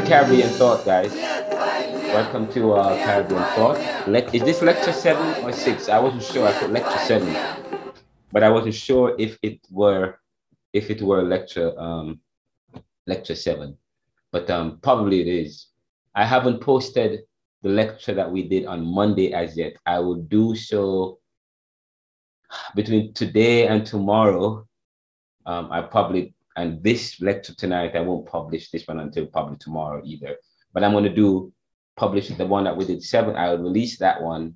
To Caribbean Thought, guys. Welcome to uh, Caribbean Thought. Le- is this lecture seven or six? I wasn't sure. I put lecture seven, but I wasn't sure if it were if it were lecture um, lecture seven. But um, probably it is. I haven't posted the lecture that we did on Monday as yet. I will do so between today and tomorrow. Um, I probably and this lecture tonight, I won't publish this one until probably tomorrow either. But I'm going to do publish the one that we did seven. I'll release that one.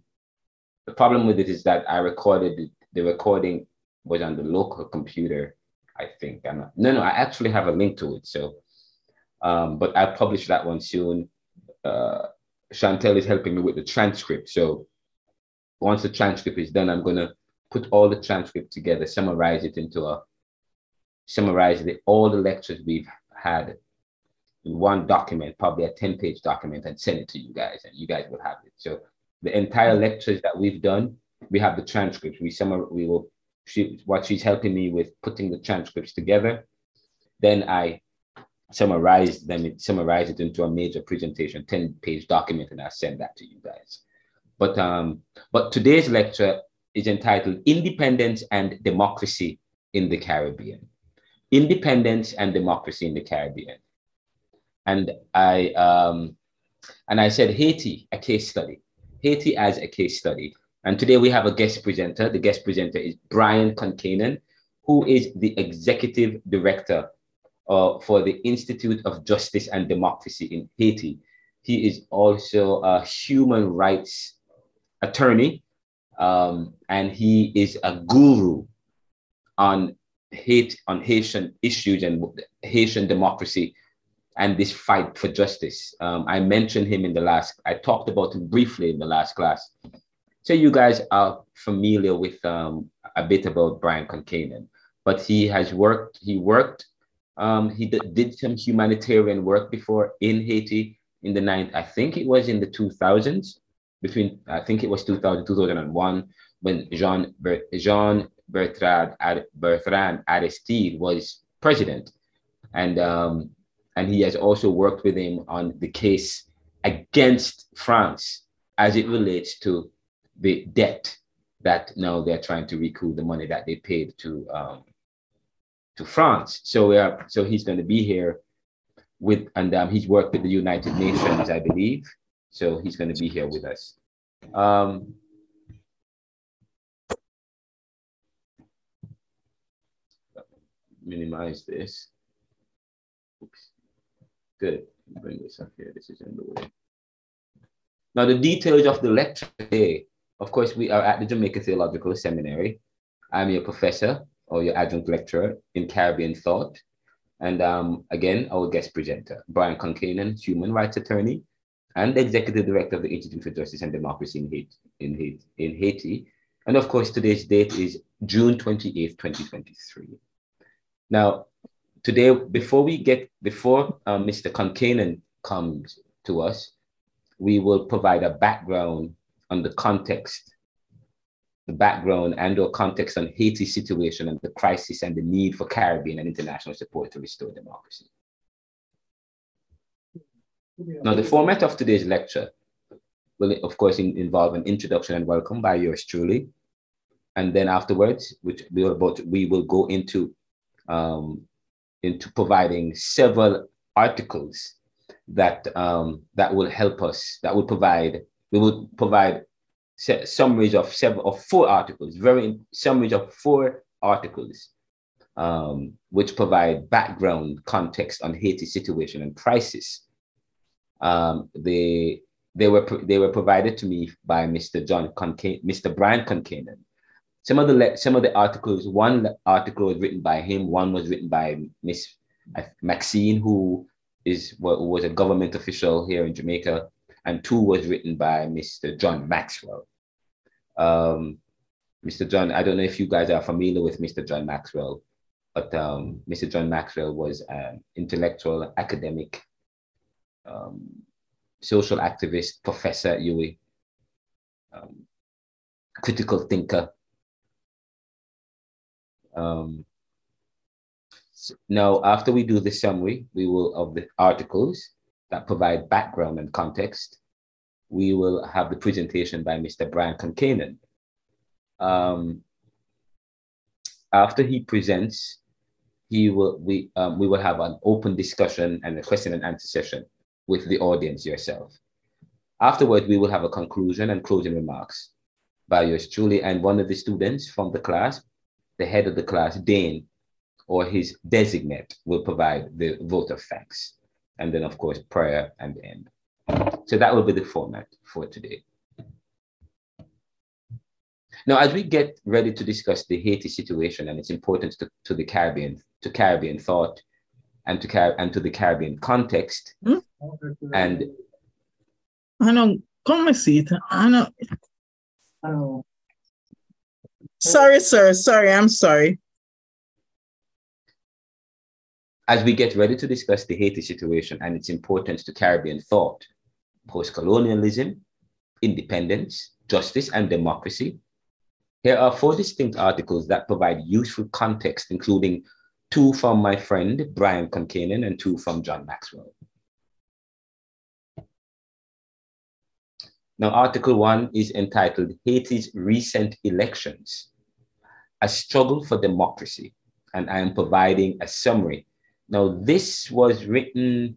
The problem with it is that I recorded it, the recording was on the local computer. I think. I'm not, no, no, I actually have a link to it. So, um, but I'll publish that one soon. Uh, Chantel is helping me with the transcript. So once the transcript is done, I'm gonna put all the transcript together, summarize it into a summarize the, all the lectures we've had in one document, probably a 10 page document, and send it to you guys, and you guys will have it. So the entire lectures that we've done, we have the transcripts. We summar, we will she what she's helping me with putting the transcripts together. Then I summarize them, summarize it into a major presentation, 10 page document, and I send that to you guys. But um, but today's lecture is entitled Independence and Democracy in the Caribbean independence and democracy in the Caribbean. And I um, and I said Haiti, a case study. Haiti as a case study. And today we have a guest presenter. The guest presenter is Brian Concannon, who is the executive director uh, for the Institute of Justice and Democracy in Haiti. He is also a human rights attorney, um, and he is a guru on hate on Haitian issues and Haitian democracy and this fight for justice. Um, I mentioned him in the last, I talked about him briefly in the last class. So you guys are familiar with um, a bit about Brian Concannon, but he has worked, he worked, um, he did some humanitarian work before in Haiti in the ninth, I think it was in the 2000s, between, I think it was 2000, 2001, when Jean, Jean Bertrand, Bertrand Aristide was president. And, um, and he has also worked with him on the case against France as it relates to the debt that now they're trying to recoup the money that they paid to um, to France. So are, so he's going to be here with, and um, he's worked with the United Nations, I believe. So he's going to be here with us. Um, minimize this. Oops. Good. Bring this up here. This is in the way. Now, the details of the lecture today. Of course, we are at the Jamaica Theological Seminary. I'm your professor or your adjunct lecturer in Caribbean thought. And um, again, our guest presenter, Brian Concannon, human rights attorney and executive director of the Institute for Justice and Democracy in Haiti. In Haiti, in Haiti. And of course, today's date is June 28th, 2023. Now, today, before we get, before uh, Mr. Concannon comes to us, we will provide a background on the context, the background and or context on Haiti's situation and the crisis and the need for Caribbean and international support to restore democracy. Now, the format of today's lecture will, of course, in, involve an introduction and welcome by yours truly. And then afterwards, which we will, both, we will go into um, into providing several articles that um, that will help us. That will provide. We will provide summaries of several of four articles. Very summaries of four articles, um, which provide background context on Haiti situation and crisis. Um, they they were they were provided to me by Mr. John Concan- Mr. Brian Concannon, some of the some of the articles. One article was written by him. One was written by Miss Maxine, who is was a government official here in Jamaica, and two was written by Mr. John Maxwell. Um, Mr. John, I don't know if you guys are familiar with Mr. John Maxwell, but um, Mr. John Maxwell was an intellectual, academic, um, social activist, professor at UWI, um, critical thinker, um, now, after we do the summary, we will of the articles, that provide background and context. We will have the presentation by Mr. Brian Concannon. Um, after he presents, he will we um, we will have an open discussion and a question and answer session with the audience yourself. Afterward, we will have a conclusion and closing remarks by yours truly and one of the students from the class, the head of the class, Dane, or his designate will provide the vote of thanks. And then, of course, prayer and the end. So that will be the format for today. Now, as we get ready to discuss the Haiti situation and its importance to, to the Caribbean, to Caribbean thought, and to Car- and to the Caribbean context, hmm? and I know, come see it. I know. Oh. Sorry, sir. Sorry, I'm sorry. As we get ready to discuss the Haiti situation and its importance to Caribbean thought, post colonialism, independence, justice, and democracy, here are four distinct articles that provide useful context, including two from my friend Brian Concannon and two from John Maxwell. Now, Article 1 is entitled Haiti's Recent Elections, a Struggle for Democracy, and I am providing a summary. Now, this was written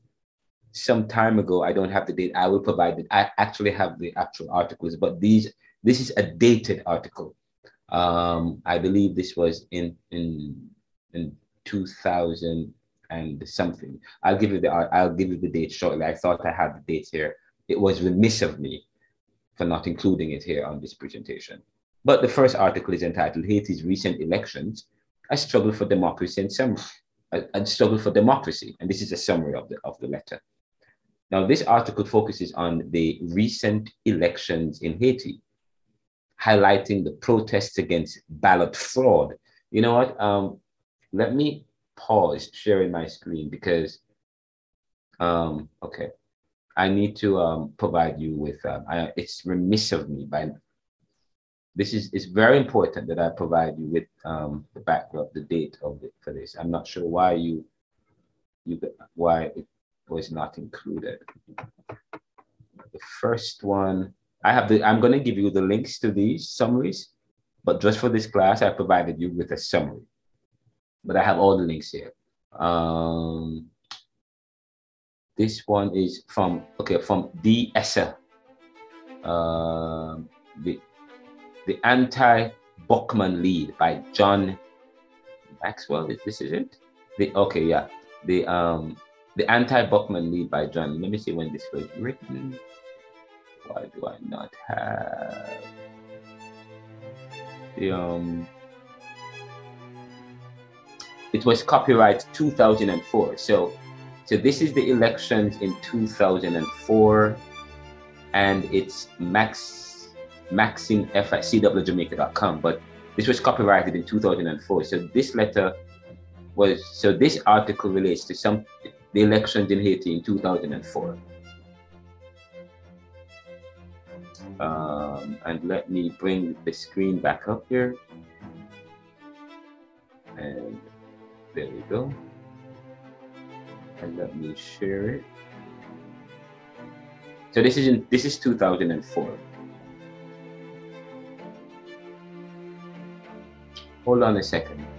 some time ago. I don't have the date. I will provide it. I actually have the actual articles, but these this is a dated article. Um, I believe this was in in in 2000 and something. I'll give you the I'll give you the date shortly. I thought I had the date here. It was remiss of me for not including it here on this presentation. But the first article is entitled Haiti's Recent Elections, a Struggle for Democracy and a, a struggle for democracy. And this is a summary of the, of the letter. Now, this article focuses on the recent elections in Haiti highlighting the protests against ballot fraud. You know what? Um, let me pause sharing my screen because, um, okay, I need to um, provide you with. Um, I, it's remiss of me by. This is it's very important that I provide you with um, the background, the date of it for this. I'm not sure why you, you why it was not included. The first one I have the, I'm going to give you the links to these summaries, but just for this class, I provided you with a summary. But I have all the links here. Um, this one is from, okay, from D. Esser. Uh, the, the Anti-Buckman Lead by John Maxwell. Is this is it? The, okay, yeah. The, um, the Anti-Buckman Lead by John. Let me see when this was written. Why do I not have the um it was copyright 2004 so so this is the elections in 2004 and it's max maxing f at but this was copyrighted in 2004 so this letter was so this article relates to some the elections in haiti in 2004 Um, and let me bring the screen back up here. And there we go. And let me share it. So this is in, this is 2004. Hold on a second.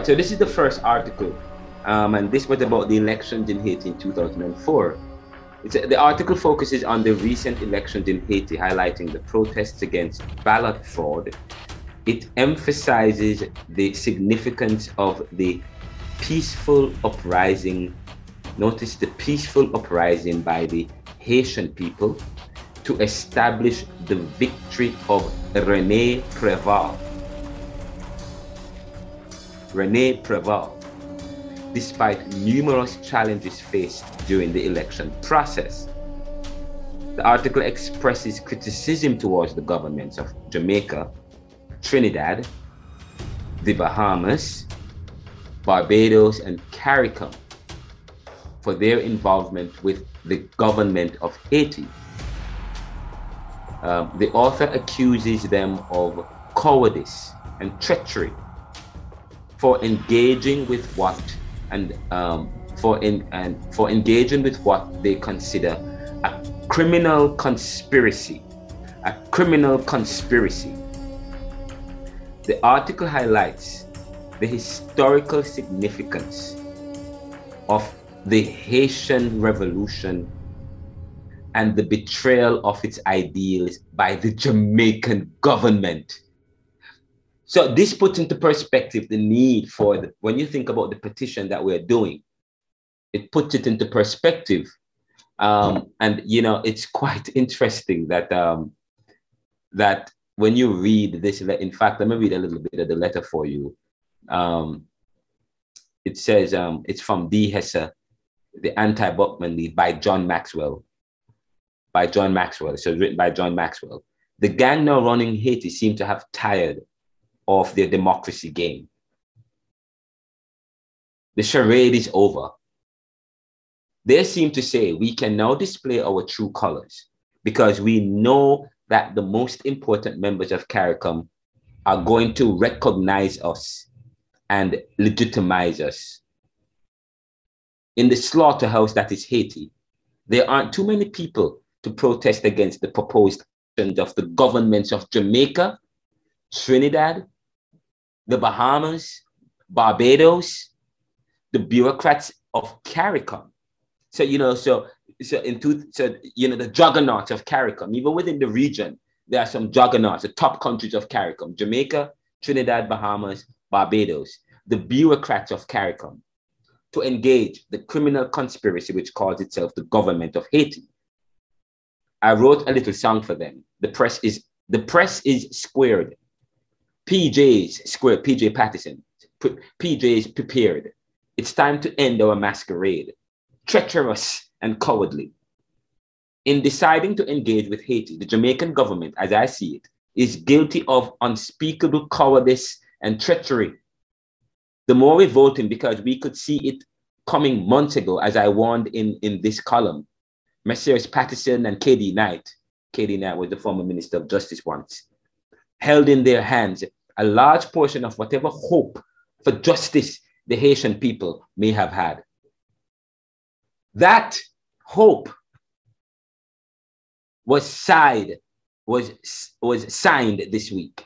Right, so this is the first article, um, and this was about the elections in Haiti in 2004. It's, the article focuses on the recent elections in Haiti, highlighting the protests against ballot fraud. It emphasizes the significance of the peaceful uprising. Notice the peaceful uprising by the Haitian people to establish the victory of Rene Preval Rene Preval, despite numerous challenges faced during the election process. The article expresses criticism towards the governments of Jamaica, Trinidad, the Bahamas, Barbados, and CARICOM for their involvement with the government of Haiti. Um, the author accuses them of cowardice and treachery for engaging with what and um, for in and for engaging with what they consider a criminal conspiracy, a criminal conspiracy. The article highlights the historical significance of the Haitian Revolution and the betrayal of its ideals by the Jamaican government. So this puts into perspective the need for the, when you think about the petition that we're doing, it puts it into perspective. Um, and you know, it's quite interesting that um, that when you read this, in fact, let me read a little bit of the letter for you. Um, it says um, it's from D. Hesse, the Anti-Buckman League by John Maxwell. By John Maxwell. So written by John Maxwell. The gang now running Haiti seem to have tired of their democracy game. The charade is over. They seem to say we can now display our true colors because we know that the most important members of CARICOM are going to recognize us and legitimize us. In the slaughterhouse that is Haiti, there aren't too many people to protest against the proposed actions of the governments of Jamaica, Trinidad, the Bahamas, Barbados, the bureaucrats of CARICOM. So, you know, so so in two, so you know, the juggernauts of CARICOM, even within the region, there are some juggernauts, the top countries of CARICOM, Jamaica, Trinidad, Bahamas, Barbados, the bureaucrats of CARICOM, to engage the criminal conspiracy which calls itself the government of Haiti. I wrote a little song for them. The press is the press is squared. PJ's square, PJ Patterson. PJ's prepared. It's time to end our masquerade. Treacherous and cowardly. In deciding to engage with Haiti, the Jamaican government, as I see it, is guilty of unspeakable cowardice and treachery. The more revolting because we could see it coming months ago, as I warned in, in this column. Messrs. Patterson and KD Knight, KD Knight was the former Minister of Justice once, held in their hands a large portion of whatever hope for justice the Haitian people may have had. That hope was signed, was, was signed this week.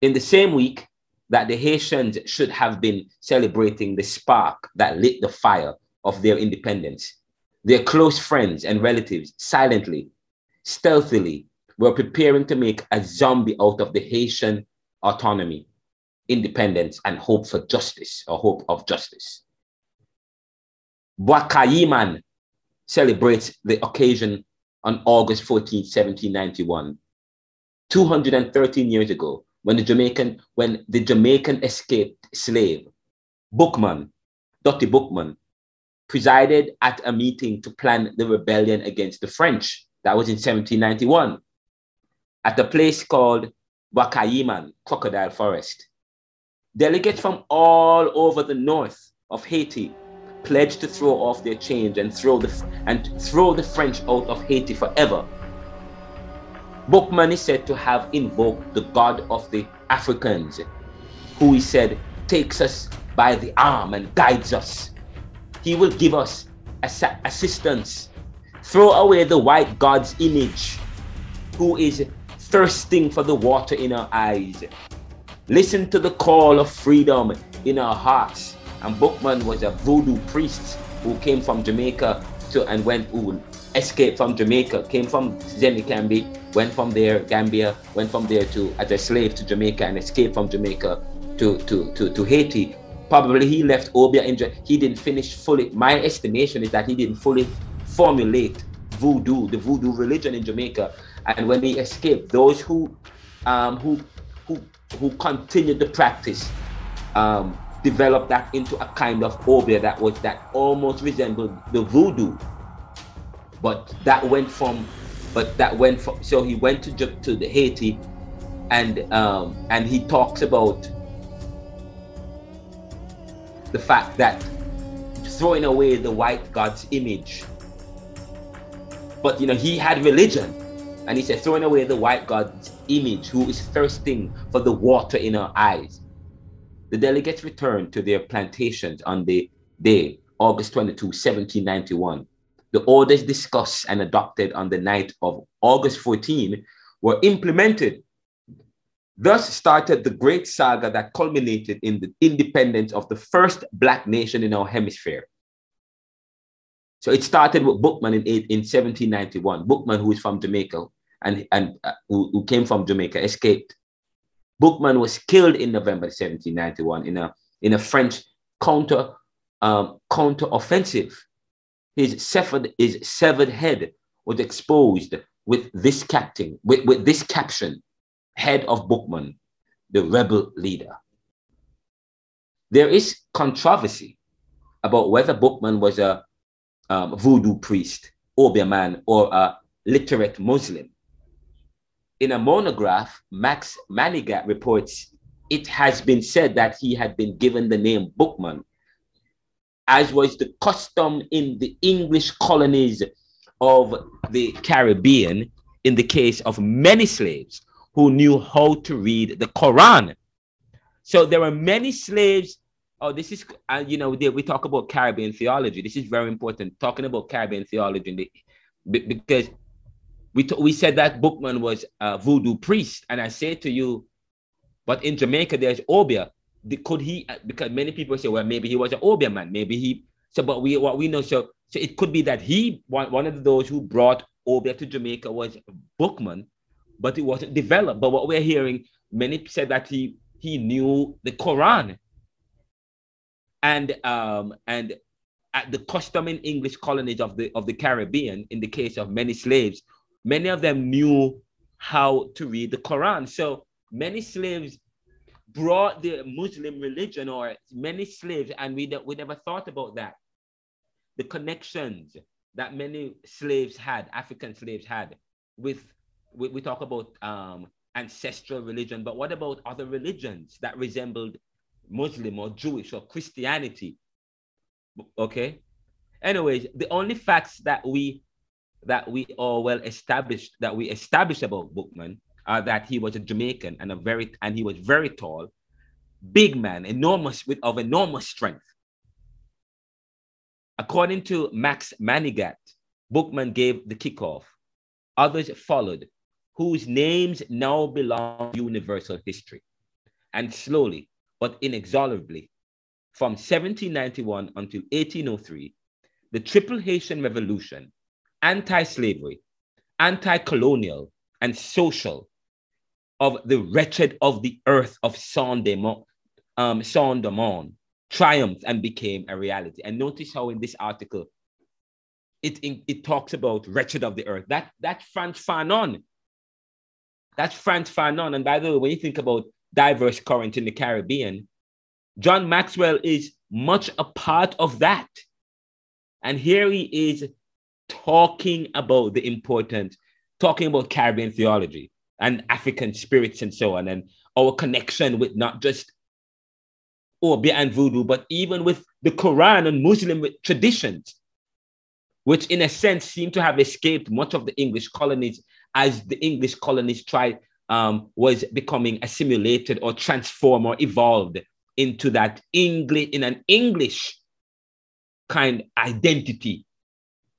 In the same week that the Haitians should have been celebrating the spark that lit the fire of their independence, their close friends and relatives silently, stealthily were preparing to make a zombie out of the Haitian autonomy, independence, and hope for justice or hope of justice. Bois celebrates the occasion on August 14, 1791. 213 years ago, when the Jamaican, when the Jamaican escaped slave, Bookman, Dutty Bookman, presided at a meeting to plan the rebellion against the French. That was in 1791 at a place called Caiman, Crocodile Forest. Delegates from all over the north of Haiti pledged to throw off their chains and throw the and throw the French out of Haiti forever. Bookman is said to have invoked the god of the Africans, who he said takes us by the arm and guides us. He will give us ass- assistance. Throw away the white god's image, who is thirsting for the water in our eyes. Listen to the call of freedom in our hearts and Bookman was a voodoo priest who came from Jamaica to and went who escaped from Jamaica, came from Senegambia, went from there, Gambia, went from there to as a slave to Jamaica and escaped from Jamaica to, to, to, to Haiti. Probably he left Obeah in he didn't finish fully. My estimation is that he didn't fully formulate voodoo, the voodoo religion in Jamaica. And when he escaped, those who um, who who who continued the practice um, developed that into a kind of obeah that was that almost resembled the voodoo. but that went from, but that went from. So he went to to the Haiti, and um, and he talks about the fact that throwing away the white God's image. But you know, he had religion. And he said, throwing away the white God's image, who is thirsting for the water in our eyes. The delegates returned to their plantations on the day, August 22, 1791. The orders discussed and adopted on the night of August 14 were implemented Thus started the great saga that culminated in the independence of the first Black nation in our hemisphere. So it started with Bookman in, in 1791. Bookman, who is from Jamaica and, and uh, who, who came from Jamaica, escaped. Bookman was killed in November 1791 in a, in a French counter, um, counter offensive. His severed, his severed head was exposed with this captain, with, with this caption head of Bookman, the rebel leader. There is controversy about whether Bookman was a um, voodoo priest, Obeah man, or a literate Muslim. In a monograph, Max Manigat reports it has been said that he had been given the name Bookman, as was the custom in the English colonies of the Caribbean in the case of many slaves who knew how to read the Quran. So there were many slaves. Oh, this is, uh, you know, we talk about Caribbean theology. This is very important, talking about Caribbean theology because we, t- we said that Bookman was a voodoo priest. And I say to you, but in Jamaica, there's Obeah. Could he, uh, because many people say, well, maybe he was an Obeah man. Maybe he, so, but we, what we know, so, so it could be that he, one, one of those who brought Obeah to Jamaica was Bookman but it wasn't developed. But what we're hearing, many said that he he knew the Quran. And um and at the custom in English colonies of the of the Caribbean, in the case of many slaves, many of them knew how to read the Quran. So many slaves brought the Muslim religion, or many slaves, and we we never thought about that. The connections that many slaves had, African slaves had, with we, we talk about um, ancestral religion, but what about other religions that resembled Muslim or Jewish or Christianity? Okay. Anyways, the only facts that we that we are well established that we established about Bookman are that he was a Jamaican and a very and he was very tall, big man, enormous with of enormous strength. According to Max Manigat, Bookman gave the kickoff. Others followed, whose names now belong to universal history. And slowly, but inexorably, from 1791 until 1803, the Triple Haitian Revolution, anti slavery, anti colonial, and social of the wretched of the earth of Saint-Domingue um, Saint triumphed and became a reality. And notice how in this article, it, it, it talks about wretched of the earth. That, that Frantz Fanon that's Frantz Fanon. And by the way, when you think about diverse current in the Caribbean, John Maxwell is much a part of that. And here he is talking about the important, talking about Caribbean theology and African spirits and so on, and our connection with not just Obeah and Voodoo, but even with the Quran and Muslim traditions, which in a sense seem to have escaped much of the English colonies as the English colonies tried um, was becoming assimilated or transformed or evolved into that English in an English kind identity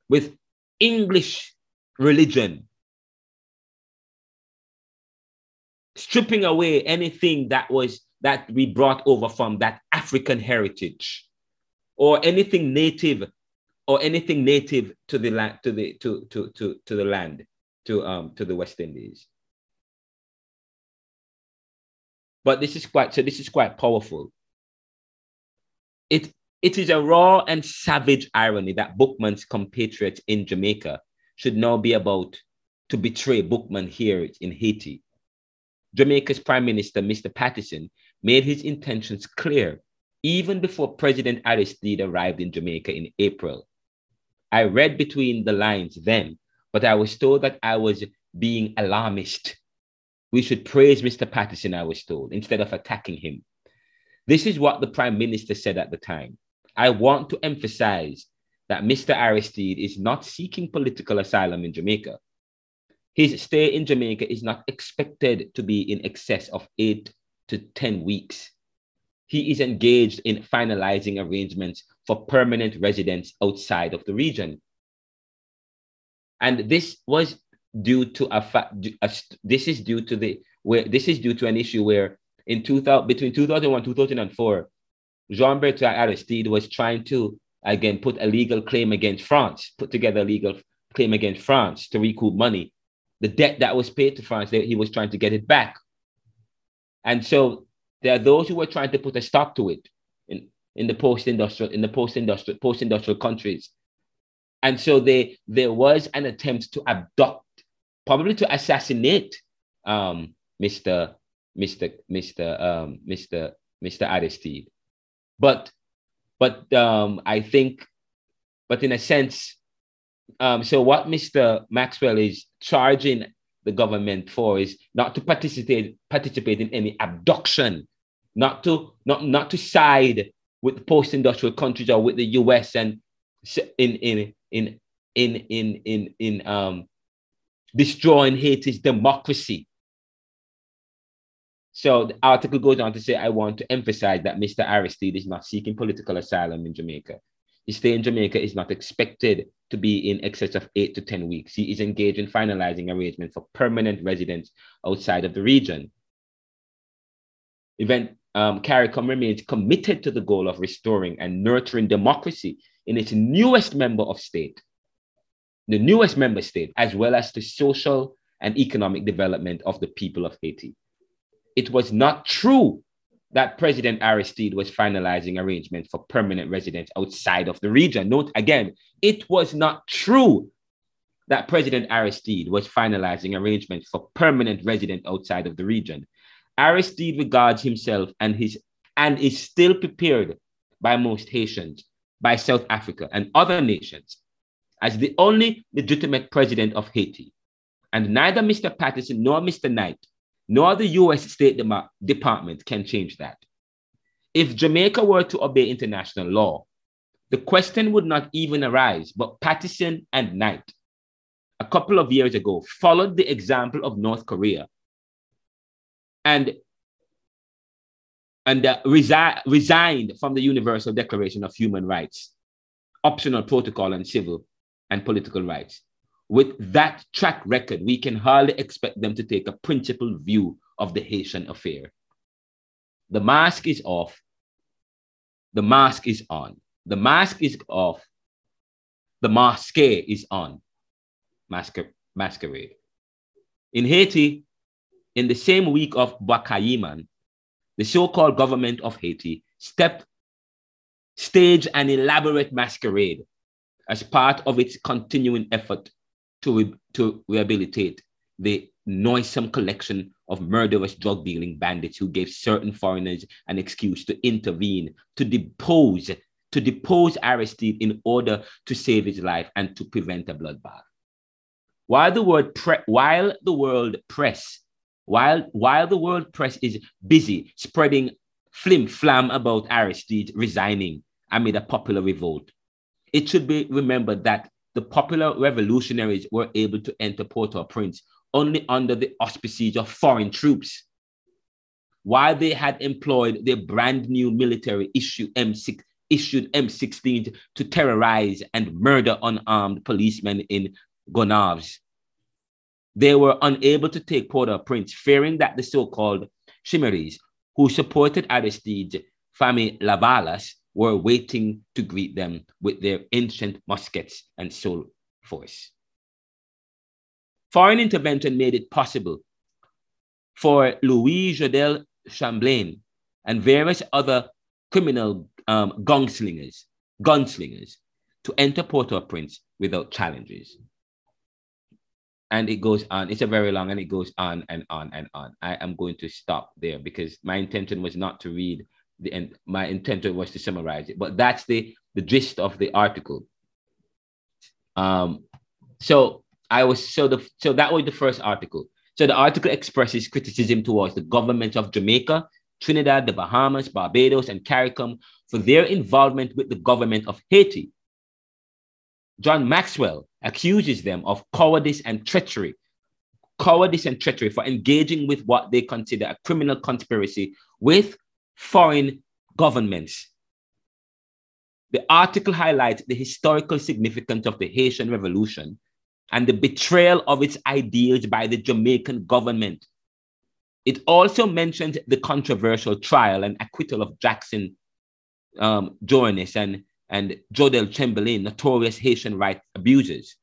with English religion, stripping away anything that was that we brought over from that African heritage or anything native or anything native to the land to the to to to, to the land to um to the West Indies. But this is quite so this is quite powerful. It it is a raw and savage irony that Bookman's compatriots in Jamaica should now be about to betray Bookman here in Haiti. Jamaica's Prime Minister, Mr. Patterson, made his intentions clear even before President Aristide arrived in Jamaica in April. I read between the lines then, but I was told that I was being alarmist. We should praise Mr. Patterson, I was told, instead of attacking him. This is what the prime minister said at the time. I want to emphasize that Mr. Aristide is not seeking political asylum in Jamaica. His stay in Jamaica is not expected to be in excess of eight to 10 weeks. He is engaged in finalizing arrangements for permanent residence outside of the region. And this was due to a fact, this is due to the, where this is due to an issue where in 2000, between 2001 2004, Jean Bertrand Aristide was trying to again put a legal claim against France, put together a legal claim against France to recoup money. The debt that was paid to France, he was trying to get it back. And so there are those who were trying to put a stop to it in, in the post-industrial, in the post-industrial, post-industrial countries. And so they, there was an attempt to abduct, probably to assassinate um, Mr. Mr. Mr. Um, Mr. Mr. Aristide. But but um, I think, but in a sense, um, so what Mr. Maxwell is charging the government for is not to participate participate in any abduction, not to not not to side with post-industrial countries or with the U.S. and in in in in in in in um destroying Haiti's democracy. So the article goes on to say, I want to emphasize that Mr. Aristide is not seeking political asylum in Jamaica. His stay in Jamaica is not expected to be in excess of eight to 10 weeks. He is engaged in finalizing arrangements for permanent residence outside of the region. Event um, CARICOM remains committed to the goal of restoring and nurturing democracy in its newest member of state, the newest member state, as well as the social and economic development of the people of Haiti it was not true that President Aristide was finalizing arrangements for permanent residents outside of the region. Note again, it was not true that President Aristide was finalizing arrangements for permanent residents outside of the region. Aristide regards himself and his and is still prepared by most Haitians, by South Africa and other nations as the only legitimate president of Haiti. And neither Mr. Patterson nor Mr. Knight nor the US State De- Department can change that. If Jamaica were to obey international law, the question would not even arise. But Patterson and Knight, a couple of years ago, followed the example of North Korea and, and uh, resi- resigned from the Universal Declaration of Human Rights, optional protocol on civil and political rights with that track record, we can hardly expect them to take a principled view of the Haitian affair. The mask is off. The mask is on. The mask is off. The masque is on. Masquer- masquerade. In Haiti, in the same week of Bois-Caiman, the so-called government of Haiti stepped, staged an elaborate masquerade as part of its continuing effort to, re- to rehabilitate the noisome collection of murderous drug dealing bandits who gave certain foreigners an excuse to intervene, to depose, to depose Aristide in order to save his life and to prevent a bloodbath. While the word pre- while the world press, while while the world press is busy spreading flim flam about Aristide resigning amid a popular revolt, it should be remembered that the popular revolutionaries were able to enter Port-au-Prince only under the auspices of foreign troops. While they had employed their brand new military issue M6, issued M16 to terrorize and murder unarmed policemen in Gonaives. They were unable to take Port-au-Prince, fearing that the so-called Chimeries, who supported Aristide's Fanmi Lavalas, were waiting to greet them with their ancient muskets and soul force. Foreign intervention made it possible for Louis Jodel Chamblain and various other criminal um, gunslingers, gunslingers to enter Port-au-Prince without challenges. And it goes on, it's a very long and it goes on and on and on. I am going to stop there because my intention was not to read the and my intention was to summarize it, but that's the the gist of the article. Um, so I was so the so that was the first article. So the article expresses criticism towards the government of Jamaica, Trinidad, the Bahamas, Barbados, and CARICOM for their involvement with the government of Haiti. John Maxwell accuses them of cowardice and treachery. Cowardice and treachery for engaging with what they consider a criminal conspiracy with foreign governments. The article highlights the historical significance of the Haitian Revolution and the betrayal of its ideals by the Jamaican government. It also mentions the controversial trial and acquittal of Jackson um, and, and Jodel Chamblain, notorious Haitian rights abusers.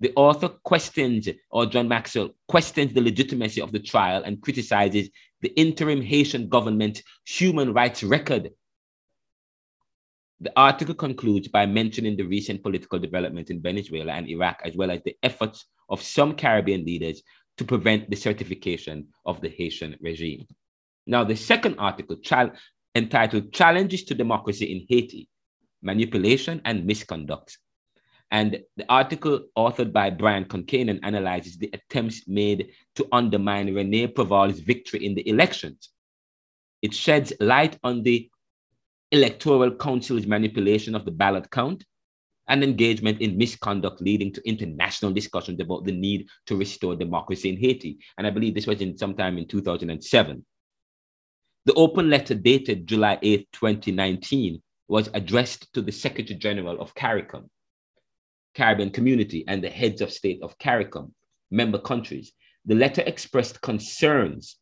The author questions, or John Maxwell questions the legitimacy of the trial and criticizes the interim Haitian government human rights record. The article concludes by mentioning the recent political developments in Venezuela and Iraq, as well as the efforts of some Caribbean leaders to prevent the certification of the Haitian regime. Now, the second article, entitled Challenges to Democracy in Haiti Manipulation and Misconduct. And the article authored by Brian Concannon analyzes the attempts made to undermine Rene Preval's victory in the elections. It sheds light on the Electoral Council's manipulation of the ballot count and engagement in misconduct leading to international discussions about the need to restore democracy in Haiti. And I believe this was in sometime in 2007. The open letter dated July 8, 2019, was addressed to the Secretary General of CARICOM, Caribbean Community, and the heads of state of CARICOM, member countries. The letter expressed concerns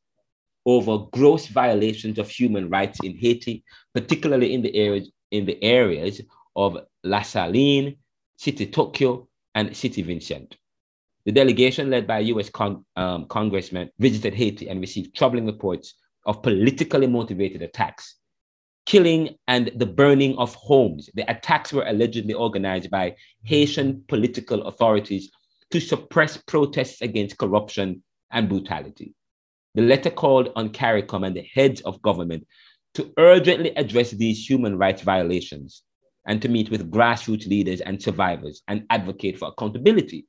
over gross violations of human rights in Haiti, particularly in the areas, in the areas of La Saline, City Tokyo, and City Vincent. The delegation led by a US Con- um, congressman visited Haiti and received troubling reports of politically motivated attacks, killing and the burning of homes. The attacks were allegedly organized by Haitian political authorities to suppress protests against corruption and brutality. The letter called on CARICOM and the heads of government to urgently address these human rights violations and to meet with grassroots leaders and survivors and advocate for accountability.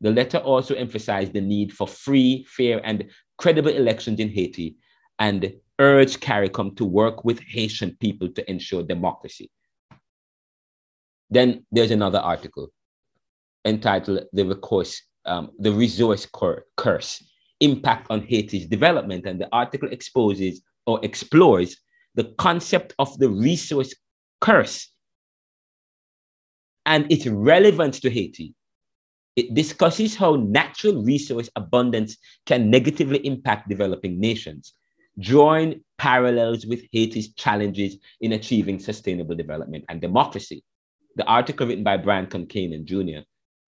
The letter also emphasized the need for free, fair, and credible elections in Haiti and urged CARICOM to work with Haitian people to ensure democracy. Then there's another article entitled The Recourse, um, The Resource Curse, Impact on Haiti's Development. And the article exposes or explores the concept of the resource curse and its relevance to Haiti. It discusses how natural resource abundance can negatively impact developing nations drawing parallels with Haiti's challenges in achieving sustainable development and democracy. The article written by Brian Concannon Jr.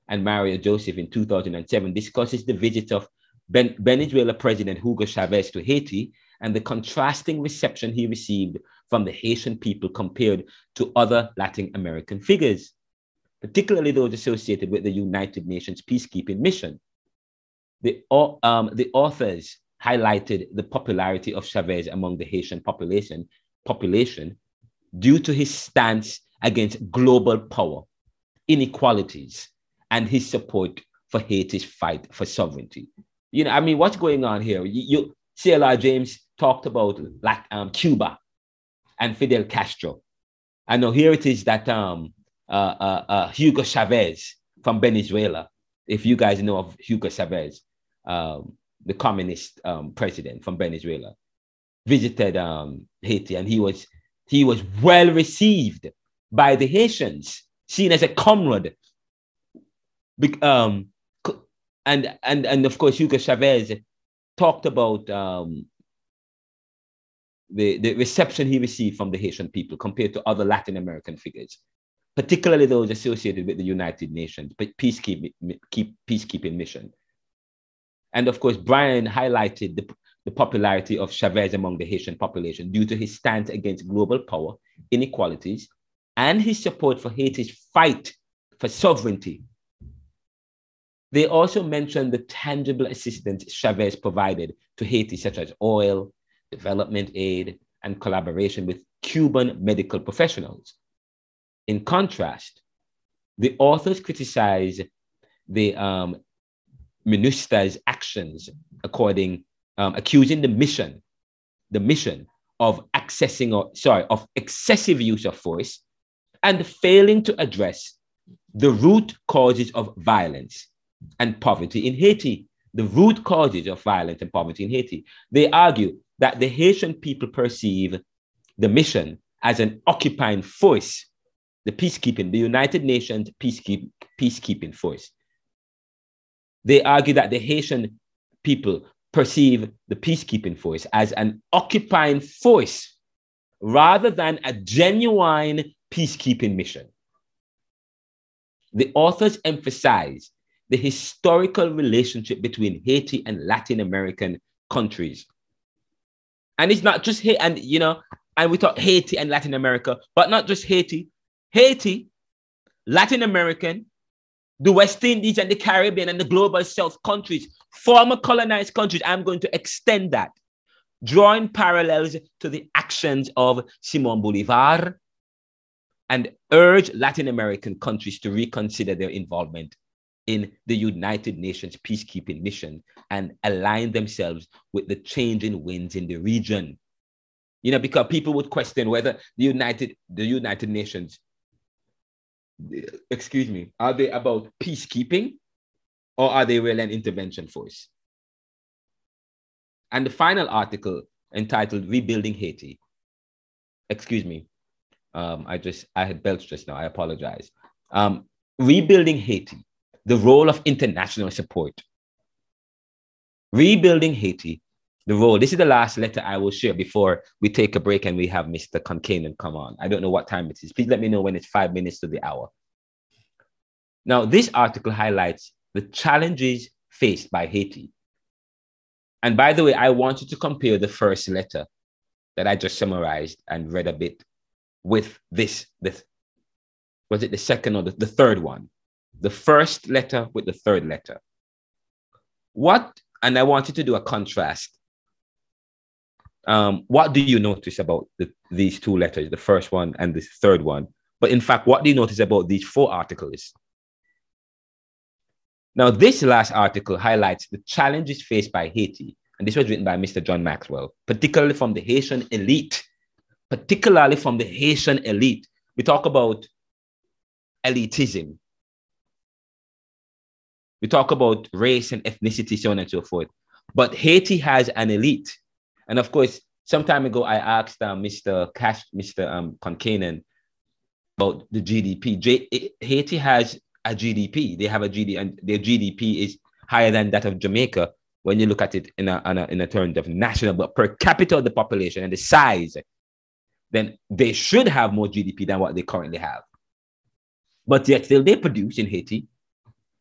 and Mario Joseph in 2007 discusses the visit of ben- Venezuela President Hugo Chavez to Haiti and the contrasting reception he received from the Haitian people compared to other Latin American figures, particularly those associated with the United Nations peacekeeping mission. The, um, the authors highlighted the popularity of Chavez among the Haitian population, population due to his stance against global power, inequalities, and his support for Haiti's fight for sovereignty. You know, I mean, what's going on here? You, you CLR James talked about like um, Cuba and Fidel Castro. I know here it is that um, uh, uh, uh, Hugo Chavez from Venezuela, if you guys know of Hugo Chavez, um, the communist um, president from Venezuela, visited um, Haiti, and he was he was well received by the Haitians, seen as a comrade. Um, and and and of course, Hugo Chavez talked about um, the, the reception he received from the Haitian people compared to other Latin American figures, particularly those associated with the United Nations peacekeeping, peacekeeping mission. And of course, Brian highlighted the, the popularity of Chavez among the Haitian population due to his stance against global power, inequalities, and his support for Haiti's fight for sovereignty. They also mentioned the tangible assistance Chavez provided to Haiti, such as oil, development aid, and collaboration with Cuban medical professionals. In contrast, The authors criticize the um, MINUSTAH's actions, according um, accusing the mission, the mission of accessing or sorry of excessive use of force, and failing to address the root causes of violence and poverty in Haiti. The root causes of violence and poverty in Haiti. They argue that the Haitian people perceive the mission as an occupying force, the peacekeeping, the United Nations peacekeep, peacekeeping force. They argue that the Haitian people perceive the peacekeeping force as an occupying force rather than a genuine peacekeeping mission. The authors emphasize the historical relationship between Haiti and Latin American countries. And it's not just Haiti, and you know, and we talk Haiti and Latin America, but not just Haiti. Haiti, Latin American, the West Indies and the Caribbean and the global South countries, former colonized countries. I'm going to extend that, drawing parallels to the actions of Simon Bolivar and urge Latin American countries to reconsider their involvement in the United Nations peacekeeping mission and align themselves with the changing winds in the region. You know, because people would question whether the United, the United Nations excuse me, are they about peacekeeping or are they really an intervention force? And the final article entitled Rebuilding Haiti, excuse me, um, I just, I had belched just now, I apologize. Um, rebuilding Haiti, the role of international support. Rebuilding Haiti, the role. This is the last letter I will share before we take a break and we have Mr. Concannon come on. I don't know what time it is. Please let me know when it's five minutes to the hour. Now, this article highlights the challenges faced by Haiti. And by the way, I want you to compare the first letter that I just summarized and read a bit with this. this was it the second or the, the third one? The first letter with the third letter. What, and I wanted to do a contrast um, what do you notice about the, these two letters, the first one and the third one? But in fact, what do you notice about these four articles? Now, this last article highlights the challenges faced by Haiti, and this was written by Mr. John Maxwell, particularly from the Haitian elite, particularly from the Haitian elite. We talk about elitism. We talk about race and ethnicity, so on and so forth. But Haiti has an elite and of course, some time ago, I asked uh, Mr. Cash, Mr. Um, about the GDP. J- Haiti has a GDP. They have a GDP, and their GDP is higher than that of Jamaica when you look at it in a, in a, in a terms of national, but per capita of the population and the size, then they should have more GDP than what they currently have. But yet still they produce in Haiti.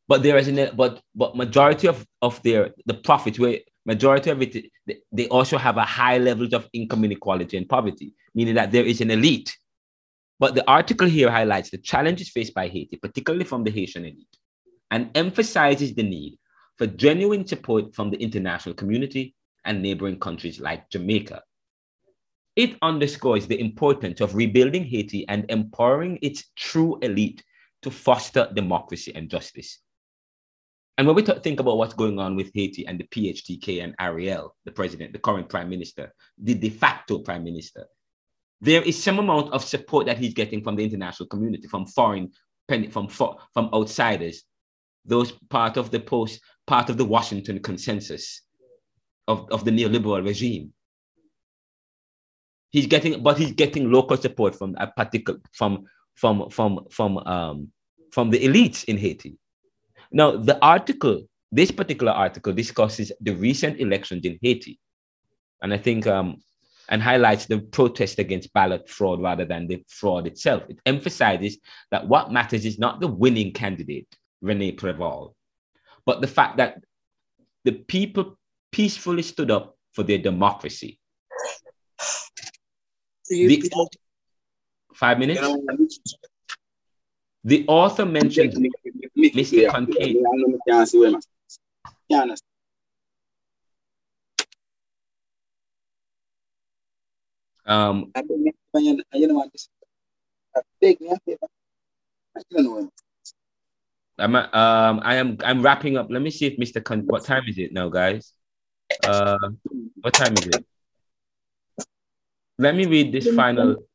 But there is a but but majority of, of their the profits where majority of it, they also have a high levels of income inequality and poverty, meaning that there is an elite. But the article here highlights the challenges faced by Haiti, particularly from the Haitian elite, and emphasizes the need for genuine support from the international community and neighboring countries like Jamaica. It underscores the importance of rebuilding Haiti and empowering its true elite to foster democracy and justice. And when we t- think about what's going on with Haiti and the PHTK and Ariel, the president, the current prime minister, the de facto prime minister, there is some amount of support that he's getting from the international community, from foreign, from from outsiders, those part of the post, part of the Washington consensus of, of the neoliberal regime. He's getting, but he's getting local support from a particular from from from from um from the elites in Haiti now, the article, this particular article discusses the recent elections in Haiti. And I think, um, and highlights the protest against ballot fraud rather than the fraud itself. It emphasizes that what matters is not the winning candidate, Rene Preval, but the fact that the people peacefully stood up for their democracy. The, five minutes? The author mentioned Mr. Concannon. Um, I'm um I am I'm wrapping up. Let me see if Mr. Con- what time is it now, guys? Uh, what time is it? Let me read this final.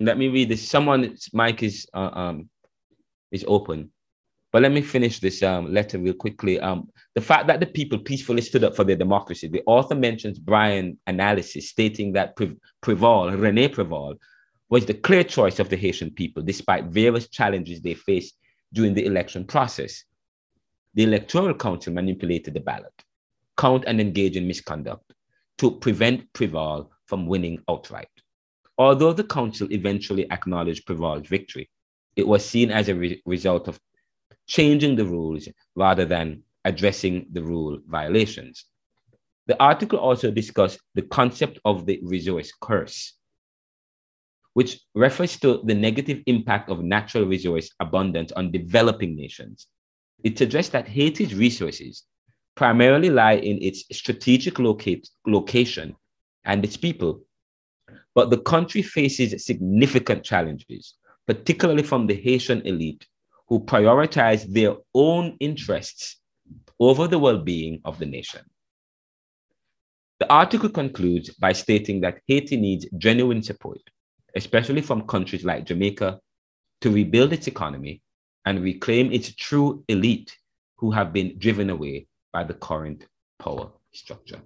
Let me read this. Someone's mic is uh, um is open. But let me finish this um, letter real quickly. Um, the fact that the people peacefully stood up for their democracy. The author mentions Brian analysis stating that Pre- Preval, Rene Preval, was the clear choice of the Haitian people despite various challenges they faced during the election process. The Electoral Council manipulated the ballot, count and engage in misconduct to prevent Preval from winning outright. Although the council eventually acknowledged Preval's victory, it was seen as a re- result of changing the rules rather than addressing the rule violations. The article also discussed the concept of the resource curse, which refers to the negative impact of natural resource abundance on developing nations. It suggests that Haiti's resources primarily lie in its strategic locate, location and its people, but the country faces significant challenges, particularly from the Haitian elite who prioritize their own interests over the well being of the nation. The article concludes by stating that Haiti needs genuine support, especially from countries like Jamaica, to rebuild its economy and reclaim its true elite who have been driven away by the current power structure.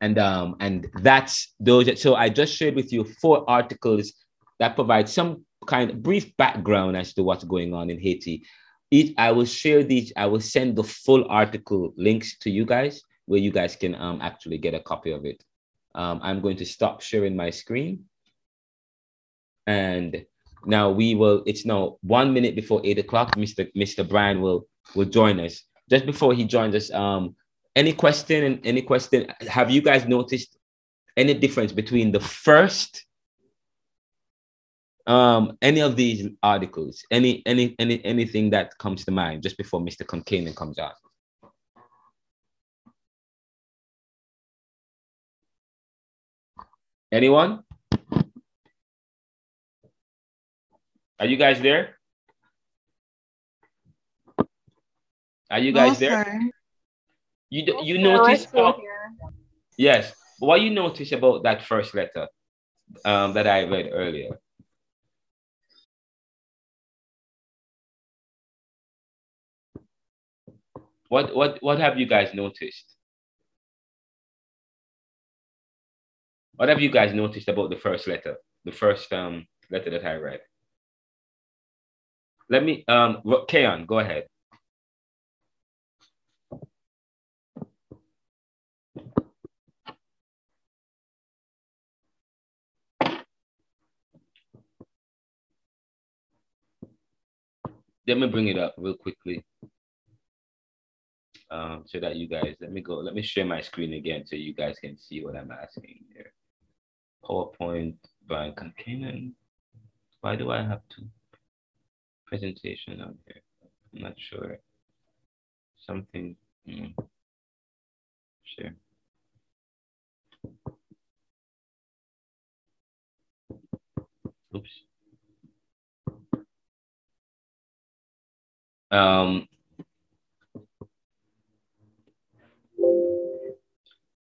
And um and that's those so i just shared with you four articles that provide some kind of brief background as to what's going on in haiti. Each i will share these i will send the full article links to you guys where you guys can um, actually get a copy of it. Um, i'm going to stop sharing my screen. And now we will it's now one minute before eight o'clock. Mr mr brian will will join us. Just before he joins us um any question any question have you guys noticed any difference between the first um any of these articles? Any any any anything that comes to mind just before mr Concannon comes out? Anyone? Are you guys there? Are you guys no, there? sir. You you notice how, yes. What you notice about that first letter um, that I read earlier? What what what have you guys noticed? What have you guys noticed about the first letter, the first um, letter that I read? Let me um, Kayon, go ahead. Let me bring it up real quickly um, so that you guys, let me go, let me share my screen again so you guys can see what I'm asking here. PowerPoint by Concannon. Why do I have two presentation on here? I'm not sure. Something, mm. sure. Oops. Um,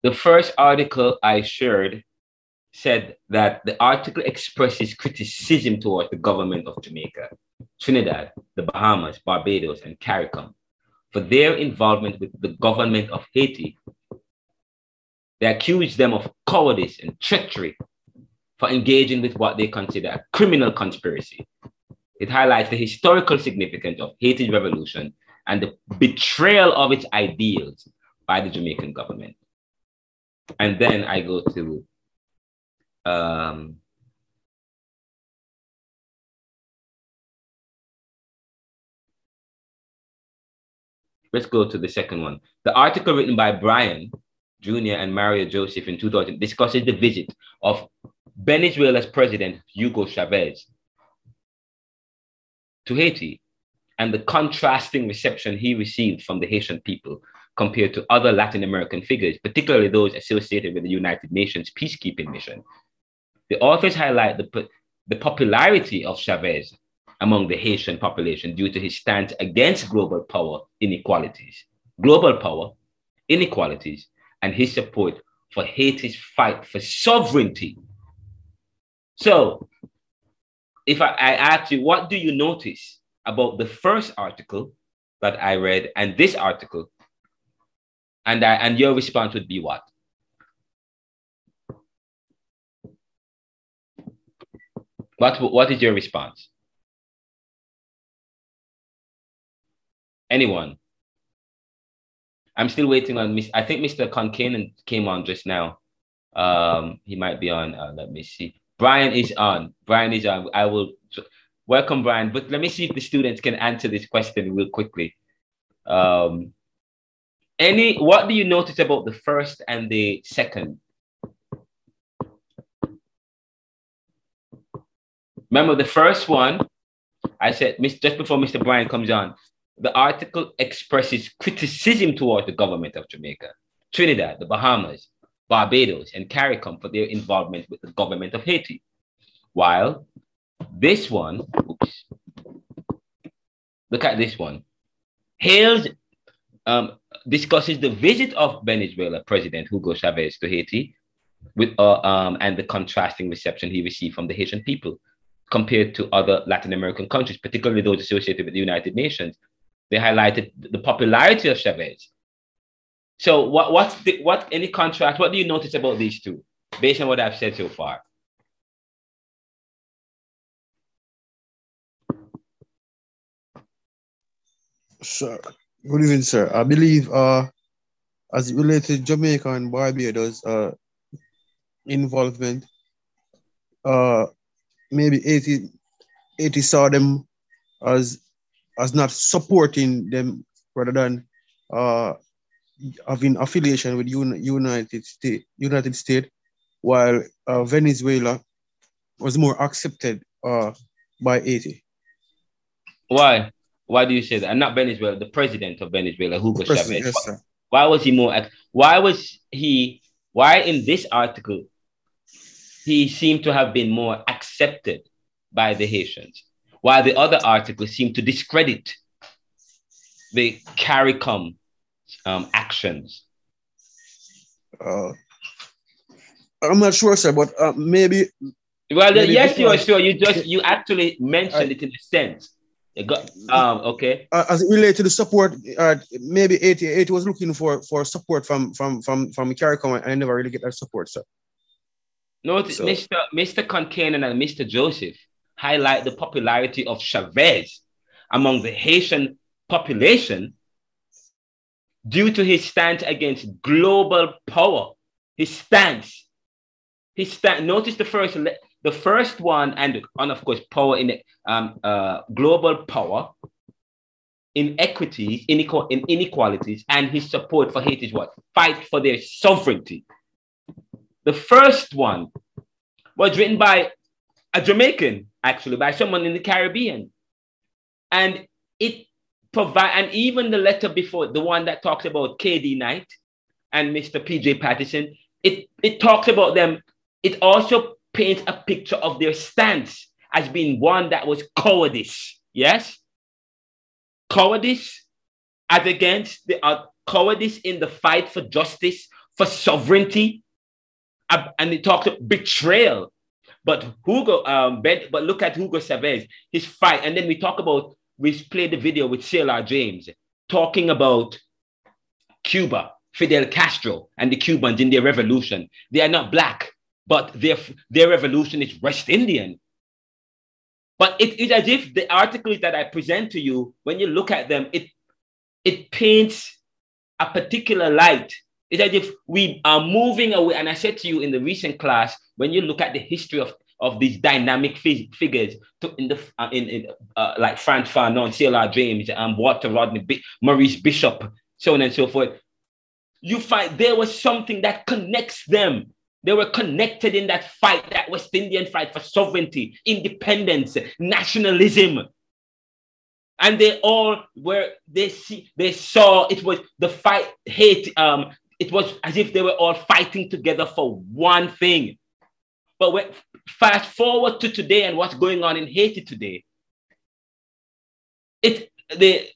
the first article I shared said that the article expresses criticism towards the government of Jamaica, Trinidad, the Bahamas, Barbados, and CARICOM for their involvement with the government of Haiti. They accuse them of cowardice and treachery for engaging with what they consider a criminal conspiracy it highlights the historical significance of Haiti's revolution and the betrayal of its ideals by the Jamaican government. And then I go to um, let's go to the second one. The article written by Brian Jr. and Mario Joseph in 2000 discusses the visit of Venezuela's president Hugo Chavez to Haiti and the contrasting reception he received from the Haitian people compared to other Latin American figures, particularly those associated with the United Nations peacekeeping mission. The authors highlight the, the popularity of Chavez among the Haitian population due to his stance against global power inequalities, global power inequalities, and his support for Haiti's fight for sovereignty. So, if I, I ask you, what do you notice about the first article that I read and this article? And, I, and your response would be what? What, what is your response? Anyone? I'm still waiting on Miss. I think Mr. Concannon came on just now. Um, he might be on. Uh, let me see. Brian is on. Brian is on. I will welcome Brian. But let me see if the students can answer this question real quickly. Um, any what do you notice about the first and the second? Remember the first one, I said just before Mr. Brian comes on, the article expresses criticism towards the government of Jamaica, Trinidad, the Bahamas, Barbados, and CARICOM for their involvement with the government of Haiti. While this one, oops, look at this one, hails, um, discusses the visit of Venezuela President Hugo Chavez to Haiti with, uh, um, and the contrasting reception he received from the Haitian people compared to other Latin American countries, particularly those associated with the United Nations. They highlighted the popularity of Chavez. So what what's the, what any contrast? What do you notice about these two, based on what I've said so far? Sir, Good evening, sir. I believe uh, as it relates to Jamaica and Barbados uh, involvement, uh, maybe Haiti, Haiti saw them as as not supporting them rather than uh, having affiliation with United States, United States, while uh, Venezuela was more accepted uh, by Haiti. Why? Why do you say that? And not Venezuela, the president of Venezuela, Hugo Chavez. Yes, why was he more? Why was he? Why in this article he seemed to have been more accepted by the Haitians, while the other articles seemed to discredit the CARICOM um, actions? Uh, I'm not sure, sir, but uh, maybe. Well, maybe yes, you are sure. You just you actually mentioned I, it in a sense. Got, um, okay. Uh, as it relates to the support, uh, maybe Haiti, Haiti was looking for for support from from from from CARICOM, and I never really get that support, sir. Notice so. Mr. Mr. Concannon and Mr. Joseph highlight the popularity of Chavez among the Haitian population due to his stance against global power. His stance. His stance. Notice the first the first one, and, and of course, power in um, uh, global power, inequities, inequal, in inequalities, and his support for Haiti's what? Fight for their sovereignty. The first one was written by a Jamaican, actually, by someone in the Caribbean. And it provide and even the letter before, the one that talks about KD Knight and Mr. PJ Patterson, it, it talks about them. It also paints a picture of their stance as being one that was cowardice. Yes? Cowardice as against the uh, cowardice in the fight for justice, for sovereignty, and it talks of betrayal. But Hugo, um, but look at Hugo Chavez, his fight, and then we talk about we played the video with C.L.R. James talking about Cuba, Fidel Castro, and the Cubans in their revolution. They are not black, but their their revolution is West Indian. But it is as if the articles that I present to you, when you look at them, it it paints a particular light it's as if we are moving away. And I said to you in the recent class, when you look at the history of, of these dynamic figures to, in the uh, in, in uh, like Frantz Fanon, C.L.R. James, um, Walter Rodney, B- Maurice Bishop, so on and so forth, you find there was something that connects them. They were connected in that fight, that West Indian fight for sovereignty, independence, nationalism. And they all were, they see, they saw it was the fight, hate, um, it was as if they were all fighting together for one thing. But when, fast forward to today and what's going on in Haiti today, it the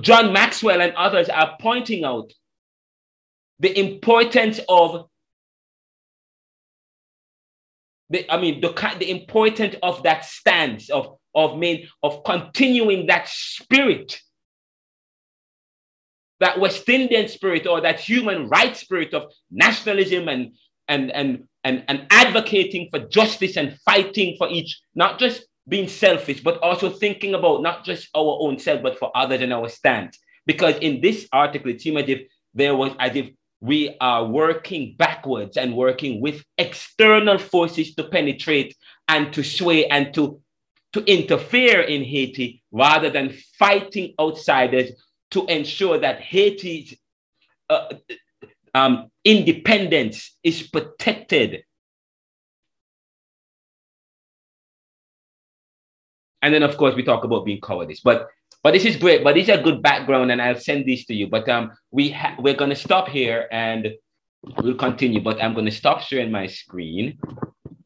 John Maxwell and others are pointing out the importance of the, I mean, the, the importance of that stance of, of, main, of continuing that spirit, that West Indian spirit or that human rights spirit of nationalism and, and, and, and, and advocating for justice and fighting for each, not just being selfish, but also thinking about not just our own self, but for others and our stance. Because in this article, it seemed as if there was as if we are working backwards and working with external forces to penetrate and to sway and to, to interfere in Haiti rather than fighting outsiders to ensure that Haiti's uh, um, independence is protected. And then, of course, we talk about being cowardice. But but this is great. But these are good background, and I'll send these to you. But um, we ha- we're gonna stop here and we'll continue. But I'm gonna stop sharing my screen.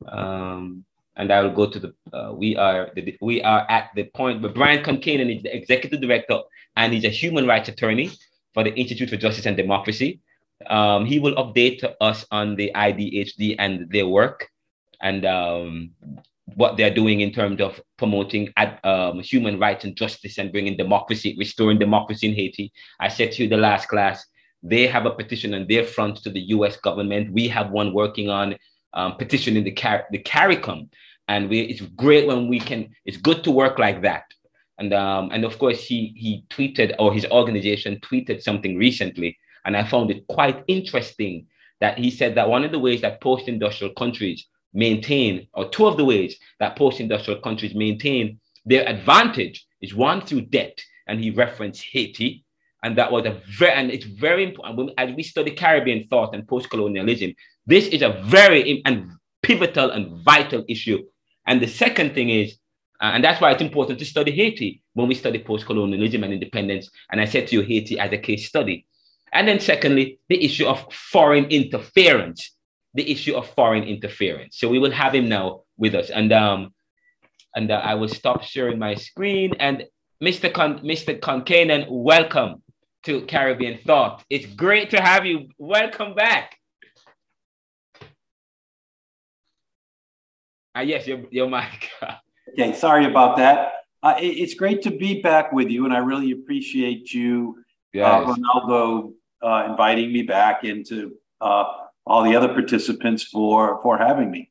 Um, and I will go to the. Uh, we are the, we are at the point where Brian Concannon is the executive director and he's a human rights attorney for the Institute for Justice and Democracy. Um, he will update us on the IDHD and their work and um, what they're doing in terms of promoting um, human rights and justice and bringing democracy, restoring democracy in Haiti. I said to you the last class, they have a petition on their front to the US government. We have one working on um, petitioning the, CAR- the CARICOM. And we, it's great when we can, it's good to work like that. And, um, and of course, he, he tweeted, or his organization tweeted something recently. And I found it quite interesting that he said that one of the ways that post industrial countries maintain, or two of the ways that post-industrial countries maintain their advantage is one through debt, and he referenced Haiti, and that was a very, and it's very important as we study Caribbean thought and post-colonialism. This is a very and pivotal and vital issue. And the second thing is, uh, and that's why it's important to study Haiti when we study post-colonialism and independence. And I said to you, Haiti as a case study. And then secondly, the issue of foreign interference the issue of foreign interference. So we will have him now with us. And um, and uh, I will stop sharing my screen. And Mr. Con- Mr. Concannon, welcome to Caribbean Thought. It's great to have you. Welcome back. Ah, yes, your, your mic. okay, sorry about that. Uh, it, it's great to be back with you, and I really appreciate you, uh, yes. uh, Renaldo, uh, inviting me back into uh, all the other participants for for having me.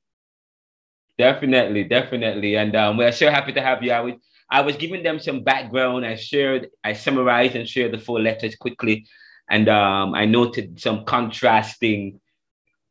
Definitely, definitely, and um, we're so happy to have you. I was I was giving them some background. I shared, I summarized and shared the four letters quickly, and um, I noted some contrasting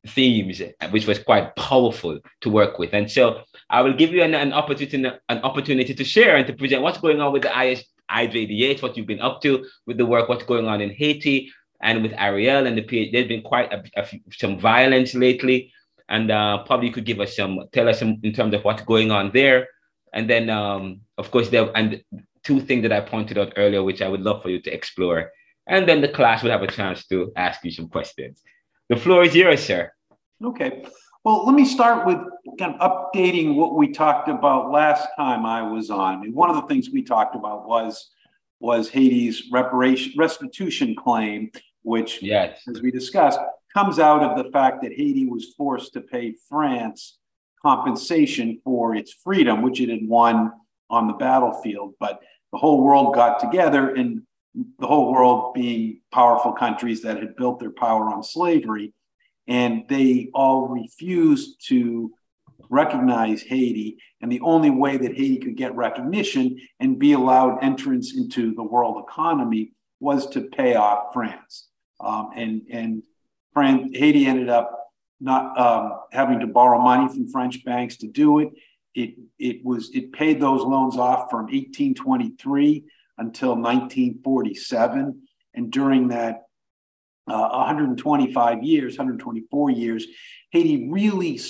themes, which was quite powerful to work with. And so I will give you an, an opportunity an opportunity to share and to present what's going on with the IS, IJDH, what you've been up to with the work, what's going on in Haiti, and with Ariel and the PH, there's been quite a, a, some violence lately. And uh, probably you could give us some, tell us some in terms of what's going on there. And then, um, of course, there and two things that I pointed out earlier, which I would love for you to explore. And then the class will have a chance to ask you some questions. The floor is yours, sir. Okay. Well, let me start with kind of updating what we talked about last time I was on. I mean, one of the things we talked about was was Haiti's reparation restitution claim which, yes. as we discussed, comes out of the fact that Haiti was forced to pay France compensation for its freedom, which it had won on the battlefield. But the whole world got together, and the whole world being powerful countries that had built their power on slavery, and they all refused to recognize Haiti. And the only way that Haiti could get recognition and be allowed entrance into the world economy was to pay off France. Um, and and France, Haiti ended up not um, having to borrow money from French banks to do it. It it was it paid those loans off from 1823 until 1947, and during that uh, 125 years, 124 years, Haiti really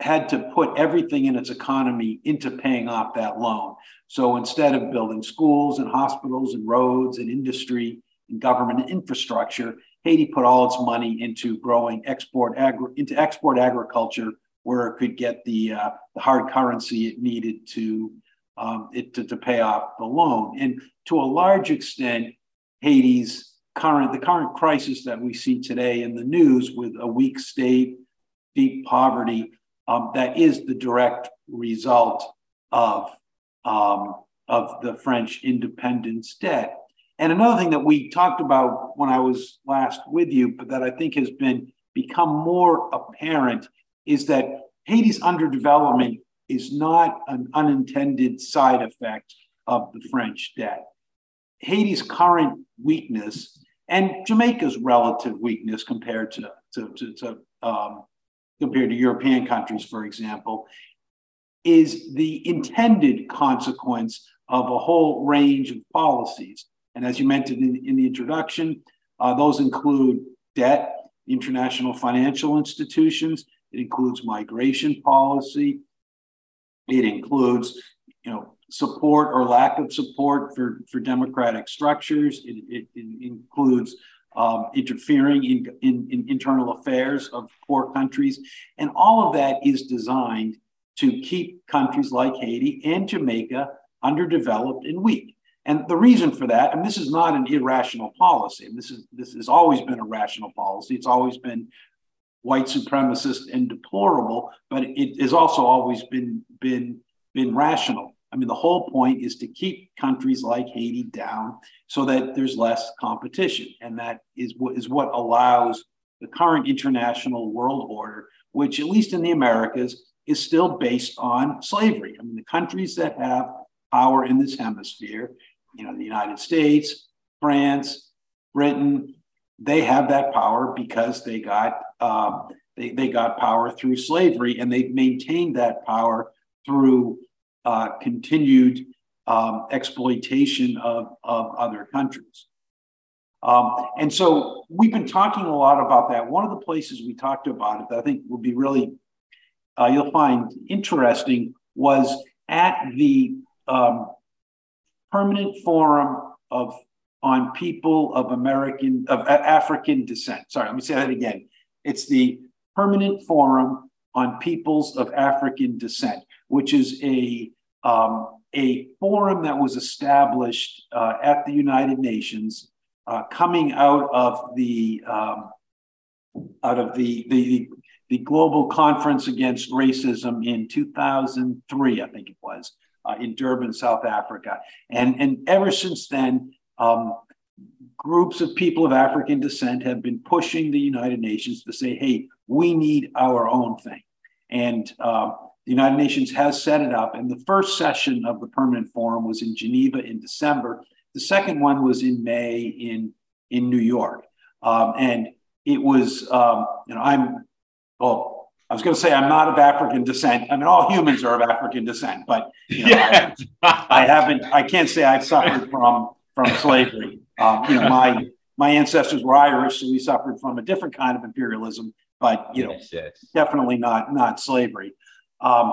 had to put everything in its economy into paying off that loan. So instead of building schools and hospitals and roads and industry, and government infrastructure. Haiti put all its money into growing export agri- into export agriculture where it could get the, uh, the hard currency it needed to, um, it, to, to pay off the loan. And to a large extent, Haiti's current, the current crisis that we see today in the news with a weak state, deep poverty, um, that is the direct result of, um, of the French independence debt. And another thing that we talked about when I was last with you, but that I think has been become more apparent is that Haiti's underdevelopment is not an unintended side effect of the French debt. Haiti's current weakness and Jamaica's relative weakness compared to, to, to, to um, compared to European countries, for example, is the intended consequence of a whole range of policies. And as you mentioned in, in the introduction, uh, those include debt, international financial institutions, it includes migration policy, it includes, you know, support or lack of support for, for democratic structures. It, it, it includes um, interfering in, in, in, internal affairs of poor countries. And all of that is designed to keep countries like Haiti and Jamaica underdeveloped and weak. And the reason for that, and this is not an irrational policy, this is this has always been a rational policy. It's always been white supremacist and deplorable, but it has also always been been been rational. I mean, the whole point is to keep countries like Haiti down so that there's less competition. And that is what is what allows the current international world order, which at least in the Americas is still based on slavery. I mean, the countries that have power in this hemisphere, you know, the United States, France, Britain, they have that power because they got um, they, they got power through slavery and they've maintained that power through uh, continued um, exploitation of, of other countries. Um, and so we've been talking a lot about that. One of the places we talked about it that I think would be really, uh, you'll find interesting, was at the um, Permanent Forum of on People of American of African Descent. Sorry, let me say that again. It's the Permanent Forum on Peoples of African Descent which is a um, a forum that was established uh, at the United Nations, uh, coming out of the um, out of the, the the global conference against racism in 2003, I think it was, uh, in Durban, South Africa, and and ever since then. Um, groups of people of African descent have been pushing the United Nations to say, hey, we need our own thing. And uh, the United Nations has set it up, and the first session of the permanent forum was in Geneva in December. The second one was in May in, in New York. Um, and it was, um, you know, I'm, well, I was going to say I'm not of African descent. I mean, all humans are of African descent, but you know, yeah. I, I, haven't, I can't say I've suffered from, from slavery. Um, you know, my, my ancestors were Irish, so we suffered from a different kind of imperialism, but you know, yes, yes. definitely not not slavery. Um,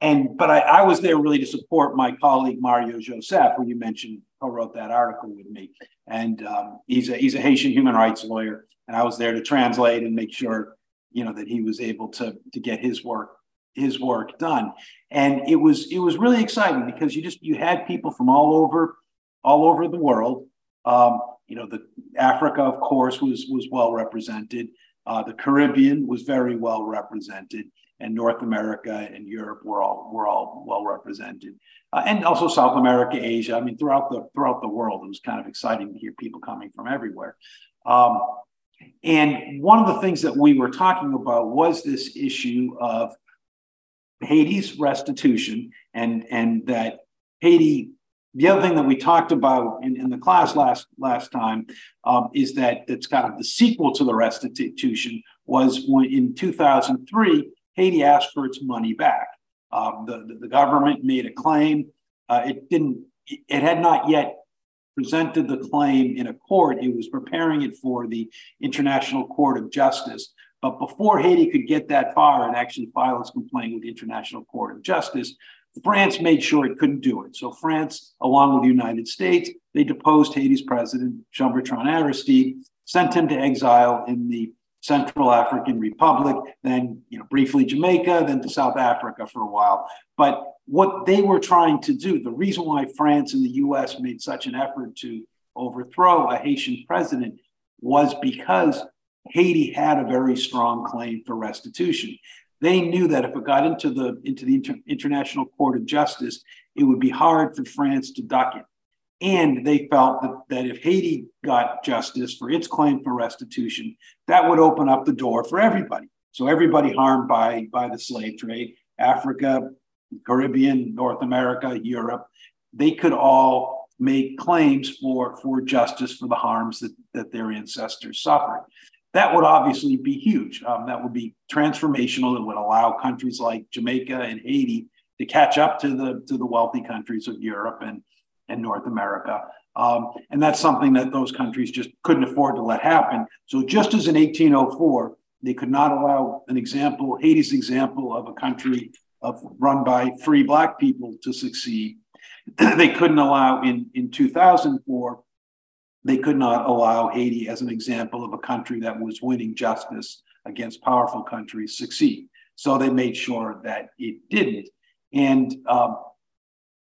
and but I, I, was there really to support my colleague Mario Joseph, who you mentioned, who wrote that article with me. And um, he's a he's a Haitian human rights lawyer, and I was there to translate and make sure you know that he was able to to get his work his work done. And it was it was really exciting because you just you had people from all over all over the world. Um, you know, the Africa, of course, was was well represented. Uh, the Caribbean was very well represented and North America and Europe were all were all well represented, uh, and also South America, Asia. I mean, throughout the throughout the world, it was kind of exciting to hear people coming from everywhere. Um, and one of the things that we were talking about was this issue of Haiti's restitution, and and that Haiti. The other thing that we talked about in, in the class last last time um, is that it's kind of the sequel to the restitution was when in 2003 Haiti asked for its money back. Um, the, the, the, government made a claim. Uh, it didn't, it had not yet presented the claim in a court. It was preparing it for the International Court of Justice. But before Haiti could get that far and actually file its complaint with the International Court of Justice, France made sure it couldn't do it. So France, along with the United States, they deposed Haiti's president, Jean-Bertrand Aristide, sent him to exile in the Central African Republic, then you know briefly Jamaica, then to South Africa for a while. But what they were trying to do, the reason why France and the U.S. made such an effort to overthrow a Haitian president was because Haiti had a very strong claim for restitution. They knew that if it got into the into the Inter- International Court of Justice, it would be hard for France to duck it. And they felt that, that if Haiti got justice for its claim for restitution, that would open up the door for everybody. So everybody harmed by, by the slave trade, Africa, Caribbean, North America, Europe, they could all make claims for, for justice for the harms that, that their ancestors suffered. That would obviously be huge. Um, that would be transformational. It would allow countries like Jamaica and Haiti to catch up to the to the wealthy countries of Europe and and North America. Um, and that's something that those countries just couldn't afford to let happen. So just as in 1804, they could not allow an example, Haiti's example of a country of run by free black people to succeed. they couldn't allow in, in 2004, they could not allow Haiti as an example of a country that was winning justice against powerful countries succeed. So they made sure that it didn't. And um,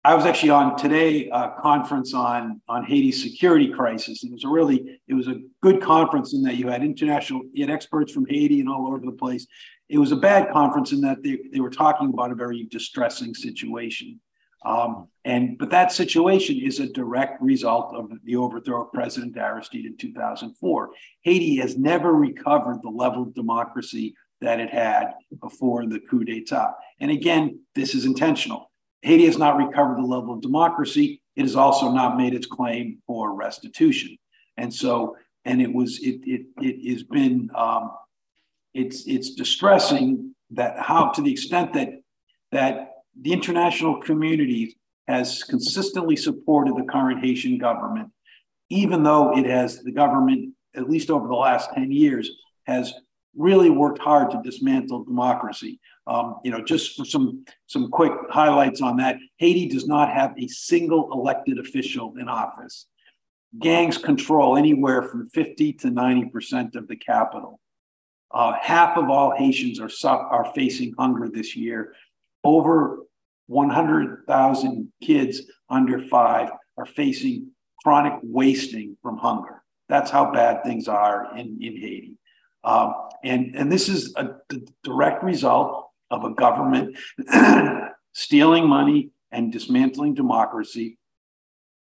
I was actually on today a conference on on Haiti's security crisis. and It was a really it was a good conference in that you had international you had experts from Haiti and all over the place. It was a bad conference in that they, they were talking about a very distressing situation. Um, and but that situation is a direct result of the overthrow of President Aristide in 2004. Haiti has never recovered the level of democracy that it had before the coup d'etat. And again, this is intentional. Haiti has not recovered the level of democracy. It has also not made its claim for restitution. And so, and it was, it, it, it has been, um, it's, it's distressing that how, to the extent that, that the international community has consistently supported the current Haitian government, even though it has, the government, at least over the last 10 years, has really worked hard to dismantle democracy. Um, you know, just for some some quick highlights on that, Haiti does not have a single elected official in office. Gangs control anywhere from 50 to 90 percent of the capital. Uh, half of all Haitians are are facing hunger this year. Over 100,000 kids under five are facing chronic wasting from hunger. That's how bad things are in, in Haiti. Um, and, and this is a d- direct result of a government stealing money and dismantling democracy,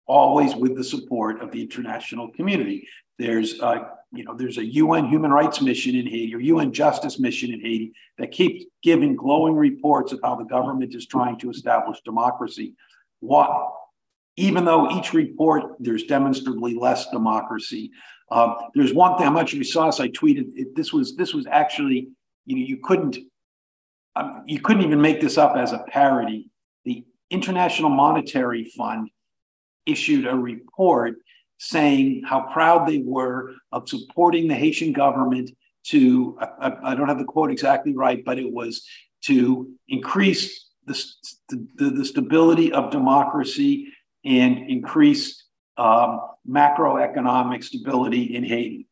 always with the support of the international community. There's a, you know, there's a UN human rights mission in Haiti or UN justice mission in Haiti that keeps giving glowing reports of how the government is trying to establish democracy. What, even though each report there's demonstrably less democracy, um, there's one thing not sure you saw this. I tweeted it, this was this was actually you know you couldn't um, you couldn't even make this up as a parody. The International Monetary Fund issued a report saying how proud they were of supporting the Haitian government to I, I don't have the quote exactly right, but it was to increase the, the, the stability of democracy and increase um, macroeconomic stability in Haiti.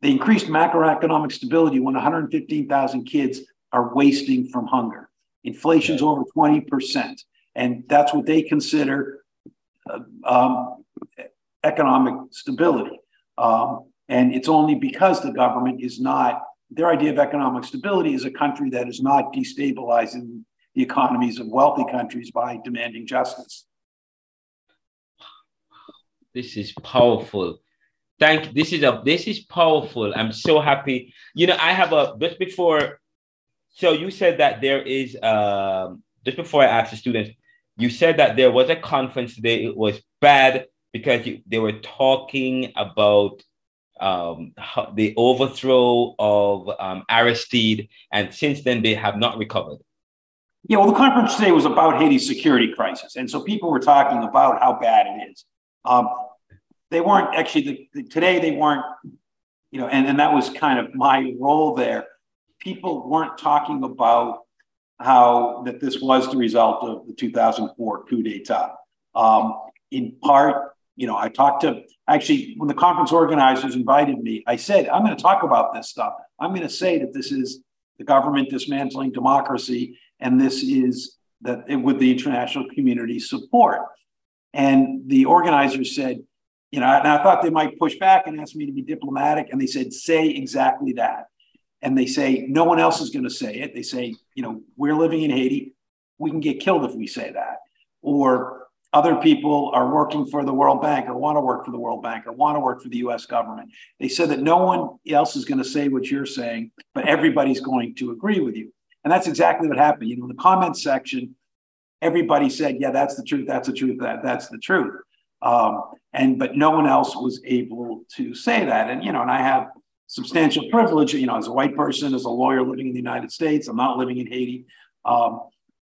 They increased macroeconomic stability when 115,000 kids are wasting from hunger. Inflation's over 20%. And that's what they consider uh, um, economic stability. Um, and it's only because the government is not, their idea of economic stability is a country that is not destabilizing the economies of wealthy countries by demanding justice. This is powerful. Thank this is a this is powerful. I'm so happy. You know, I have a just before. So you said that there is um just before I asked the students, you said that there was a conference today. It was bad because they were talking about um, the overthrow of um, Aristide, and since then they have not recovered. Yeah, well, the conference today was about Haiti's security crisis, and so people were talking about how bad it is. Um, they weren't actually the, the, today. They weren't, you know, and, and that was kind of my role there. People weren't talking about how that this was the result of the 2004 coup d'état. Um, in part, you know, I talked to actually when the conference organizers invited me, I said, I'm going to talk about this stuff. I'm going to say that this is the government dismantling democracy, and this is that with the international community support. And the organizers said, you know, and I thought they might push back and ask me to be diplomatic, and they said, say exactly that. And they say, no one else is going to say it. They say, you know, we're living in Haiti. We can get killed if we say that. Or other people are working for the World Bank or want to work for the World Bank or want to work for the US government. They said that no one else is going to say what you're saying, but everybody's going to agree with you. And that's exactly what happened. You know, in the comments section, everybody said, yeah, that's the truth, that's the truth, that, that's the truth. Um, and but no one else was able to say that. And you know, and I have substantial privilege, you know, as a white person, as a lawyer living in the United States. I'm not living in Haiti. Um,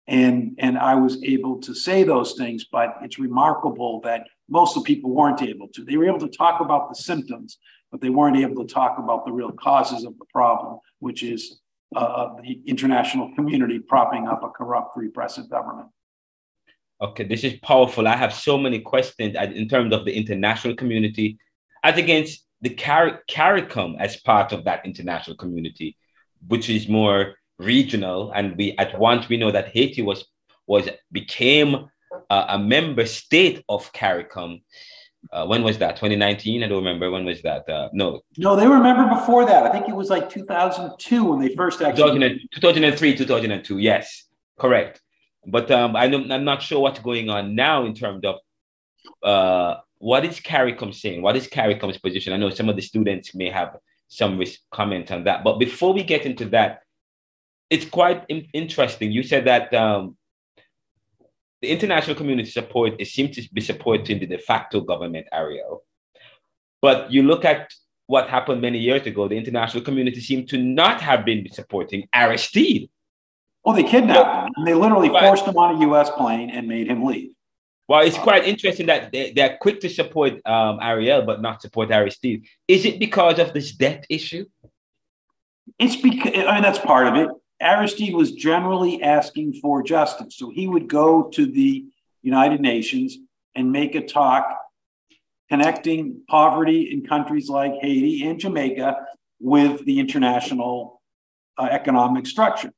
and and I was able to say those things, but it's remarkable that most of the people weren't able to. They were able to talk about the symptoms, but they weren't able to talk about the real causes of the problem, which is uh, the international community propping up a corrupt, repressive government. Okay, this is powerful. I have so many questions in terms of the international community as against the CARICOM as part of that international community, which is more regional, and we at once we know that Haiti was was became uh, a member state of CARICOM. Uh, when was that? 2019? I don't remember. When was that? Uh, no. No, they were member before that. I think it was like 2002 when they first actually. 2003, 2002. Yes, correct. But um, I don't, I'm not sure what's going on now in terms of uh, what is CARICOM saying? What is CARICOM's position? I know some of the students may have some comment on that. But before we get into that, it's quite in- interesting. You said that um, the international community support it seems to be supporting the de facto government Ariel. But you look at what happened many years ago, the international community seemed to not have been supporting Aristide. Well, they kidnapped him. And they literally forced him on a U.S. plane and made him leave. Well, it's quite interesting that they, they're quick to support um, Ariel, but not support Aristide. Is it because of this debt issue? It's because, I mean, that's part of it. Aristide was generally asking for justice. So he would go to the United Nations and make a talk connecting poverty in countries like Haiti and Jamaica with the international uh, economic structure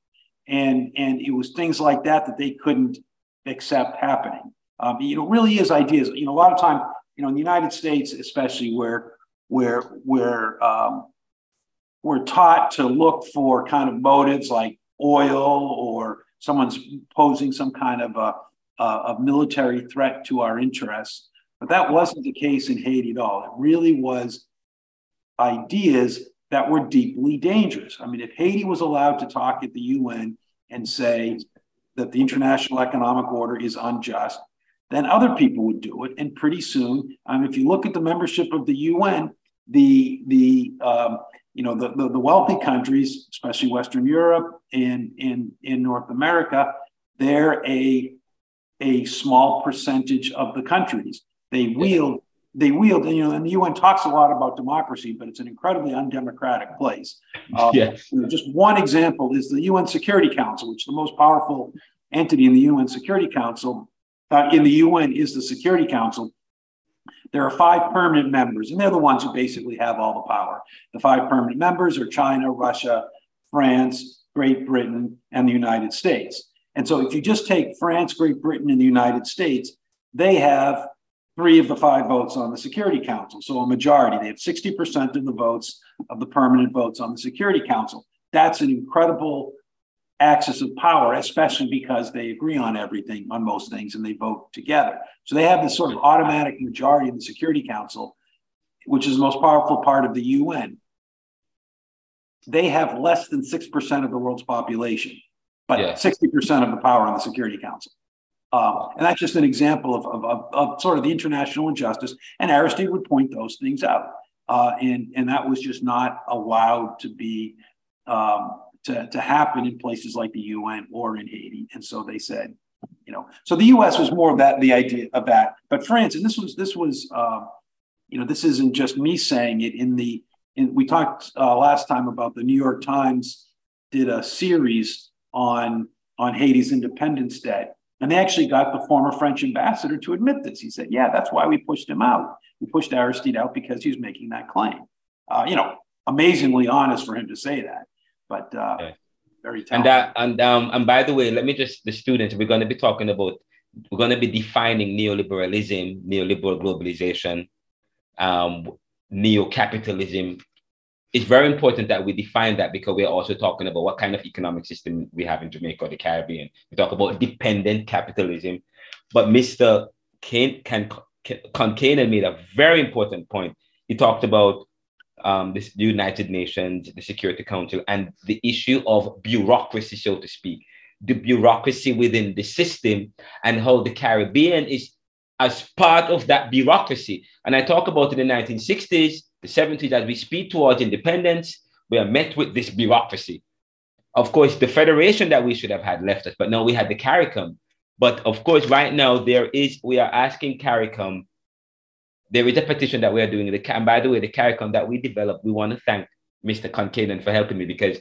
and and it was things like that that they couldn't accept happening. Um, you know, really is ideas. You know, a lot of time, you know, in the United States, especially where where where um, we're taught to look for kind of motives like oil or someone's posing some kind of a, a, military threat to our interests. But that wasn't the case in Haiti at all. It really was ideas that were deeply dangerous. I mean, if Haiti was allowed to talk at the UN and say that the international economic order is unjust, then other people would do it. And pretty soon, if you look at the membership of the UN, the the um, you know the, the, the wealthy countries, especially Western Europe and in in North America, they're a a small percentage of the countries. They wield they wield, and, you know, and the UN talks a lot about democracy, but it's an incredibly undemocratic place. Um, yes. You know, just one example is the UN Security Council, which is the most powerful entity in the UN Security Council. Uh, in the UN is the Security Council. There are five permanent members, and they're the ones who basically have all the power. The five permanent members are China, Russia, France, Great Britain, and the United States. And so if you just take France, Great Britain, and the United States, they have three of the five votes on the Security Council. So a majority, they have 60% of the votes of the permanent votes on the Security Council. That's an incredible axis of power, especially because they agree on everything, on most things, and they vote together. So they have this sort of automatic majority in the Security Council, which is the most powerful part of the UN. They have less than 6% of the world's population, but yeah. 60% of the power on the Security Council. Um, and that's just an example of, of, of, of, sort of the international injustice. And Aristide would point those things out. Uh, and, and that was just not allowed to be um, to, to happen in places like the UN or in Haiti. And so they said, you know, so the US was more of that, the idea of that. But France, and this was, this was, uh, you know, this isn't just me saying it in the, in, we talked uh, last time about the New York Times did a series on, on Haiti's Independence Day and they actually got the former French ambassador to admit this. He said, yeah, that's why we pushed him out. We pushed Aristide out because he was making that claim. Uh, you know, amazingly honest for him to say that. But uh, very talented. and that and um and by the way, let me just the students we're going to be talking about we're going to be defining neoliberalism, neoliberal globalization, um, neo-capitalism. It's very important that we define that because we're also talking about what kind of economic system we have in Jamaica or the Caribbean. We talk about dependent capitalism, but Mr. Kane, Can, Concannon made a very important point. He talked about um, the United Nations, the Security Council, and the issue of bureaucracy, so to speak, the bureaucracy within the system, and how the Caribbean is as part of that bureaucracy. And I talk about in the 1960s, the 70s, as we speed towards independence, we are met with this bureaucracy. Of course, the federation that we should have had left us, but now we had the CARICOM. But of course, right now there is, we are asking CARICOM, there is a petition that we are doing. The, and by the way, the CARICOM that we developed, we want to thank Mr. Concannon for helping me because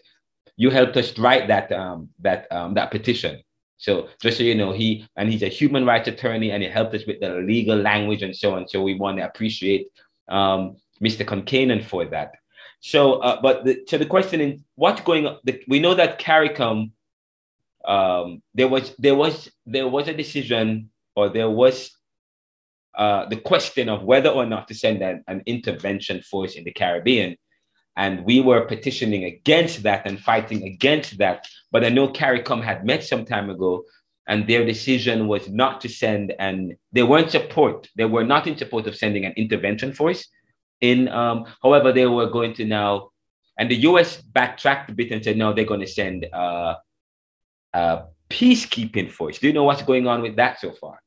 you helped us write that um, that um, that petition. So just so you know, he and he's a human rights attorney, and he helped us with the legal language and so on. So we want to appreciate um, Mr. Concannon for that. So, uh, but the, so the question is, what's going on? We know that CARICOM, um, there was there was there was a decision, or there was uh, the question of whether or not to send an, an intervention force in the Caribbean. And we were petitioning against that and fighting against that. But I know CARICOM had met some time ago, and their decision was not to send, and they weren't support. They were not in support of sending an intervention force. In, um, however, they were going to now, and the U.S. backtracked a bit and said, no, they're going to send uh, a peacekeeping force. Do you know what's going on with that so far?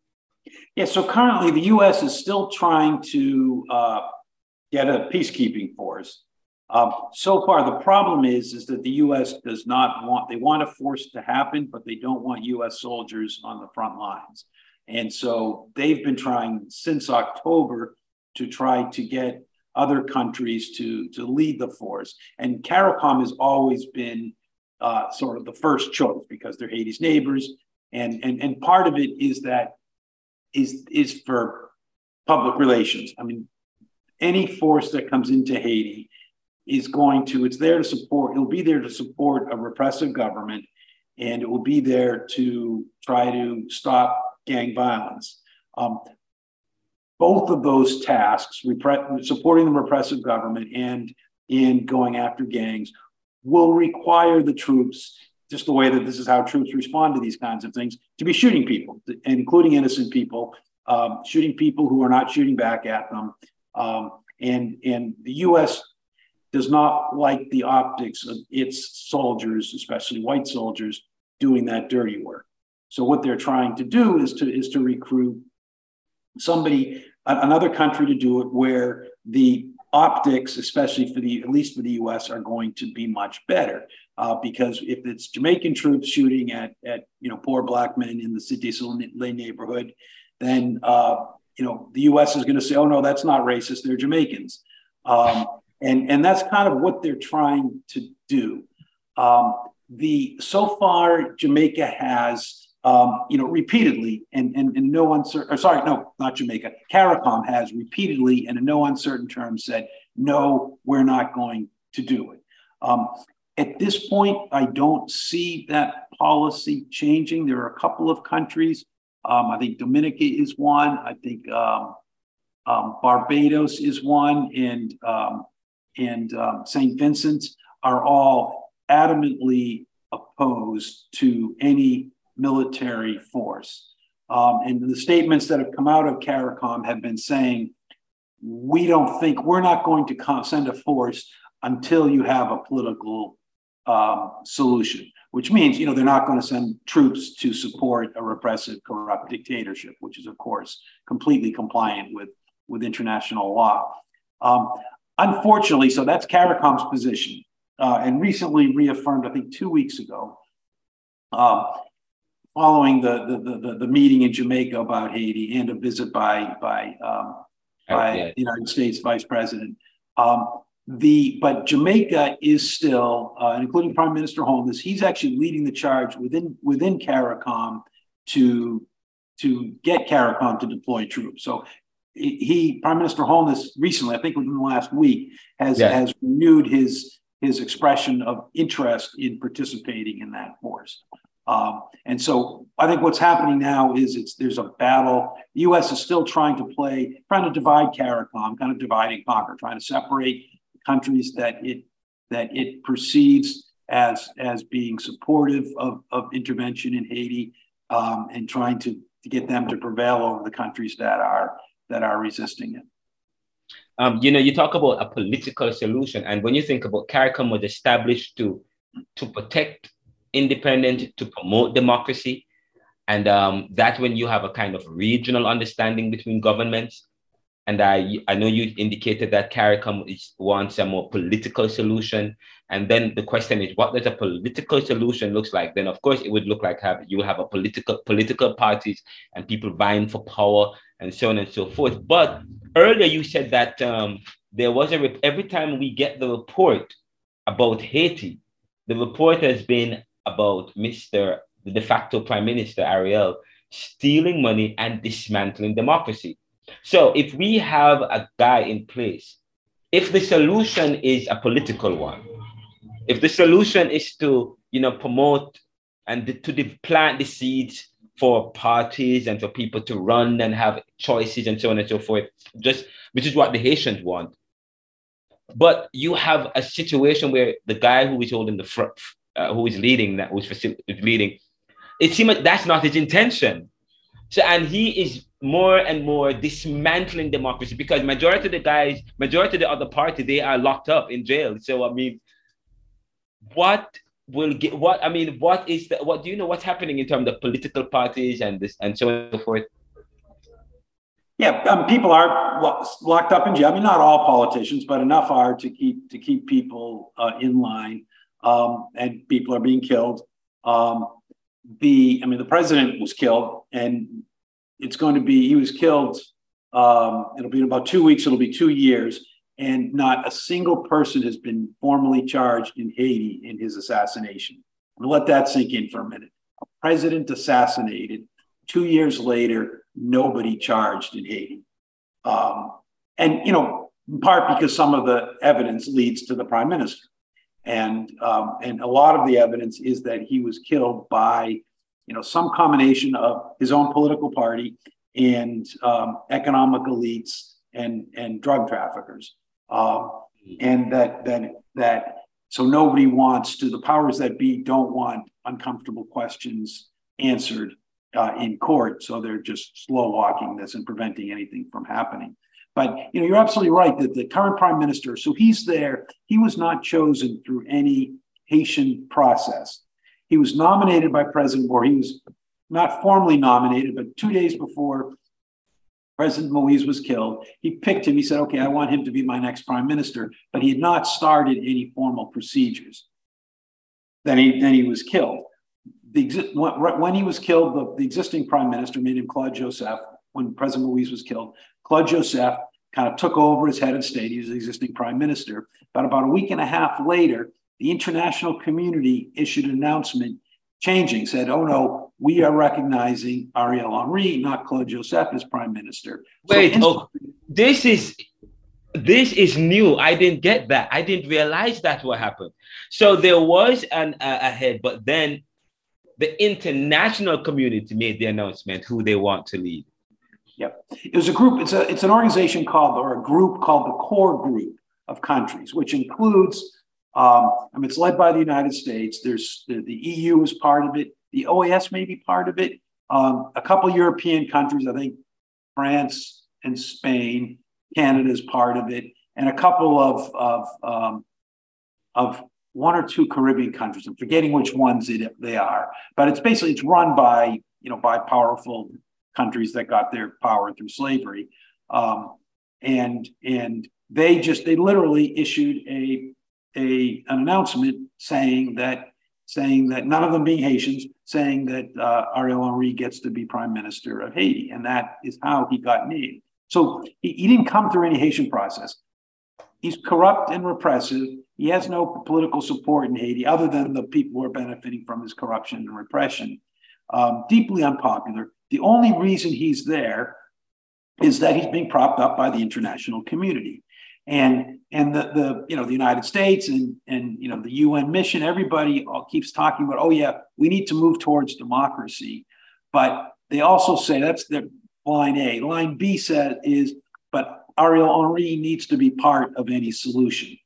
Yeah. So currently, the U.S. is still trying to uh, get a peacekeeping force. Um, so far, the problem is is that the U.S. does not want. They want a force to happen, but they don't want U.S. soldiers on the front lines. And so they've been trying since October to try to get other countries to to lead the force. And CARICOM has always been uh, sort of the first choice because they're Haiti's neighbors, and and and part of it is that is is for public relations. I mean, any force that comes into Haiti is going to, it's there to support, it'll be there to support a repressive government and it will be there to try to stop gang violence. Um, both of those tasks, repre- supporting the repressive government and in going after gangs, will require the troops, just the way that this is how troops respond to these kinds of things, to be shooting people, including innocent people, um, shooting people who are not shooting back at them. Um, and, and the US does not like the optics of its soldiers, especially white soldiers, doing that dirty work. So what they're trying to do is to is to recruit somebody, another country to do it where the optics, especially for the at least for the U.S., are going to be much better. Uh, because if it's Jamaican troops shooting at at you know poor black men in the Cité Soleil neighborhood, then uh, you know the U.S. is going to say, "Oh no, that's not racist. They're Jamaicans." Um, and and that's kind of what they're trying to do. Um, the so far Jamaica has um, you know repeatedly and and, and no uncertain sorry no not Jamaica CARICOM has repeatedly and in no uncertain terms said no we're not going to do it. Um, at this point, I don't see that policy changing. There are a couple of countries. Um, I think Dominica is one. I think um, um, Barbados is one, and um, and um, St. Vincent are all adamantly opposed to any military force. Um, and the statements that have come out of CARICOM have been saying, we don't think we're not going to send a force until you have a political um, solution, which means, you know, they're not going to send troops to support a repressive, corrupt dictatorship, which is, of course, completely compliant with, with international law. Um, Unfortunately, so that's CARICOM's position, uh, and recently reaffirmed, I think, two weeks ago, um, following the, the, the, the, meeting in Jamaica about Haiti and a visit by, by, um, by the United States Vice President. Um, the but Jamaica is still, uh, including Prime Minister Holness, he's actually leading the charge within within CARICOM to to get CARICOM to deploy troops. So he, Prime Minister Holness, recently, I think within the last week, has yeah. has renewed his his expression of interest in participating in that force. Um, and so I think what's happening now is it's there's a battle. The U.S. is still trying to play, trying to divide CARICOM, kind of divide and conquer, trying to separate countries that it that it perceives as as being supportive of, of intervention in Haiti, um, and trying to, to get them to prevail over the countries that are that are resisting it. Um, you know, you talk about a political solution, and when you think about CARICOM was established to to protect independent to promote democracy. And um, that's when you have a kind of regional understanding between governments. And I, I know you indicated that CARICOM is, wants a more political solution. And then the question is, what does a political solution looks like? Then, of course, it would look like have you have a political political parties and people vying for power and so on and so forth. But earlier you said that um, there was a every time we get the report about Haiti, the report has been about Mr. the de facto prime minister, Ariel, stealing money and dismantling democracy. So if we have a guy in place, if the solution is a political one, if the solution is to, you know, promote and to plant the seeds for parties and for people to run and have choices and so on and so forth, just which is what the Haitians want. But you have a situation where the guy who is holding the front, uh, who is leading that, who's leading, it seems like that's not his intention. So, and he is more and more dismantling democracy because majority of the guys, majority of the other party, they are locked up in jail. So, I mean, what will get what? I mean, what is the what? Do you know what's happening in terms of political parties and this and so on and so forth? Yeah, um, people are locked up in jail. I mean, not all politicians, but enough are to keep to keep people uh, in line um, and people are being killed. Um, the, I mean, the president was killed, and it's going to be, he was killed. Um, it'll be in about two weeks, it'll be two years, and not a single person has been formally charged in Haiti in his assassination. I'm let that sink in for a minute. A president assassinated, two years later, nobody charged in Haiti. Um, and, you know, in part because some of the evidence leads to the prime minister. And, um, and a lot of the evidence is that he was killed by, you know, some combination of his own political party and um, economic elites and, and drug traffickers. Um, and that, that, that, so nobody wants to, the powers that be don't want uncomfortable questions answered uh, in court. So they're just slow walking this and preventing anything from happening. But you know, you're absolutely right that the current prime minister, so he's there, he was not chosen through any Haitian process. He was nominated by President or he was not formally nominated, but two days before President Moise was killed, he picked him. He said, okay, I want him to be my next prime minister, but he had not started any formal procedures. Then he, then he was killed. The, when he was killed, the, the existing prime minister, named Claude Joseph, when President Moise was killed, Claude Joseph kind of took over as head of state. He was the existing prime minister. But about a week and a half later, the international community issued an announcement changing, said, oh no, we are recognizing Ariel Henry, not Claude Joseph, as prime minister. Wait, so oh, this is this is new. I didn't get that. I didn't realize that's what happened. So there was an uh, ahead, but then the international community made the announcement who they want to lead. Yep. It was a group, it's, a, it's an organization called, or a group called the Core Group of Countries, which includes, um, I mean, it's led by the United States. There's the, the EU is part of it. The OAS may be part of it. Um, a couple European countries, I think France and Spain, Canada is part of it, and a couple of, of, um, of one or two Caribbean countries. I'm forgetting which ones it, they are, but it's basically, it's run by, you know, by powerful countries that got their power through slavery. Um, and and they just they literally issued a a an announcement saying that saying that none of them being Haitians, saying that uh, Ariel Henry gets to be prime minister of Haiti, and that is how he got named. So he, he didn't come through any Haitian process. He's corrupt and repressive. He has no political support in Haiti other than the people who are benefiting from his corruption and repression. Um, deeply unpopular. The only reason he's there is that he's being propped up by the international community. And, and the, the, you know, the United States and, and, you know, the UN mission, everybody keeps talking about, oh yeah, we need to move towards democracy. But they also say that's the line A. Line B said is, but Ariel Henry needs to be part of any solution.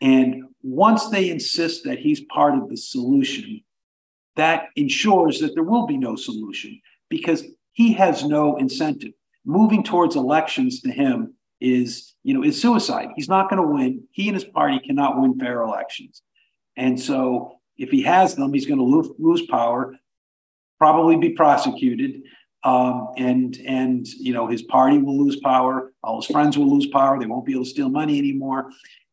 And once they insist that he's part of the solution, that ensures that there will be no solution because he has no incentive. Moving towards elections to him is, you know, is suicide. He's not going to win. He and his party cannot win fair elections. And so if he has them, he's going to lose, lose power, probably be prosecuted. Um, and and you know his party will lose power, all his friends will lose power. They won't be able to steal money anymore,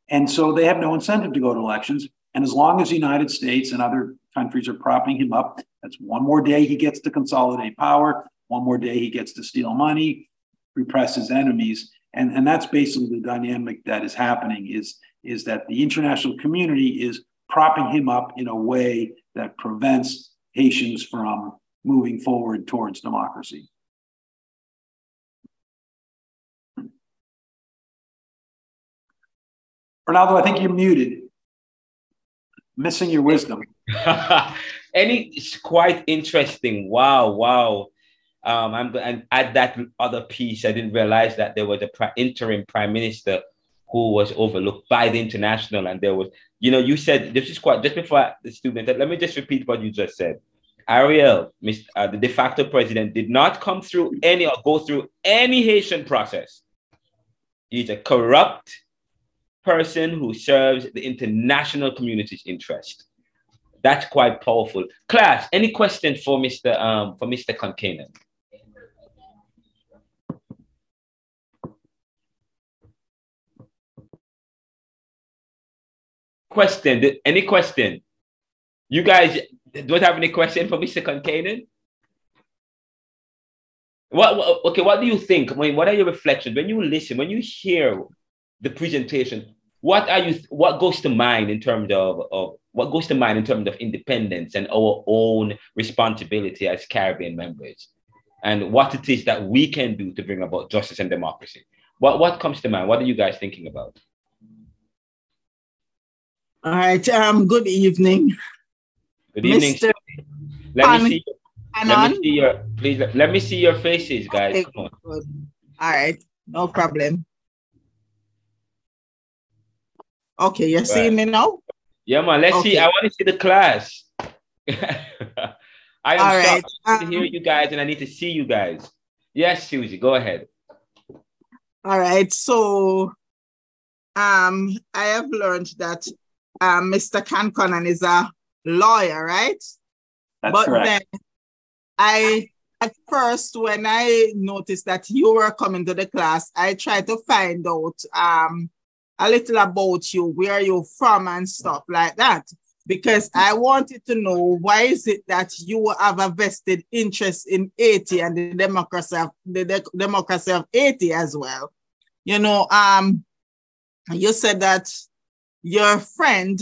and so they have no incentive to go to elections. And as long as the United States and other countries are propping him up, that's one more day he gets to consolidate power. One more day he gets to steal money, repress his enemies, and and that's basically the dynamic that is happening. Is is that the international community is propping him up in a way that prevents Haitians from moving forward towards democracy. Renaldo, I think you're muted. Missing your wisdom. Any, it's quite interesting. Wow, wow. Um, I'm to add that other piece. I didn't realize that there was a interim prime minister who was overlooked by the international, and there was, you know, you said this is quite just before the student. Let me just repeat what you just said. Ariel, uh, the de facto president, did not come through any or go through any Haitian process. He's a corrupt person who serves the international community's interest. That's quite powerful. Class, any question for Mr. Um, for Mr. Concannon? Question, any question? You guys, don't have any question for Mr. Concannon? What, what, okay, what do you think? I mean, what are your reflections when you listen, when you hear the presentation? What are you what goes to mind in terms of, of what goes to mind in terms of independence and our own responsibility as Caribbean members? And what it is that we can do to bring about justice and democracy. What what comes to mind? What are you guys thinking about? All right. Um, good evening. Good evening. Mr. Let me see. let me see your please. Let, let me see your faces, guys. Okay, Come on. All right, no problem. Okay, you're right. seeing me now. Yeah, man. Let's okay. see. I want to see the class. I am All right. Um, to hear you guys, and I need to see you guys. Yes, Susie, go ahead. All right. So, um, I have learned that um, Mr. Concannon is a lawyer, right? That's but correct. then I at first when I noticed that you were coming to the class, I tried to find out um a little about you, where you're from and stuff like that. Because I wanted to know why is it that you have a vested interest in Haiti and the democracy of the de- democracy of Haiti as well. You know, um, you said that your friend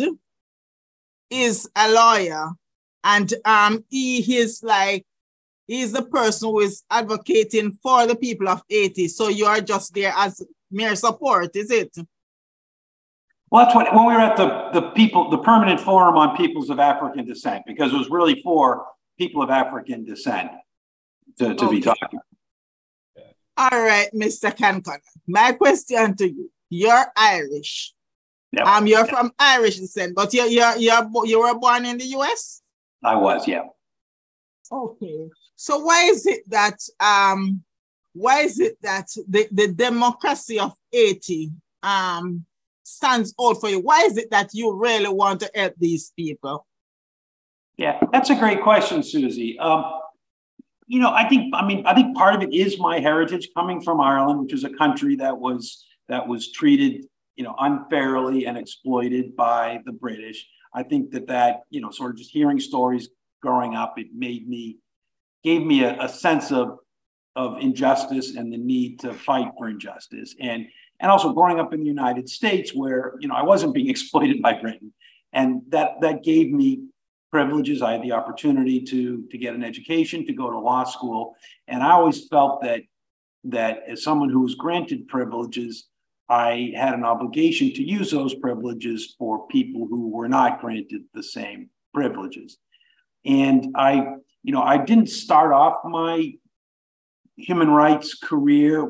is a lawyer and um he is like he's the person who is advocating for the people of Haiti. So you are just there as mere support, is it? Well, that's what when we were at the the people the permanent forum on peoples of African descent because it was really for people of African descent to, to okay. be talking. All right, Mr. Concannon. My question to you: You're Irish. Yep. Um, you're from Irish descent, but you're you're you're you were born in the U.S. I was, yeah. Okay, so why is it that um, why is it that the, the democracy of Haiti um stands out for you? Why is it that you really want to help these people? Yeah, that's a great question, Susie. Um, you know, I think I mean I think part of it is my heritage coming from Ireland, which is a country that was that was treated you know, unfairly and exploited by the British. I think that that, you know, sort of just hearing stories growing up, it made me, gave me a, a sense of, of injustice and the need to fight for injustice. And, and also growing up in the United States where, you know, I wasn't being exploited by Britain. And that, that gave me privileges. I had the opportunity to, to get an education, to go to law school. And I always felt that that as someone who was granted privileges, I had an obligation to use those privileges for people who were not granted the same privileges. And I, you know, I didn't start off my human rights career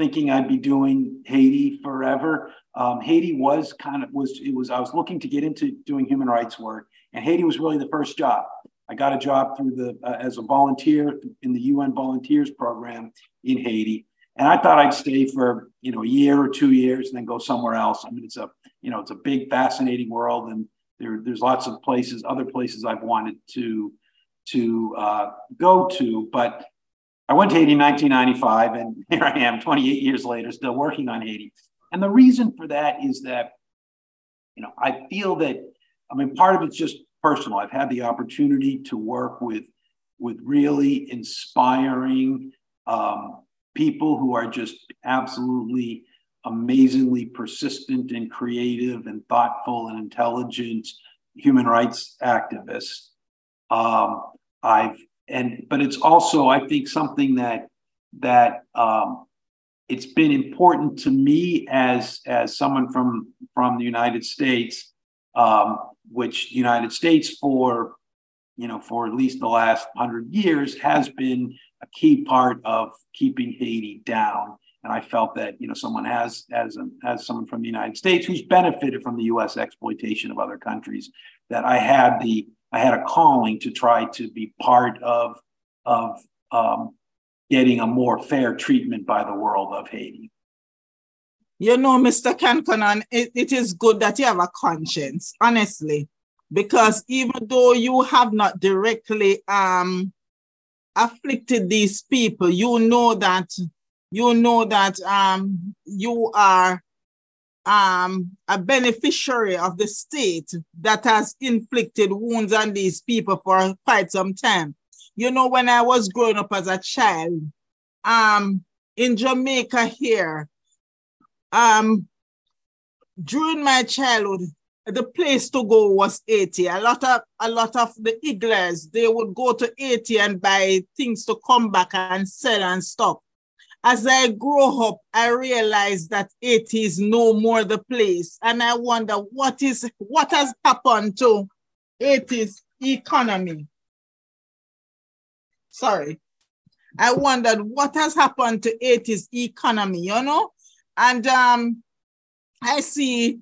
thinking I'd be doing Haiti forever. Um, Haiti was kind of was it was I was looking to get into doing human rights work, and Haiti was really the first job. I got a job through the uh, as a volunteer in the UN Volunteers Program in Haiti, and I thought I'd stay for you know a year or two years and then go somewhere else. I mean, it's a you know it's a big, fascinating world, and there, there's lots of places, other places I've wanted to to uh, go to, but I went to Haiti in 1995, and here I am 28 years later, still working on Haiti. And the reason for that is that, you know, I feel that, I mean, part of it's just personal. I've had the opportunity to work with, with really inspiring um, people who are just absolutely amazingly persistent and creative and thoughtful and intelligent human rights activists. Um, I've and but it's also I think something that that um, it's been important to me as as someone from from the United States, um, which United States for you know for at least the last hundred years has been a key part of keeping Haiti down. And I felt that you know someone as as a, as someone from the United States who's benefited from the U.S. exploitation of other countries, that I had the I had a calling to try to be part of of um, getting a more fair treatment by the world of Haiti. You know, Mr. Concannon, it, it is good that you have a conscience, honestly, because even though you have not directly um, afflicted these people, you know that you know that um, you are um, a beneficiary of the state that has inflicted wounds on these people for quite some time. You know, when I was growing up as a child, um, in Jamaica here, um, during my childhood, the place to go was Haiti. A lot of a lot of the Igles, they would go to Haiti and buy things to come back and sell and stuff. As I grow up, I realize that it is no more the place. And I wonder what is what has happened to it is economy sorry. I wondered what has happened to it is economy, you know? And um, I see,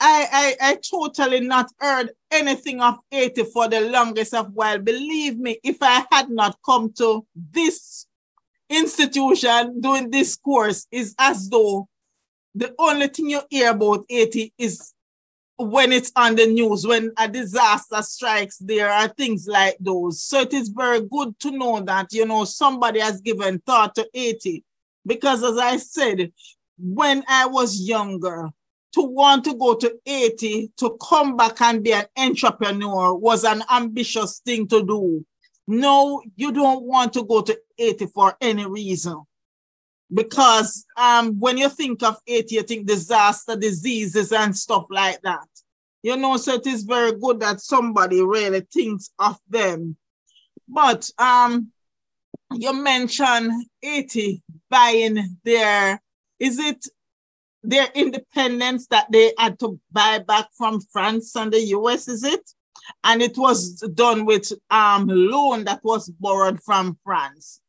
I, I, I totally not heard anything of Haiti for the longest of while. Believe me, if I had not come to this institution doing this course, is as though the only thing you hear about Haiti is when it's on the news, when a disaster strikes, there are things like those. So it is very good to know that, you know, somebody has given thought to Haiti. Because as I said, when I was younger, to want to go to Haiti to come back and be an entrepreneur was an ambitious thing to do. No, you don't want to go to Haiti for any reason because um, when you think of it, you think disaster, diseases, and stuff like that. You know, so it is very good that somebody really thinks of them. But um, you mentioned Haiti buying their, is it their independence that they had to buy back from France and the US, is it? And it was done with um loan that was borrowed from France.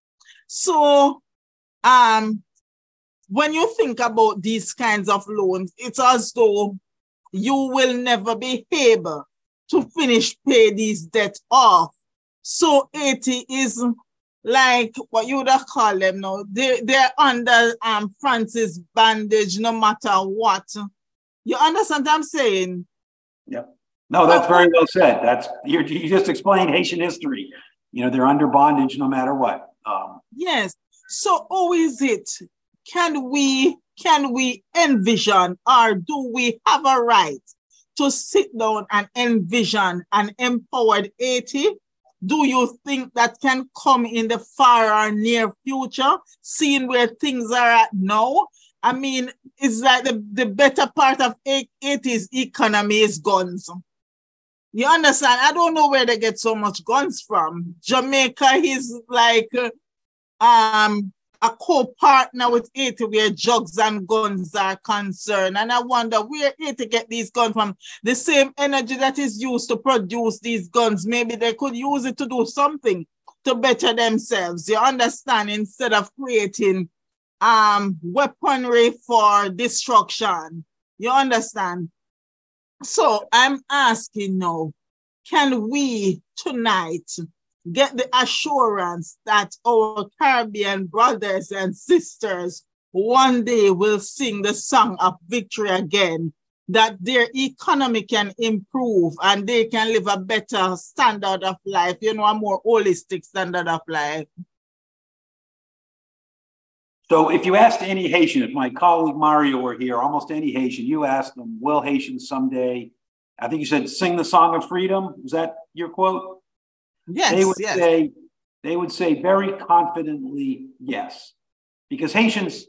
So um, when you think about these kinds of loans, it's as though you will never be able to finish pay these debt off. So Haiti is like what you would have called them now. They they're under um France's bandage no matter what. You understand what I'm saying? Yep. No, that's very well said. That's you you just explained Haitian history. You know, they're under bondage no matter what. Um, yes. So how is it can we can we envision or do we have a right to sit down and envision an empowered Haiti? Do you think that can come in the far or near future, seeing where things are at now? I mean, it's like the, the better part of Haiti's economy is guns. You understand? I don't know where they get so much guns from. Jamaica is like um a co-partner with it where drugs and guns are concerned. And I wonder where Haiti get these guns from. The same energy that is used to produce these guns, maybe they could use it to do something to better themselves. You understand? Instead of creating um, weaponry for destruction. You understand? So I'm asking now, can we tonight get the assurance that our Caribbean brothers and sisters one day will sing the song of victory again, that their economy can improve and they can live a better standard of life, you know, a more holistic standard of life. So if you asked any Haitian, if my colleague Mario were here, almost any Haitian, you asked them, will Haitians someday, I think you said, sing the song of freedom? Was that your quote? Yes. They would yes. say, they would say very confidently yes. Because Haitians,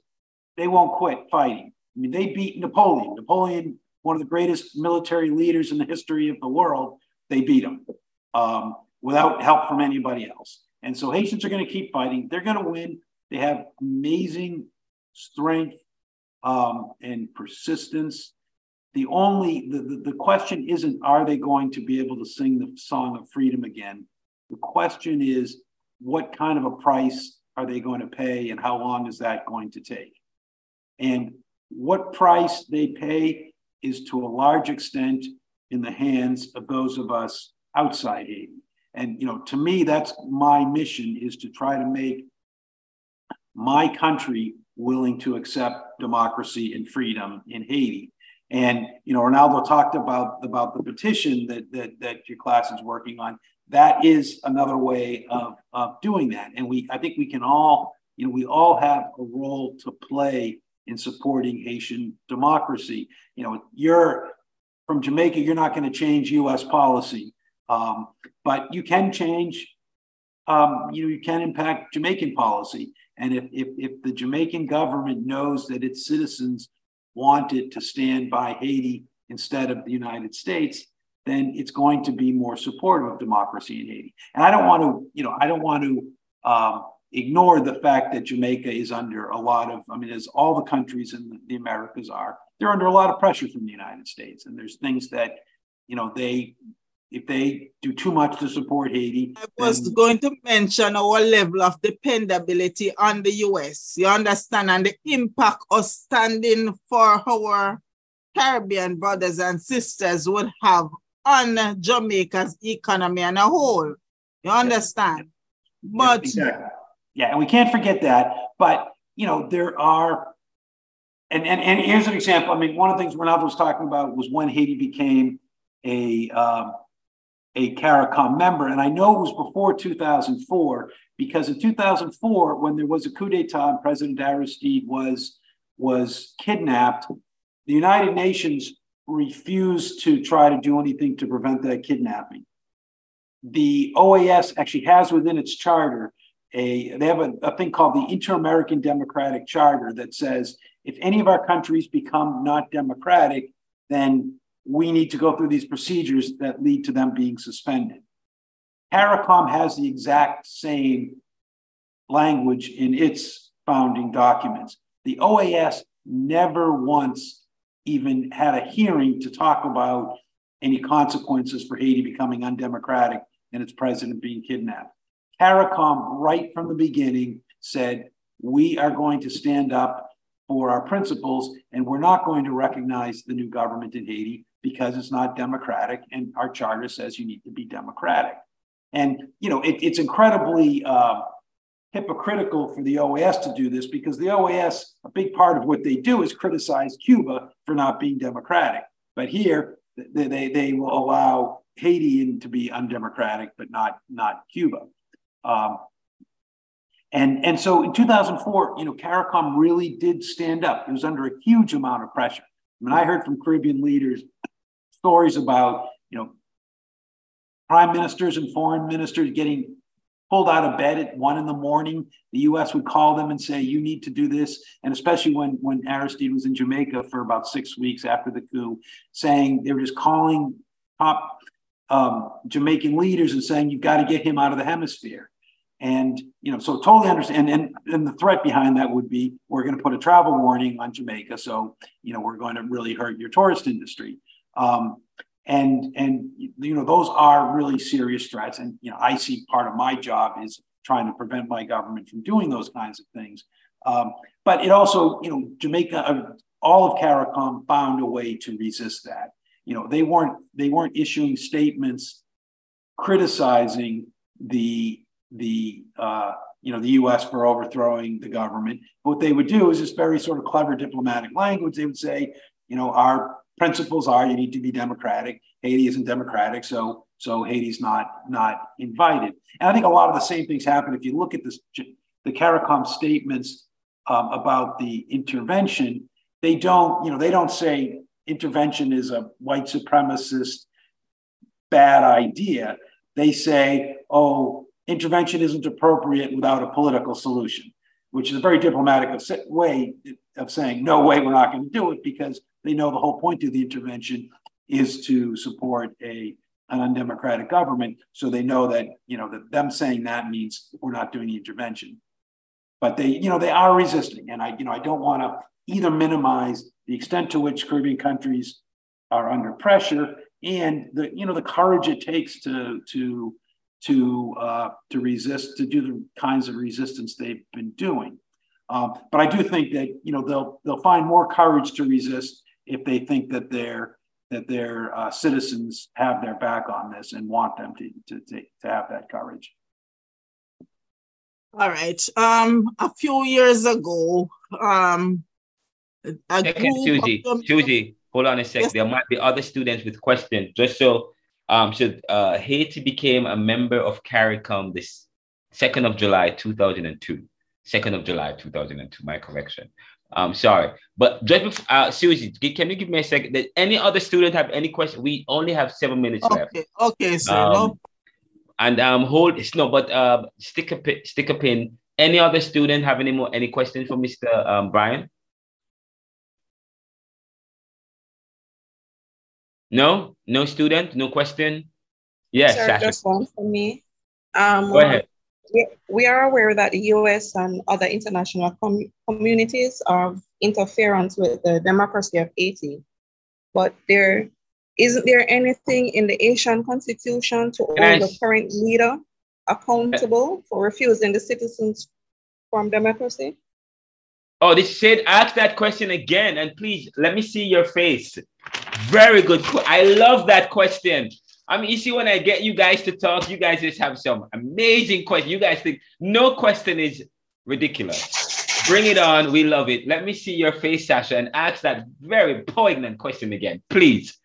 they won't quit fighting. I mean, they beat Napoleon. Napoleon, one of the greatest military leaders in the history of the world, they beat him um, without help from anybody else. And so Haitians are going to keep fighting. They're going to win. They have amazing strength um, and persistence. The only the, the, the question isn't are they going to be able to sing the song of freedom again? The question is what kind of a price are they going to pay and how long is that going to take? And what price they pay is to a large extent in the hands of those of us outside Haiti. And you know, to me, that's my mission is to try to make my country willing to accept democracy and freedom in Haiti. And you know, Renaldo talked about about the petition that that that your class is working on. That is another way of of doing that. And we, I think, we can all, you know, we all have a role to play in supporting Haitian democracy. You know, you're from Jamaica. You're not going to change U.S. policy, um, but you can change. Um, you know, you can impact Jamaican policy. And if, if, if the Jamaican government knows that its citizens want it to stand by Haiti instead of the United States, then it's going to be more supportive of democracy in Haiti. And I don't want to, you know, I don't want to um, ignore the fact that Jamaica is under a lot of, I mean, as all the countries in the Americas are, they're under a lot of pressure from the United States. And there's things that, you know, they if they do too much to support Haiti. I was then... going to mention our level of dependability on the US. You understand? And the impact of standing for our Caribbean brothers and sisters would have on Jamaica's economy and a whole. You understand? But exactly. yeah, and we can't forget that. But you know, there are and, and and here's an example. I mean, one of the things Renaldo was talking about was when Haiti became a um, a CARICOM member. And I know it was before 2004, because in 2004, when there was a coup d'etat and President Aristide was, was kidnapped, the United Nations refused to try to do anything to prevent that kidnapping. The OAS actually has within its charter a they have a, a thing called the Inter-American Democratic Charter that says if any of our countries become not democratic, then we need to go through these procedures that lead to them being suspended. CARICOM has the exact same language in its founding documents. The OAS never once even had a hearing to talk about any consequences for Haiti becoming undemocratic and its president being kidnapped. CARICOM, right from the beginning, said, We are going to stand up for our principles and we're not going to recognize the new government in Haiti because it's not democratic, and our charter says you need to be democratic. And you know, it, it's incredibly uh, hypocritical for the OAS to do this because the OAS, a big part of what they do is criticize Cuba for not being democratic. But here, they, they, they will allow Haiti to be undemocratic, but not, not Cuba. Um, and, and so in 2004, you know, CARICOM really did stand up. It was under a huge amount of pressure. I mean, I heard from Caribbean leaders stories about, you know, prime ministers and foreign ministers getting pulled out of bed at one in the morning. The U.S. would call them and say, "You need to do this," and especially when when Aristide was in Jamaica for about six weeks after the coup, saying they were just calling top um, Jamaican leaders and saying, "You've got to get him out of the hemisphere." And you know, so totally understand. And, and, and the threat behind that would be we're going to put a travel warning on Jamaica, so you know we're going to really hurt your tourist industry. Um, and and you know those are really serious threats. And you know, I see part of my job is trying to prevent my government from doing those kinds of things. Um, but it also, you know, Jamaica, uh, all of CARICOM found a way to resist that. You know, they weren't they weren't issuing statements criticizing the the uh, you know the U.S. for overthrowing the government. What they would do is this very sort of clever diplomatic language. They would say, you know, our principles are you need to be democratic. Haiti isn't democratic, so so Haiti's not not invited. And I think a lot of the same things happen if you look at this the CARICOM statements um, about the intervention. They don't you know they don't say intervention is a white supremacist bad idea. They say, oh, intervention isn't appropriate without a political solution, which is a very diplomatic way of saying, no way, we're not going to do it because they know the whole point of the intervention is to support a an undemocratic government. So they know that, you know, that them saying that means we're not doing the intervention. But they, you know, they are resisting. And I, you know, I don't want to either minimize the extent to which Caribbean countries are under pressure and the, you know, the courage it takes to to to uh, to resist, to do the kinds of resistance they've been doing. Um, but I do think that you know they'll they'll find more courage to resist if they think that their that their uh, citizens have their back on this and want them to, to, to, to have that courage. All right. Um, a few years ago, um, a Second, Susie, Susie, hold on a sec. Yes. There might be other students with questions. Just so um, so uh, Haiti became a member of CARICOM this 2nd of July 2002. 2nd of July 2002, my correction. I'm sorry, but just before, uh, Susie, can you give me a second? Did any other student have any question? We only have seven minutes okay. left. Okay, sir. Um, no. And um, hold it's no, but uh, stick a pin, stick a pin. Any other student have any more any questions for Mr. Um, Brian? No, no student, no question. Yes, Sir, just one for me. Um, Go ahead. We, we are aware that the US and other international com communities are interference with the democracy of Haiti, but there isn't there anything in the Haitian constitution to hold the current leader accountable for refusing the citizens from democracy? Oh, this said, ask that question again, and please let me see your face. Very good. I love that question. I mean, you see, when I get you guys to talk, you guys just have some amazing questions. You guys think no question is ridiculous. Bring it on. We love it. Let me see your face, Sasha, and ask that very poignant question again, please.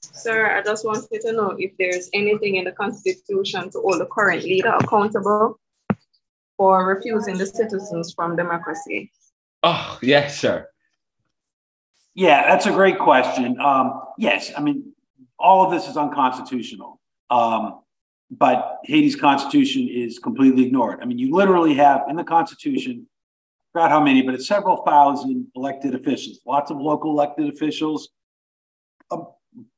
Sir, I just wanted to know if there's anything in the Constitution to hold the current leader accountable for refusing the citizens from democracy. Oh, yes, sir. Yeah, that's a great question. Um, yes, I mean, all of this is unconstitutional. Um, but Haiti's constitution is completely ignored. I mean, you literally have in the constitution, I forgot how many, but it's several thousand elected officials, lots of local elected officials, uh,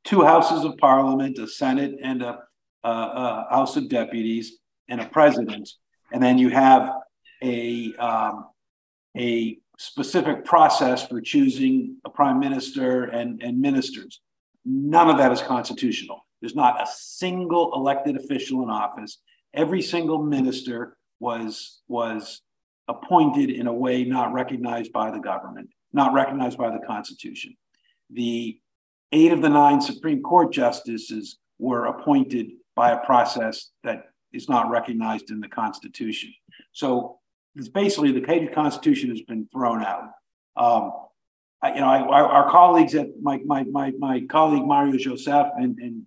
two houses of parliament, a senate, and a, a, a, house of deputies, and a president. And then you have a um, a specific process for choosing a prime minister and, and ministers. None of that is constitutional. There's not a single elected official in office. Every single minister was, was appointed in a way not recognized by the government, not recognized by the Constitution. The eight of the nine Supreme Court justices were appointed by a process that is not recognized in the Constitution. So it's basically the Haiti Constitution has been thrown out. Um, I, you know, I, our, our, colleagues at my, my, my, my colleague Mario Joseph and, and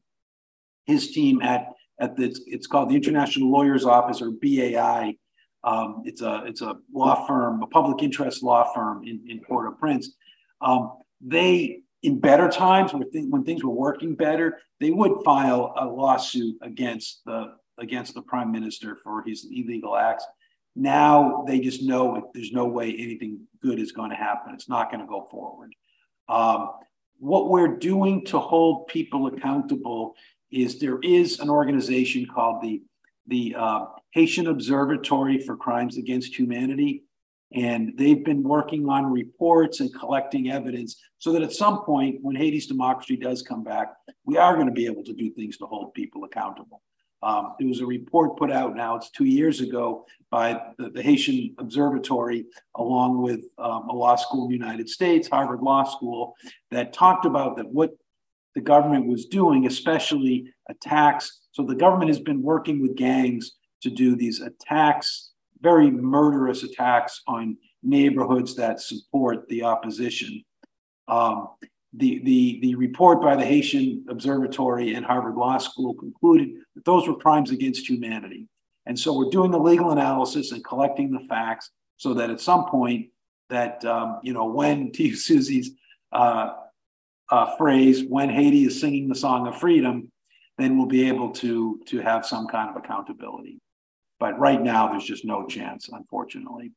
his team at, at the, it's called the International Lawyers Office or BAI. Um, it's a, it's a law firm, a public interest law firm in, in Port-au-Prince. Um, they, in better times when, th- when things were working better, they would file a lawsuit against the, against the prime minister for his illegal acts. Now they just know there's no way anything good is going to happen. It's not going to go forward. Um, what we're doing to hold people accountable is there is an organization called the the uh, Haitian Observatory for Crimes Against Humanity. And they've been working on reports and collecting evidence so that at some point, when Haiti's democracy does come back, we are going to be able to do things to hold people accountable. Um, there was a report put out now, it's two years ago, by the, the Haitian Observatory, along with um, a law school in the United States, Harvard Law School, that talked about that what the government was doing, especially attacks. So the government has been working with gangs to do these attacks, very murderous attacks on neighborhoods that support the opposition. Um, the, the, the report by the Haitian Observatory and Harvard Law School concluded that those were crimes against humanity. And so we're doing the legal analysis and collecting the facts so that at some point that, um, you know, when, to use Susie's uh, uh, phrase, when Haiti is singing the song of freedom, then we'll be able to, to have some kind of accountability. But right now, there's just no chance, unfortunately.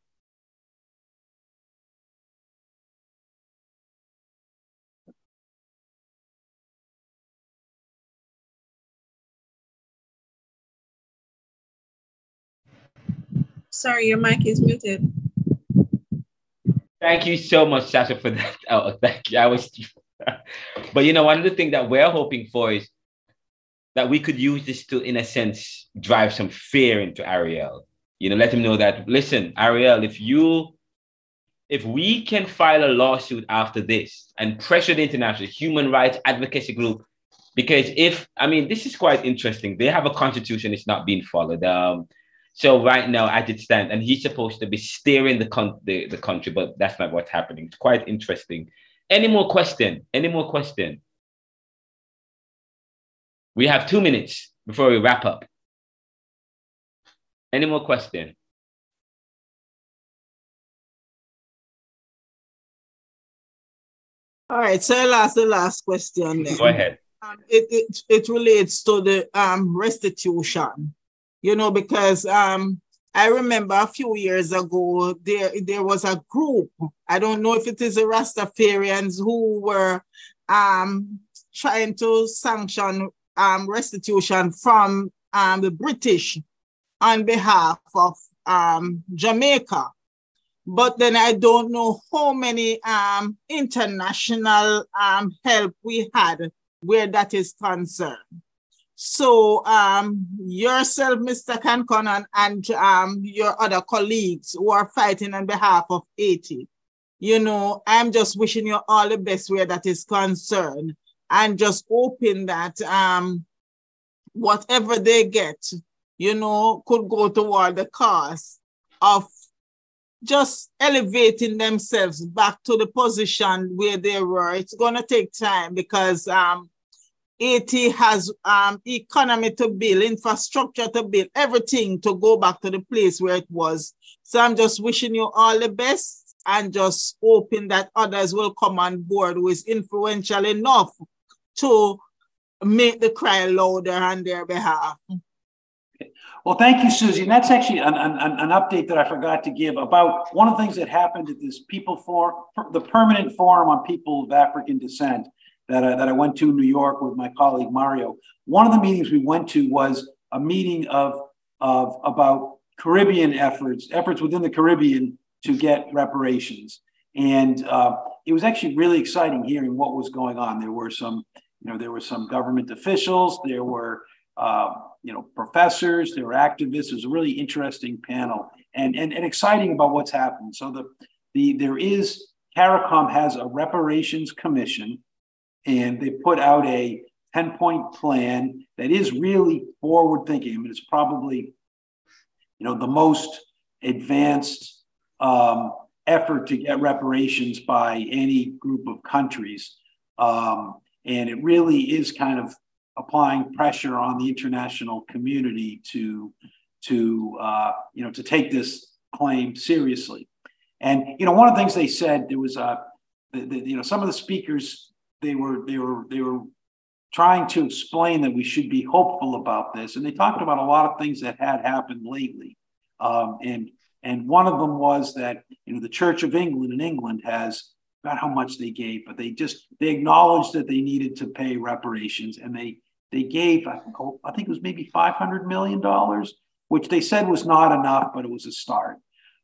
Sorry, your mic is muted. Thank you so much, Sasha, for that. Oh, thank you. I was, but you know, one of the things that we're hoping for is that we could use this to, in a sense, drive some fear into Ariel. You know, let him know that, listen, Ariel, if you, if we can file a lawsuit after this and pressure the international human rights advocacy group, because if, I mean, this is quite interesting. They have a constitution, it's not being followed. Um, so right now, as it stands, and he's supposed to be steering the, con- the, the country, but that's not what's happening. It's quite interesting. Any more question? Any more question? We have two minutes before we wrap up. Any more question? All right, so I'll the last question. Then. Go ahead. Um, it, it, it relates to the um, restitution, you know, because um, I remember a few years ago, there, there was a group, I don't know if it is the Rastafarians who were um, trying to sanction um, restitution from um, the British on behalf of um, Jamaica. But then I don't know how many um, international um, help we had where that is concerned. So um, yourself, Mr. Concannon, and um, your other colleagues who are fighting on behalf of Haiti, you know, I'm just wishing you all the best where that is concerned and just hoping that um, whatever they get, you know, could go toward the cause of just elevating themselves back to the position where they were. It's going to take time because um, Haiti has um, economy to build, infrastructure to build, everything to go back to the place where it was. So I'm just wishing you all the best and just hoping that others will come on board who is influential enough to make the cry louder on their behalf. Well, thank you, Susie. And that's actually an, an, an, update that I forgot to give about one of the things that happened at this people for the permanent forum on people of African descent that I, that I went to in New York with my colleague Mario. One of the meetings we went to was a meeting of, of about Caribbean efforts, efforts within the Caribbean to get reparations. And uh, it was actually really exciting hearing what was going on. There were some you know, there were some government officials, there were, uh, you know, professors, there were activists. It was a really interesting panel and, and, and exciting about what's happened. So the, the there is, CARICOM has a reparations commission and they put out a 10 point plan that is really forward thinking. I mean, it's probably, you know, the most advanced um, effort to get reparations by any group of countries. Um, and it really is kind of applying pressure on the international community to, to uh, you know, to take this claim seriously. And you know, one of the things they said there was a, uh, the, the, you know, some of the speakers they were they were they were trying to explain that we should be hopeful about this, and they talked about a lot of things that had happened lately. Um, and and one of them was that you know the Church of England in England has about how much they gave, but they just they acknowledged that they needed to pay reparations, and they they gave, I think it was maybe $500 million, which they said was not enough, but it was a start.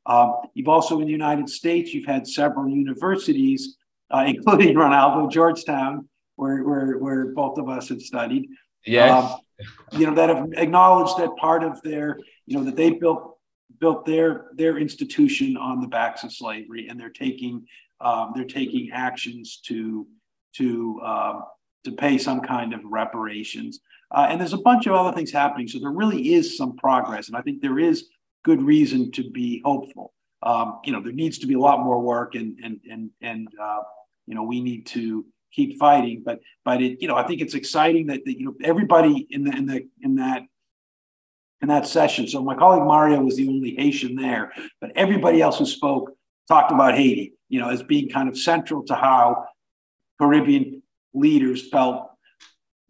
Um, you've also in the United States, you've had several universities, uh, including Renaldo, Georgetown, where, where, where both of us have studied. Yes. Um, you know, that have acknowledged that part of their, you know, that they built built their their institution on the backs of slavery, and they're taking um, they're taking actions to to um, to pay some kind of reparations. Uh, and there's a bunch of other things happening. So there really is some progress, and I think there is good reason to be hopeful. Um, you know, there needs to be a lot more work, and and and and uh, you know, we need to keep fighting. But but it, you know, I think it's exciting that, that you know everybody in the in the in that in that session. So my colleague Mario was the only Haitian there, but everybody else who spoke talked about Haiti, you know, as being kind of central to how Caribbean leaders felt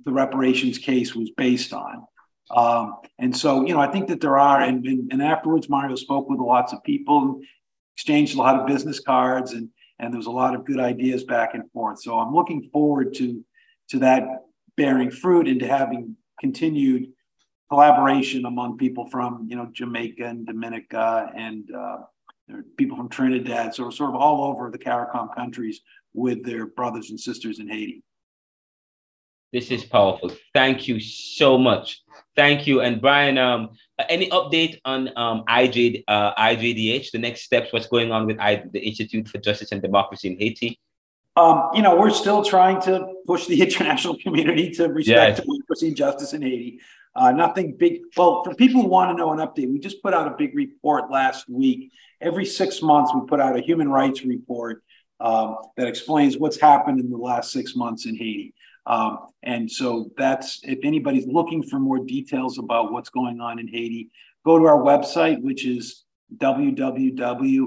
the reparations case was based on. Um, and so, you know, I think that there are, and, and, and afterwards, Mario spoke with lots of people and exchanged a lot of business cards, and and there was a lot of good ideas back and forth. So I'm looking forward to to that bearing fruit and to having continued collaboration among people from you know Jamaica and Dominica and uh, people from Trinidad, so sort of all over the CARICOM countries with their brothers and sisters in Haiti. This is powerful. Thank you so much. Thank you. And Brian, um, any update on um, IJ, uh, IJDH, the next steps, what's going on with I, the Institute for Justice and Democracy in Haiti? Um, you know, we're still trying to push the international community to respect yes. democracy and justice in Haiti. Uh, nothing big. Well, for people who want to know an update, we just put out a big report last week. Every six months, we put out a human rights report um, that explains what's happened in the last six months in Haiti. Um, and so that's if anybody's looking for more details about what's going on in Haiti, go to our website, which is www.ijdh.org,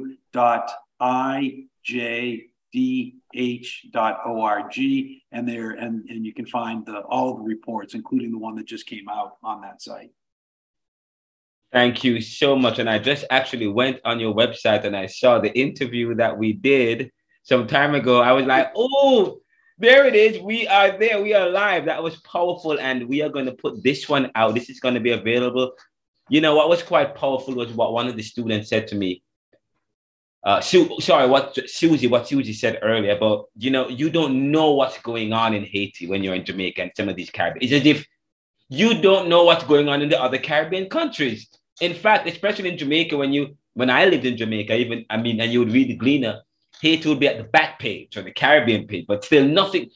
and there and, and you can find the, all the reports, including the one that just came out on that site. Thank you so much. And I just actually went on your website and I saw the interview that we did some time ago. I was like, oh, there it is. We are there. We are live. That was powerful. And we are going to put this one out. This is going to be available. You know, what was quite powerful was what one of the students said to me. Uh, Su- sorry, what Susie, what Susie said earlier about, you know, you don't know what's going on in Haiti when you're in Jamaica and some of these Caribbean. It's as if you don't know what's going on in the other Caribbean countries. In fact, especially in Jamaica, when you when I lived in Jamaica, even I mean, and you would read the Gleaner, Haiti will be at the back page or the Caribbean page, but still nothing,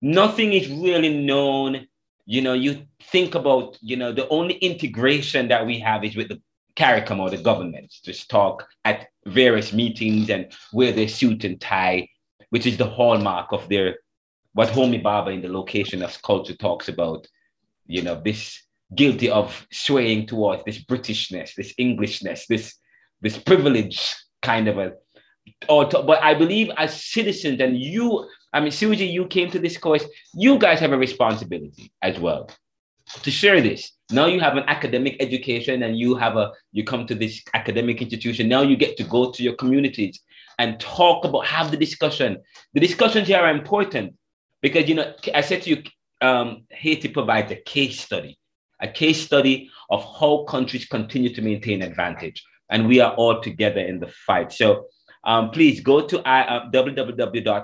nothing is really known. You know, you think about, you know, the only integration that we have is with the CARICOM or the governments, just talk at various meetings and wear their suit and tie, which is the hallmark of their what Homi Bhabha in the location of culture talks about, you know, this guilty of swaying towards this Britishness, this Englishness, this this privilege kind of a or to, but I believe as citizens, and you, I mean, Susie, you came to this course, you guys have a responsibility as well to share this. Now you have an academic education and you have a, you come to this academic institution. Now you get to go to your communities and talk about, have the discussion. The discussions here are important because, you know, I said to you, um, Haiti provides a case study, a case study of how countries continue to maintain advantage. And we are all together in the fight. So um, please go to uh, www.ijdh.org.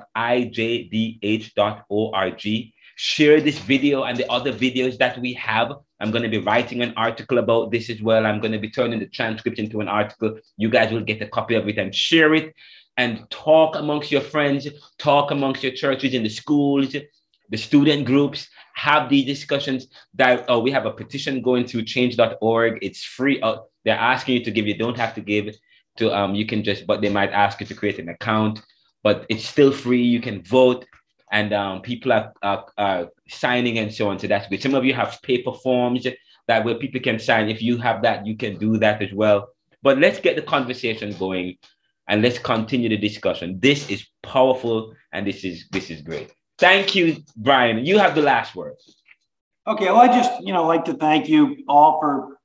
Share this video and the other videos that we have. I'm going to be writing an article about this as well. I'm going to be turning the transcript into an article. You guys will get a copy of it and share it and talk amongst your friends, talk amongst your churches in the schools, the student groups, have these discussions. That oh, we have a petition going to change.org. It's free. Uh, they're asking you to give. You don't have to give to um you can just but they might ask you to create an account but it's still free you can vote and um, people are, are, are, signing and so on. So that's good. Some of you have paper forms that where people can sign. If you have that you can do that as well. But let's get the conversation going and let's continue the discussion. This is powerful and this is this is great. Thank you brian. You have the last word. Okay well i just you know like to thank you all for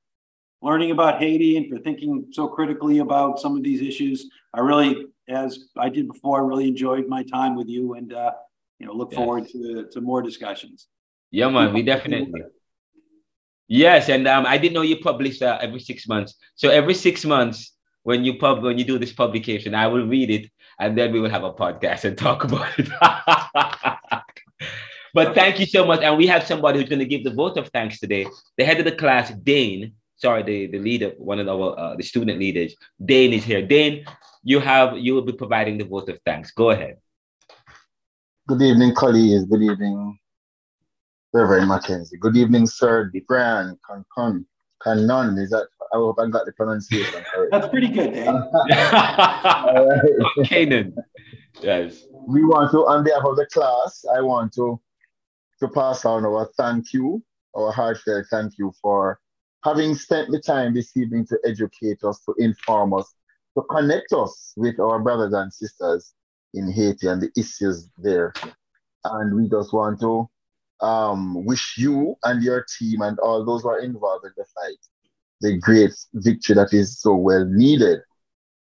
learning about Haiti and for thinking so critically about some of these issues. I really, as I did before, I really enjoyed my time with you and, uh, you know, look yes. forward to, to more discussions. Yeah, man, we definitely. Yes, and um, I didn't know you publish uh, every six months. So every six months, when you pub when you do this publication, I will read it, and then we will have a podcast and talk about it. but thank you so much, and we have somebody who's going to give the vote of thanks today. The head of the class, Dane. Sorry, the, the leader, one of our uh, the student leaders, Dane is here. Dane, you have you will be providing the vote of thanks. Go ahead. Good evening, colleagues. Good evening, Reverend McKenzie. Good evening, Sir Brian Con Canon. Is that I hope I got the pronunciation correct. That's pretty good, Dave. Canaan. Yes. We want to, on behalf of the class, I want to to pass on our thank you, our heartfelt thank you for having spent the time this evening to educate us, to inform us, to connect us with our brothers and sisters in Haiti and the issues there. And we just want to um, wish you and your team and all those who are involved in the fight the great victory that is so well needed.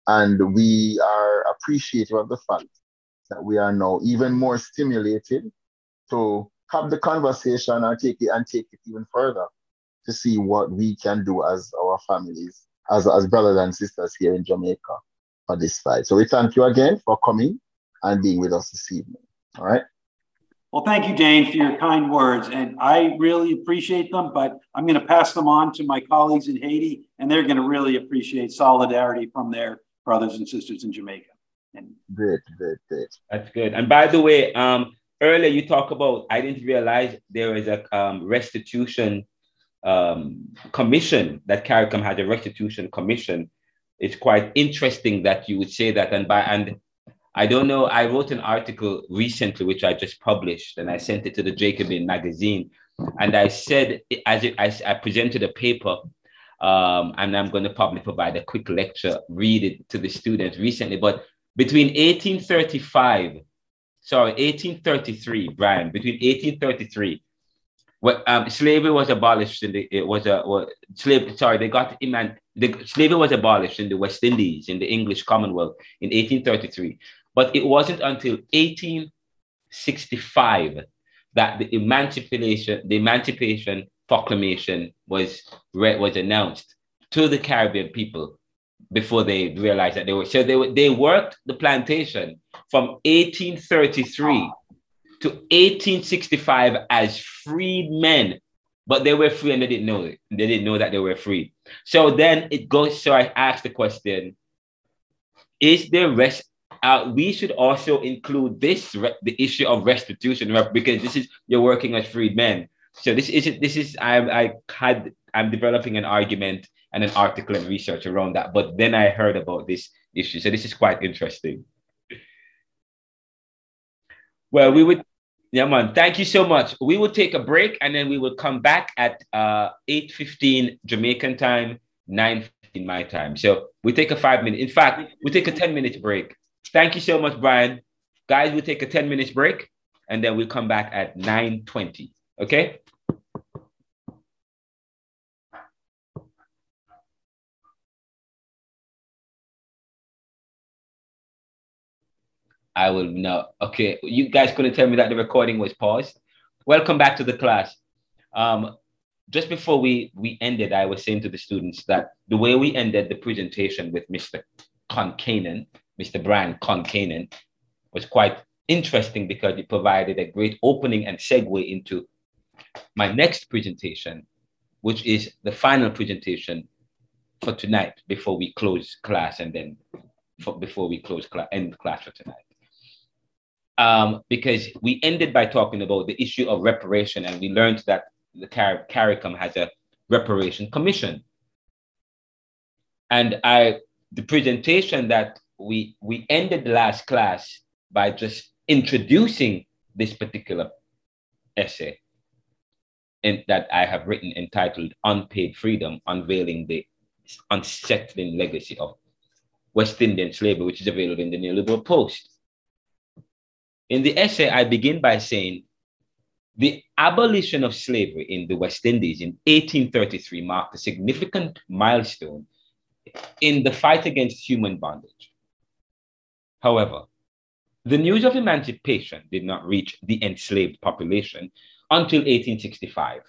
And we are appreciative of the fact that we are now even more stimulated to have the conversation and take it and take it even further to see what we can do as our families, as, as brothers and sisters here in Jamaica for this fight. So we thank you again for coming and being with us this evening. All right. Well, thank you, Dane, for your kind words. And I really appreciate them, but I'm going to pass them on to my colleagues in Haiti, and they're going to really appreciate solidarity from their brothers and sisters in Jamaica. And great, great, great. That's good. And by the way, um, earlier you talk about, I didn't realize there is a um, restitution um, commission that CARICOM had a restitution commission. It's quite interesting that you would say that. And by, and I don't know. I wrote an article recently, which I just published, and I sent it to the Jacobin magazine. And I said, as it, I, I presented a paper, um, and I'm going to probably provide a quick lecture, read it to the students recently. But between 1835, sorry, 1833, Brian, between 1833, what um, slavery was abolished in the it was a well, slave sorry they got eman the slavery was abolished in the West Indies in the English Commonwealth in 1833 but it wasn't until 1865 that the emancipation, the Emancipation Proclamation was was announced to the Caribbean people before they realized that they were so they were, they worked the plantation from 1833 to 1865 as freed men but they were free and they didn't know it they didn't know that they were free so then it goes so i asked the question is there rest uh, we should also include this the issue of restitution because this is you're working as freed men. So this is this is I I had I'm developing an argument and an article and research around that, but then I heard about this issue. So this is quite interesting. Well, we would yeah, man. Thank you so much. We will take a break and then we will come back at uh 8:15 Jamaican time, 9 in my time. So we take a five minute. In fact, we take a 10 minute break. Thank you so much, Brian. Guys, we'll take a 10 minutes break and then we'll come back at 9.20. Okay? I will know. Okay, you guys couldn't tell me that the recording was paused. Welcome back to the class. Um, just before we, we ended, I was saying to the students that the way we ended the presentation with Mr. Concannon Mr. Brian Concannon, was quite interesting because it provided a great opening and segue into my next presentation, which is the final presentation for tonight before we close class and then for, before we close class, end class for tonight. Um, because we ended by talking about the issue of reparation and we learned that the Car- CARICOM has a reparation commission. And I, the presentation that we we ended the last class by just introducing this particular essay in, that I have written entitled Unpaid Freedom, Unveiling the Unsettling Legacy of West Indian Slavery, which is available in the Neoliberal Post. In the essay, I begin by saying the abolition of slavery in the West Indies in 1833 marked a significant milestone in the fight against human bondage. However, the news of emancipation did not reach the enslaved population until 1865,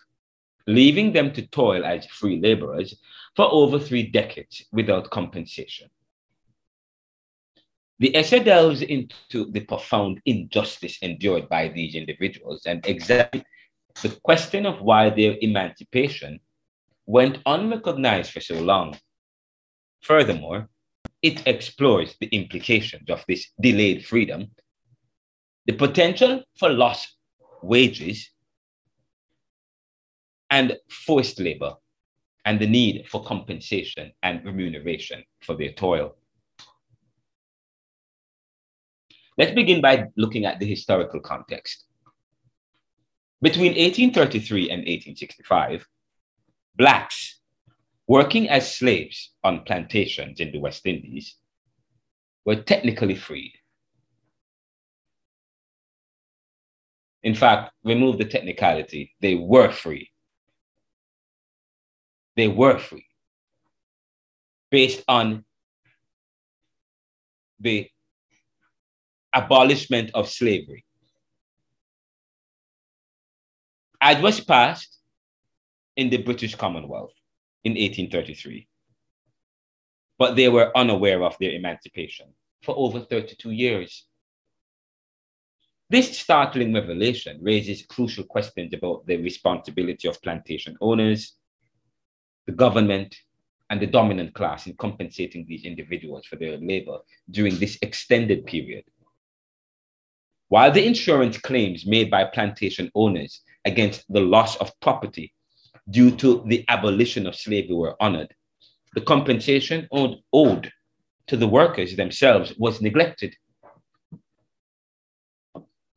leaving them to toil as free laborers for over three decades without compensation. The essay delves into the profound injustice endured by these individuals and examines the question of why their emancipation went unrecognized for so long. Furthermore, it explores the implications of this delayed freedom, the potential for lost wages, and forced labor, and the need for compensation and remuneration for their toil. Let's begin by looking at the historical context. Between 1833 and 1865, Blacks working as slaves on plantations in the West Indies were technically freed. In fact, remove the technicality, they were free. They were free based on the abolishment of slavery. It was passed in the British Commonwealth in 1833, but they were unaware of their emancipation for over 32 years. This startling revelation raises crucial questions about the responsibility of plantation owners, the government, and the dominant class in compensating these individuals for their labor during this extended period. While the insurance claims made by plantation owners against the loss of property due to the abolition of slavery were honored, the compensation owed, owed to the workers themselves was neglected.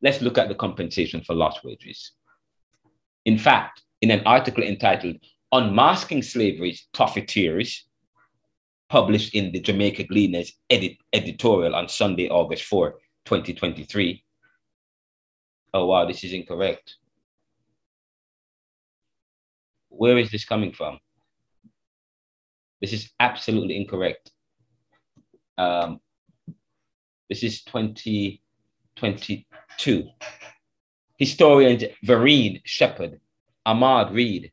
Let's look at the compensation for lost wages. In fact, in an article entitled Unmasking Slavery's Profiteers, published in the Jamaica Gleaners edit editorial on Sunday, August 4, 2023, oh wow, this is incorrect. Where is this coming from? This is absolutely incorrect. Um, this is 2022. Historians Verene Shepherd, Ahmed Reid,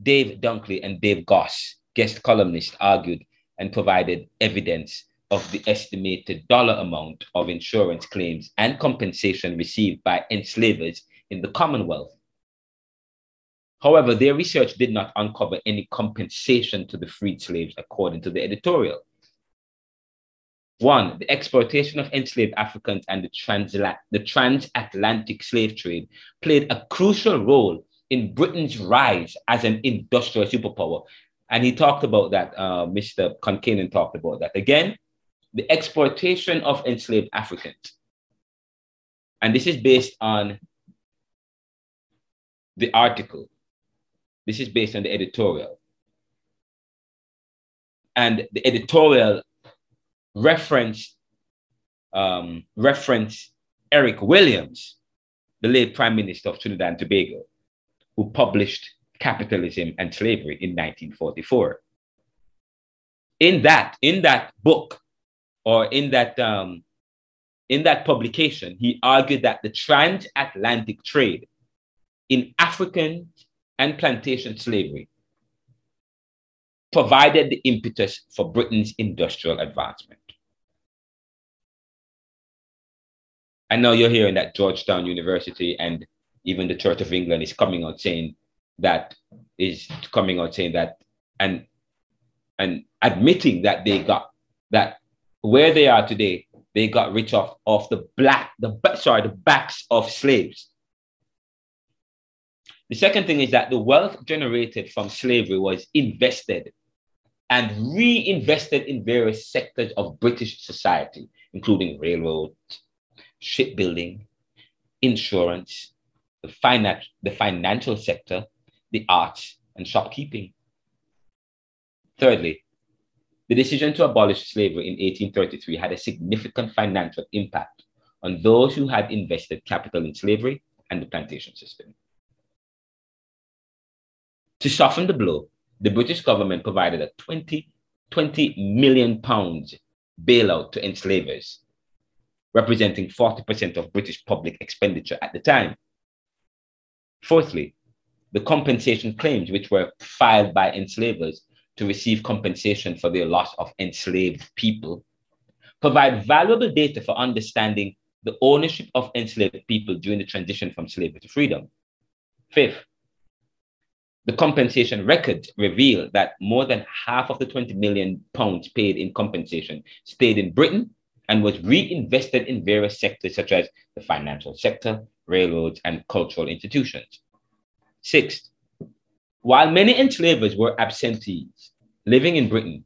Dave Dunkley, and Dave Gosse, guest columnists, argued and provided evidence of the estimated dollar amount of insurance claims and compensation received by enslavers in the Commonwealth. However, their research did not uncover any compensation to the freed slaves, according to the editorial. One, the exploitation of enslaved Africans and the, transla- the transatlantic slave trade played a crucial role in Britain's rise as an industrial superpower. And he talked about that, uh, Mr. Concannon talked about that. Again, the exploitation of enslaved Africans. And this is based on the article. This is based on the editorial. And the editorial reference um, reference Eric Williams, the late Prime Minister of Trinidad and Tobago, who published Capitalism and Slavery in 1944. In that, in that book, or in that um, in that publication, he argued that the transatlantic trade in African and plantation slavery provided the impetus for Britain's industrial advancement. I know you're hearing that Georgetown University and even the Church of England is coming out saying that is coming out saying that and and admitting that they got that where they are today, they got rich off, off the black, the sorry, the backs of slaves. The second thing is that the wealth generated from slavery was invested and reinvested in various sectors of British society, including railroads, shipbuilding, insurance, the, finance, the financial sector, the arts, and shopkeeping. Thirdly, the decision to abolish slavery in 1833 had a significant financial impact on those who had invested capital in slavery and the plantation system. To soften the blow, the British government provided a 20, 20 million pounds bailout to enslavers, representing 40% of British public expenditure at the time. Fourthly, the compensation claims which were filed by enslavers to receive compensation for their loss of enslaved people provide valuable data for understanding the ownership of enslaved people during the transition from slavery to freedom. Fifth, the compensation records reveal that more than half of the 20 million pounds paid in compensation stayed in Britain and was reinvested in various sectors such as the financial sector, railroads, and cultural institutions. Sixth, while many enslavers were absentees living in Britain,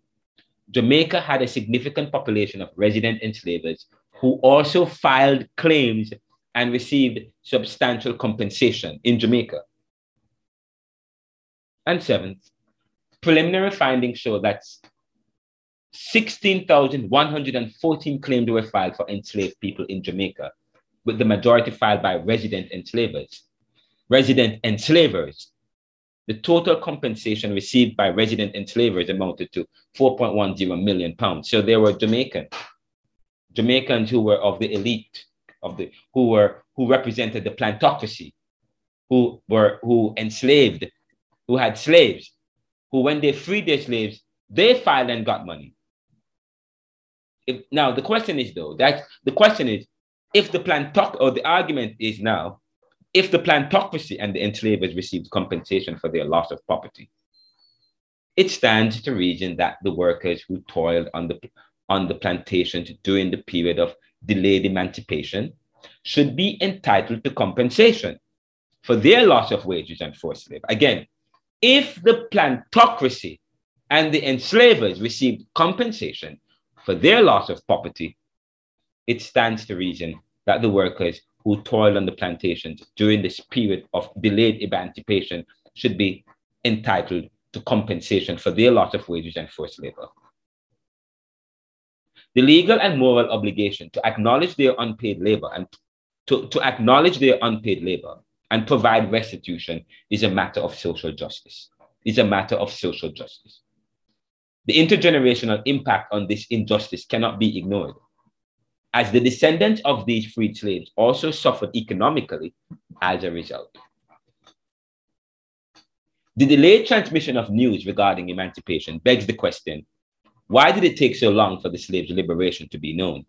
Jamaica had a significant population of resident enslavers who also filed claims and received substantial compensation in Jamaica. And seventh, preliminary findings show that 16,114 claims were filed for enslaved people in Jamaica, with the majority filed by resident enslavers. Resident enslavers. The total compensation received by resident enslavers amounted to 4.10 million pounds. So they were Jamaican, Jamaicans who were of the elite, of the who were who represented the plantocracy, who were who enslaved, who had slaves, who when they freed their slaves, they filed and got money. If, now the question is though that the question is if the plantoc or the argument is now if the plantocracy and the enslavers received compensation for their loss of property, it stands to reason that the workers who toiled on the on the plantations during the period of delayed emancipation should be entitled to compensation for their loss of wages and forced labor. Again, if the plantocracy and the enslavers received compensation for their loss of property, it stands to reason that the workers who toiled on the plantations during this period of delayed emancipation should be entitled to compensation for their loss of wages and forced labor. The legal and moral obligation to acknowledge their unpaid labor and to, to acknowledge their unpaid labor and provide restitution is a matter of social justice. Is a matter of social justice. The intergenerational impact on this injustice cannot be ignored, as the descendants of these freed slaves also suffered economically as a result. The delayed transmission of news regarding emancipation begs the question why did it take so long for the slaves' liberation to be known?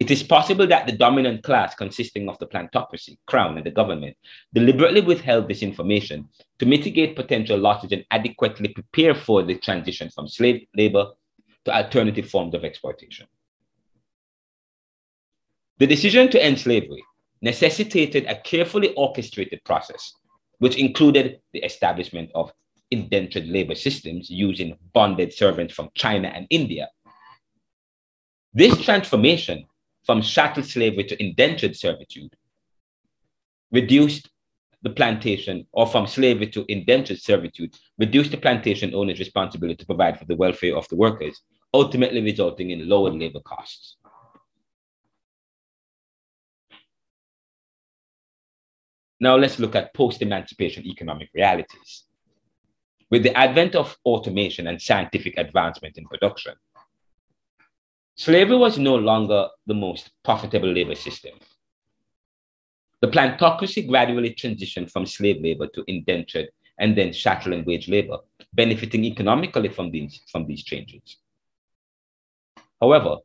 It is possible that the dominant class, consisting of the plantocracy, crown, and the government, deliberately withheld this information to mitigate potential losses and adequately prepare for the transition from slave labor to alternative forms of exploitation. The decision to end slavery necessitated a carefully orchestrated process, which included the establishment of indentured labor systems using bonded servants from China and India. This transformation from chattel slavery to indentured servitude reduced the plantation, or from slavery to indentured servitude, reduced the plantation owner's responsibility to provide for the welfare of the workers, ultimately resulting in lower labor costs. Now let's look at post-emancipation economic realities. With the advent of automation and scientific advancement in production, slavery was no longer the most profitable labor system. The plantocracy gradually transitioned from slave labor to indentured and then chattel and wage labor, benefiting economically from these, from these changes. However,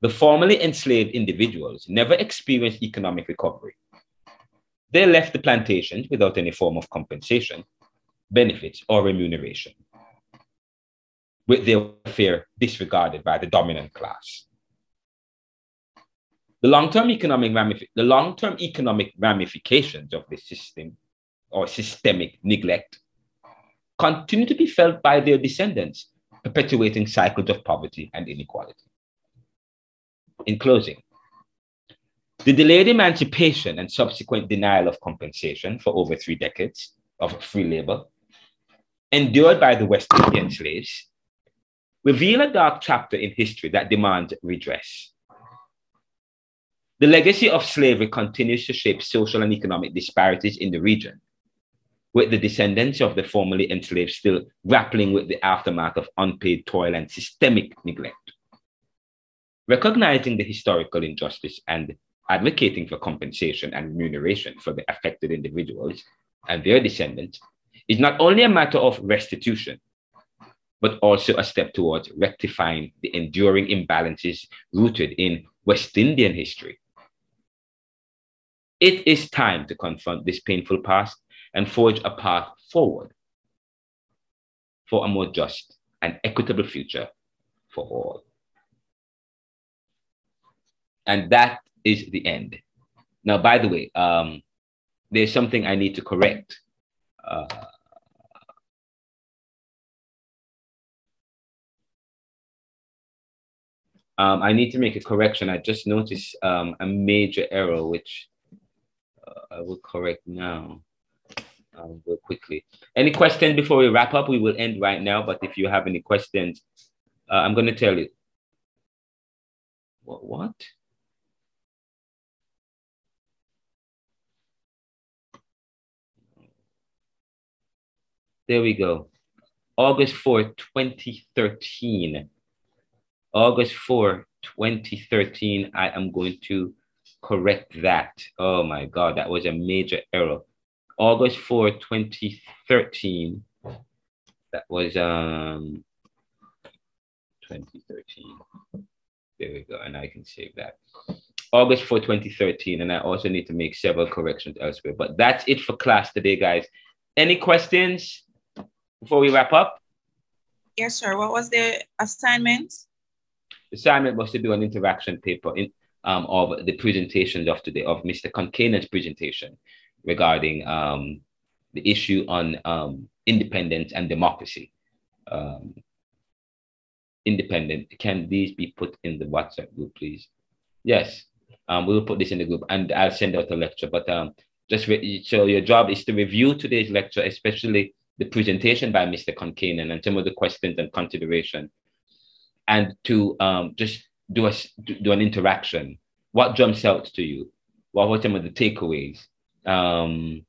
the formerly enslaved individuals never experienced economic recovery. They left the plantations without any form of compensation benefits, or remuneration, with their welfare disregarded by the dominant class. The long-term economic, ramif- the long-term economic ramifications of this system or systemic neglect continue to be felt by their descendants, perpetuating cycles of poverty and inequality. In closing, the delayed emancipation and subsequent denial of compensation for over three decades of free labor endured by the West Indian slaves, reveal a dark chapter in history that demands redress. The legacy of slavery continues to shape social and economic disparities in the region, with the descendants of the formerly enslaved still grappling with the aftermath of unpaid toil and systemic neglect. Recognizing the historical injustice and advocating for compensation and remuneration for the affected individuals and their descendants is not only a matter of restitution, but also a step towards rectifying the enduring imbalances rooted in West Indian history. It is time to confront this painful past and forge a path forward for a more just and equitable future for all. And that is the end. Now, by the way, um, there's something I need to correct. Uh, um, I need to make a correction. I just noticed um, a major error, which uh, I will correct now um, real quickly. Any questions before we wrap up? We will end right now, but if you have any questions, uh, I'm going to tell you. What? what? There we go. August 4, 2013. August 4, 2013. I am going to correct that. Oh my God, that was a major error. August 4, 2013. That was um 2013. There we go, and I can save that. August 4, 2013, and I also need to make several corrections elsewhere. But that's it for class today, guys. Any questions? Before we wrap up? Yes, sir. What was the assignment? The assignment was to do an interaction paper in, um, of the presentations of today, of Mr. Concannon's presentation regarding um, the issue on um, independence and democracy. Um, independent, can these be put in the WhatsApp group, please? Yes, um, we'll put this in the group and I'll send out a lecture. But um, just so your job is to review today's lecture, especially the presentation by Mr. Concannon and some of the questions and consideration, and to um, just do a do an interaction. What jumps out to you? What were some of the takeaways? Um,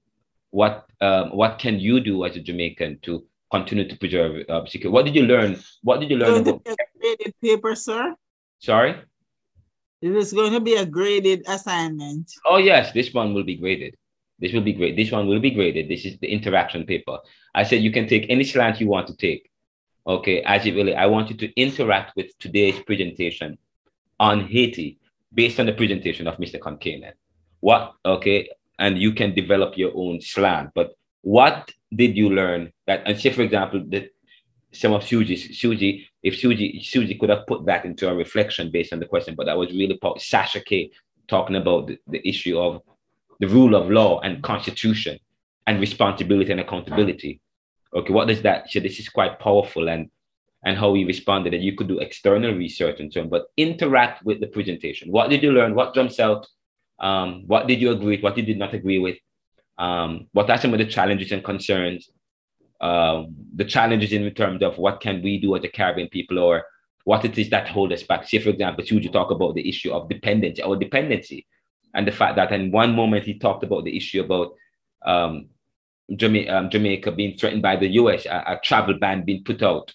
what um, what can you do as a Jamaican to continue to preserve uh, security? What did you learn? What did you learn about graded paper, sir? Sorry. It is going to be a graded assignment. Oh yes, this one will be graded. This will be great. This one will be graded. This is the interaction paper. I said you can take any slant you want to take. Okay, as really, I want you to interact with today's presentation on Haiti based on the presentation of Mr. Concannon. What, okay, and you can develop your own slant. But what did you learn that, and say, for example, that some of Suji, Suji, if Suji, Suji could have put that into a reflection based on the question, but that was really Sasha K talking about the, the issue of the rule of law and constitution and responsibility and accountability. Okay, what does that? So this is quite powerful and and how we responded. And you could do external research and so on, but interact with the presentation. What did you learn? What jumps out? Um, what did you agree with? What did you not agree with? Um, what are some of the challenges and concerns? Um, the challenges in terms of what can we do as a Caribbean people or what it is that hold us back. Say, for example, should you talk about the issue of dependency or dependency and the fact that in one moment he talked about the issue about um, Jamaica, um, Jamaica being threatened by the US, a, a travel ban being put out.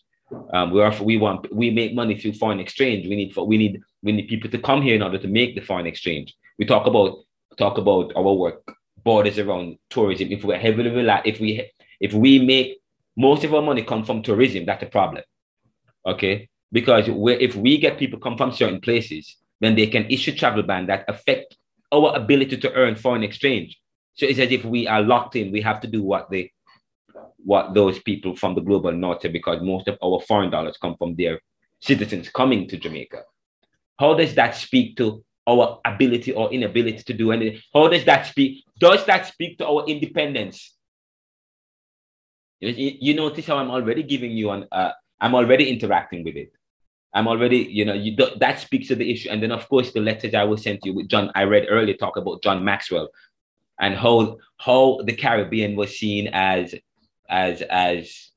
Um, we are we want we make money through foreign exchange. We need we need we need people to come here in order to make the foreign exchange. We talk about talk about our work borders around tourism. If we're heavily rely, if we if we make most of our money come from tourism, that's a problem. Okay, because if we get people come from certain places, then they can issue travel ban that affect our ability to earn foreign exchange. So it's as if we are locked in. We have to do what they, what those people from the global north say, because most of our foreign dollars come from their citizens coming to Jamaica. How does that speak to our ability or inability to do anything? How does that speak? Does that speak to our independence? You, notice how I'm already giving you an, uh, I'm already interacting with it. I'm already, you know, you do, that speaks to the issue. And then, of course, the letters I will send to you with John, I read earlier talk about John Maxwell and how how the Caribbean was seen as as as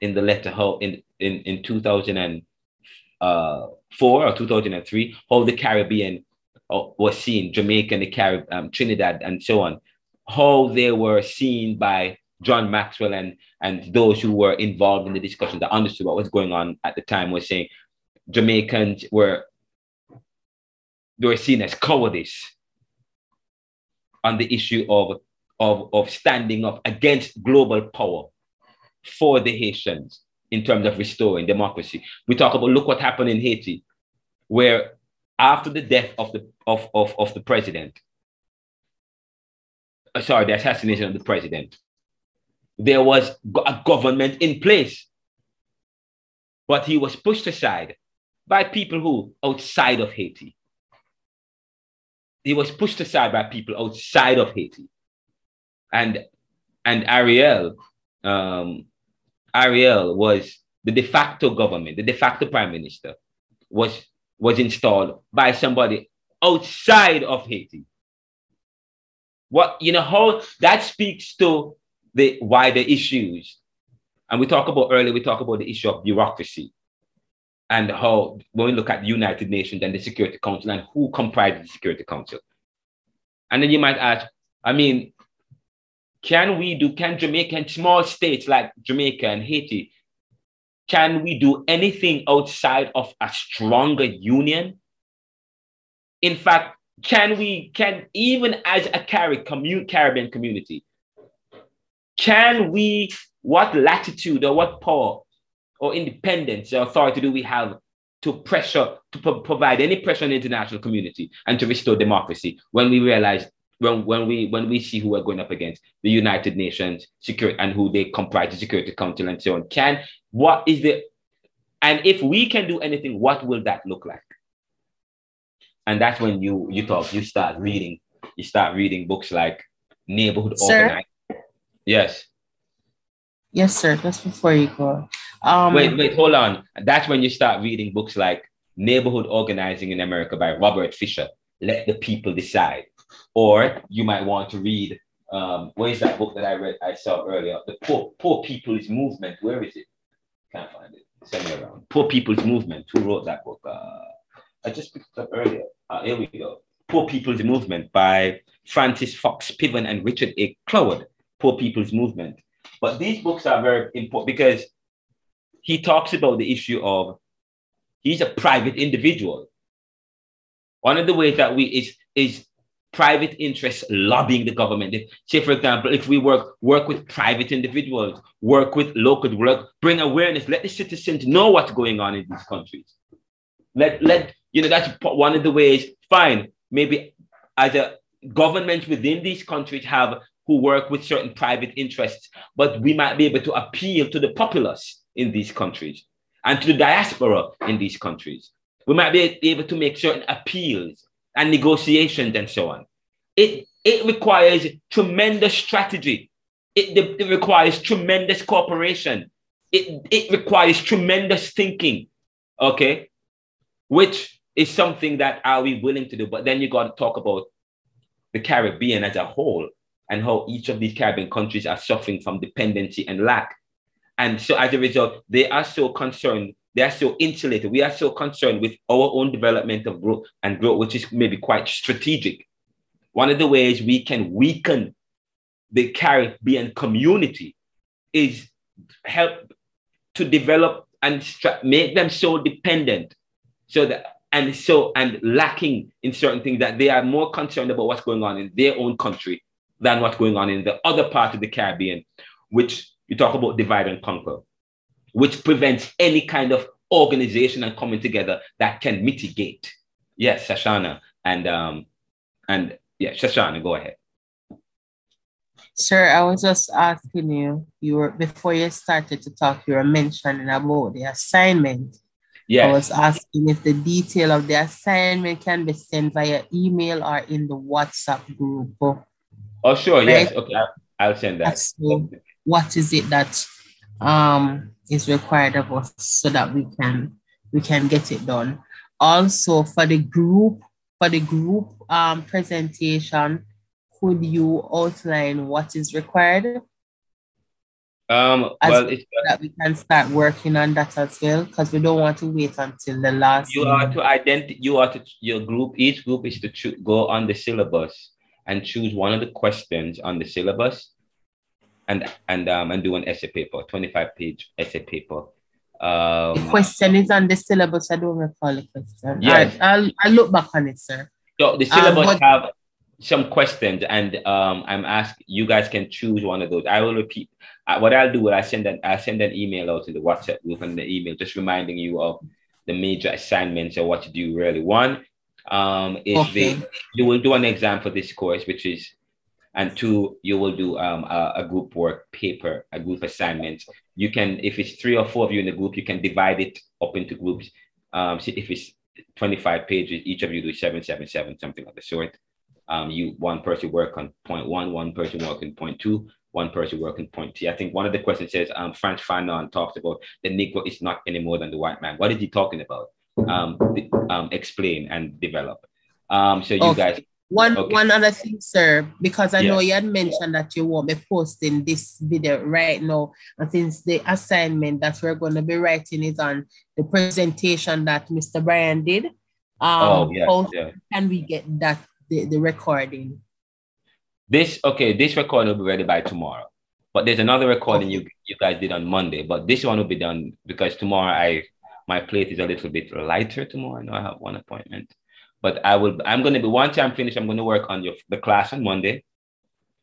in the letter how in in in 2004 or 2003 how the Caribbean uh, was seen Jamaica and the Carib um, Trinidad and so on how they were seen by John Maxwell and and those who were involved in the discussion that understood what was going on at the time were saying Jamaicans were they were seen as cowardice on the issue of, of, of standing up against global power for the Haitians in terms of restoring democracy. We talk about look what happened in Haiti, where after the death of the of, of, of the president, uh, sorry, the assassination of the president, there was a government in place. But he was pushed aside by people who outside of Haiti. He was pushed aside by people outside of Haiti. And and Ariel, um, Ariel was the de facto government, the de facto prime minister, was was installed by somebody outside of Haiti. What you know how that speaks to the wider issues. And we talk about earlier, we talk about the issue of bureaucracy and how when we look at the United Nations and the Security Council and who comprises the Security Council. And then you might ask, I mean, can we do, can Jamaica and small states like Jamaica and Haiti, can we do anything outside of a stronger union? In fact, can we, can even as a Caribbean community, can we, what latitude or what power or independence or authority do we have to pressure, to pro- provide any pressure on the international community and to restore democracy when we realize when, when we when we see who we're going up against, the United Nations security and who they comprise the Security Council and so on. Can what is the and if we can do anything, what will that look like? And that's when you you talk, you start reading, you start reading books like Neighborhood Organized. Yes. Yes, sir. Just before you go. Um, wait, wait, hold on. That's when you start reading books like Neighborhood Organizing in America by Robert Fisher. Let the people decide. Or you might want to read, um, where's that book that I read, I saw earlier? The Poor, Poor People's Movement. Where is it? Can't find it. Send me around. Poor People's Movement. Who wrote that book? Uh, I just picked it up earlier. Uh, here we go. Poor People's Movement by Frances Fox Piven and Richard A. Cloward. Poor People's Movement. But these books are very important because he talks about the issue of he's a private individual. One of the ways that we is is private interests lobbying the government. If, say, for example, if we work work with private individuals, work with local, work, bring awareness, let the citizens know what's going on in these countries. Let let you know that's one of the ways. Fine, maybe as a government within these countries have who work with certain private interests, but we might be able to appeal to the populace in these countries and to the diaspora in these countries. We might be able to make certain appeals and negotiations and so on. It, it requires tremendous strategy. It, it requires tremendous cooperation. It, it requires tremendous thinking, okay? Which is something that are we willing to do? But then you got to talk about the Caribbean as a whole and how each of these Caribbean countries are suffering from dependency and lack. And so as a result, they are so concerned, they are so insulated. We are so concerned with our own development of growth and growth, which is maybe quite strategic. One of the ways we can weaken the Caribbean community is help to develop and make them so dependent so that and so and lacking in certain things that they are more concerned about what's going on in their own country than what's going on in the other part of the Caribbean, which you talk about divide and conquer, which prevents any kind of organization and coming together that can mitigate. Yes, Shashana. And um and yeah, Shashana, go ahead. Sir, I was just asking you, you were before you started to talk, you were mentioning about the assignment. Yes. I was asking if the detail of the assignment can be sent via email or in the WhatsApp group. Oh, sure. Right? Yes. Okay. I'll send that. So what is it that um, is required of us so that we can we can get it done? Also, for the group for the group um, presentation, could you outline what is required? Um, well, it's, that we can start working on that as well because we don't want to wait until the last. You are to identify. You are to your group. Each group is to go on the syllabus and choose one of the questions on the syllabus and and um and do an essay paper, 25 page essay paper. Um, the question is on the syllabus. I don't recall the question. Yes. I, will I'll look back on it, sir. So the syllabus um, have some questions, and um, I'm asked. You guys can choose one of those. I will repeat. Uh, what I'll do is I send an I send an email out to the WhatsApp group and the email, just reminding you of the major assignments or what to do. Really, one um, is okay. the you will do an exam for this course, which is, and two, you will do um, a, a group work paper, a group assignment. You can, if it's three or four of you in the group, you can divide it up into groups. Um, so if it's 25 pages, each of you do seven, seven, seven, something of the sort. Um, you one person work on point one, one person work on point two, one person work on point T. I think one of the questions says um, Frantz Fanon talks about the Negro is not any more than the white man. What is he talking about? Um, um, explain and develop. Um, so you okay. guys. One okay. one other thing, sir, because I know you had mentioned that you won't be posting this video right now, and since the assignment that we're going to be writing is on the presentation that Mr. Brian did, um, oh, yeah, how yeah. can we get that the, the recording? This okay, this recording will be ready by tomorrow. But there's another recording you you guys did on Monday, but this one will be done because tomorrow I my plate is a little bit lighter tomorrow. I know I have one appointment. But I will I'm gonna be once I'm finished, I'm gonna work on your the class on Monday.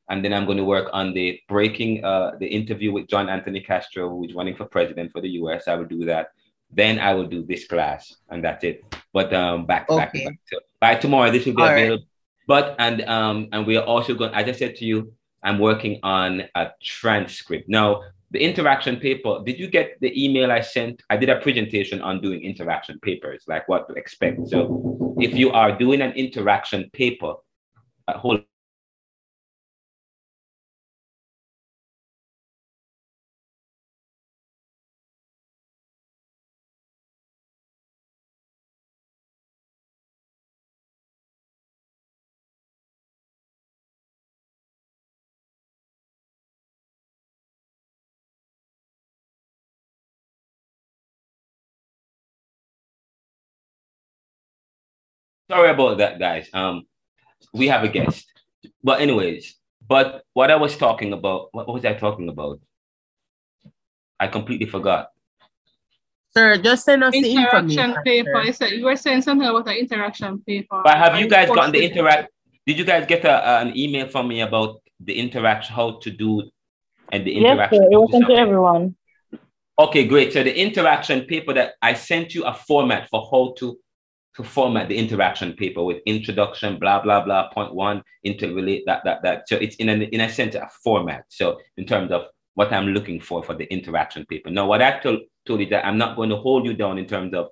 And then I'm going to work on the breaking uh, the interview with John Anthony Castro, who's running for president for the US. I will do that. Then I will do this class, and that's it. But um, back okay. back back. So by tomorrow, this will be All available. Right. But and um and we are also going, as I said to you, I'm working on a transcript. Now, the interaction paper, did you get the email I sent? I did a presentation on doing interaction papers, like what to expect. So if you are doing an interaction paper, uh, hold Sorry about that, guys. Um, we have a guest. But anyways, but what I was talking about, what was I talking about? I completely forgot. Sir, just send us the interaction paper. You, said, you were saying something about the interaction paper. But have you guys gotten the interact? Did you guys get a, an email from me about the interaction, how to do, and the interaction? Yes, sir. It was sent to everyone. Okay, great. So the interaction paper that I sent you a format for how to to format the interaction paper with introduction, blah, blah, blah, point one, interrelate, that, that, that. So it's in, an, in a sense a format. So in terms of what I'm looking for for the interaction paper. Now, what I told, told you that I'm not going to hold you down in terms of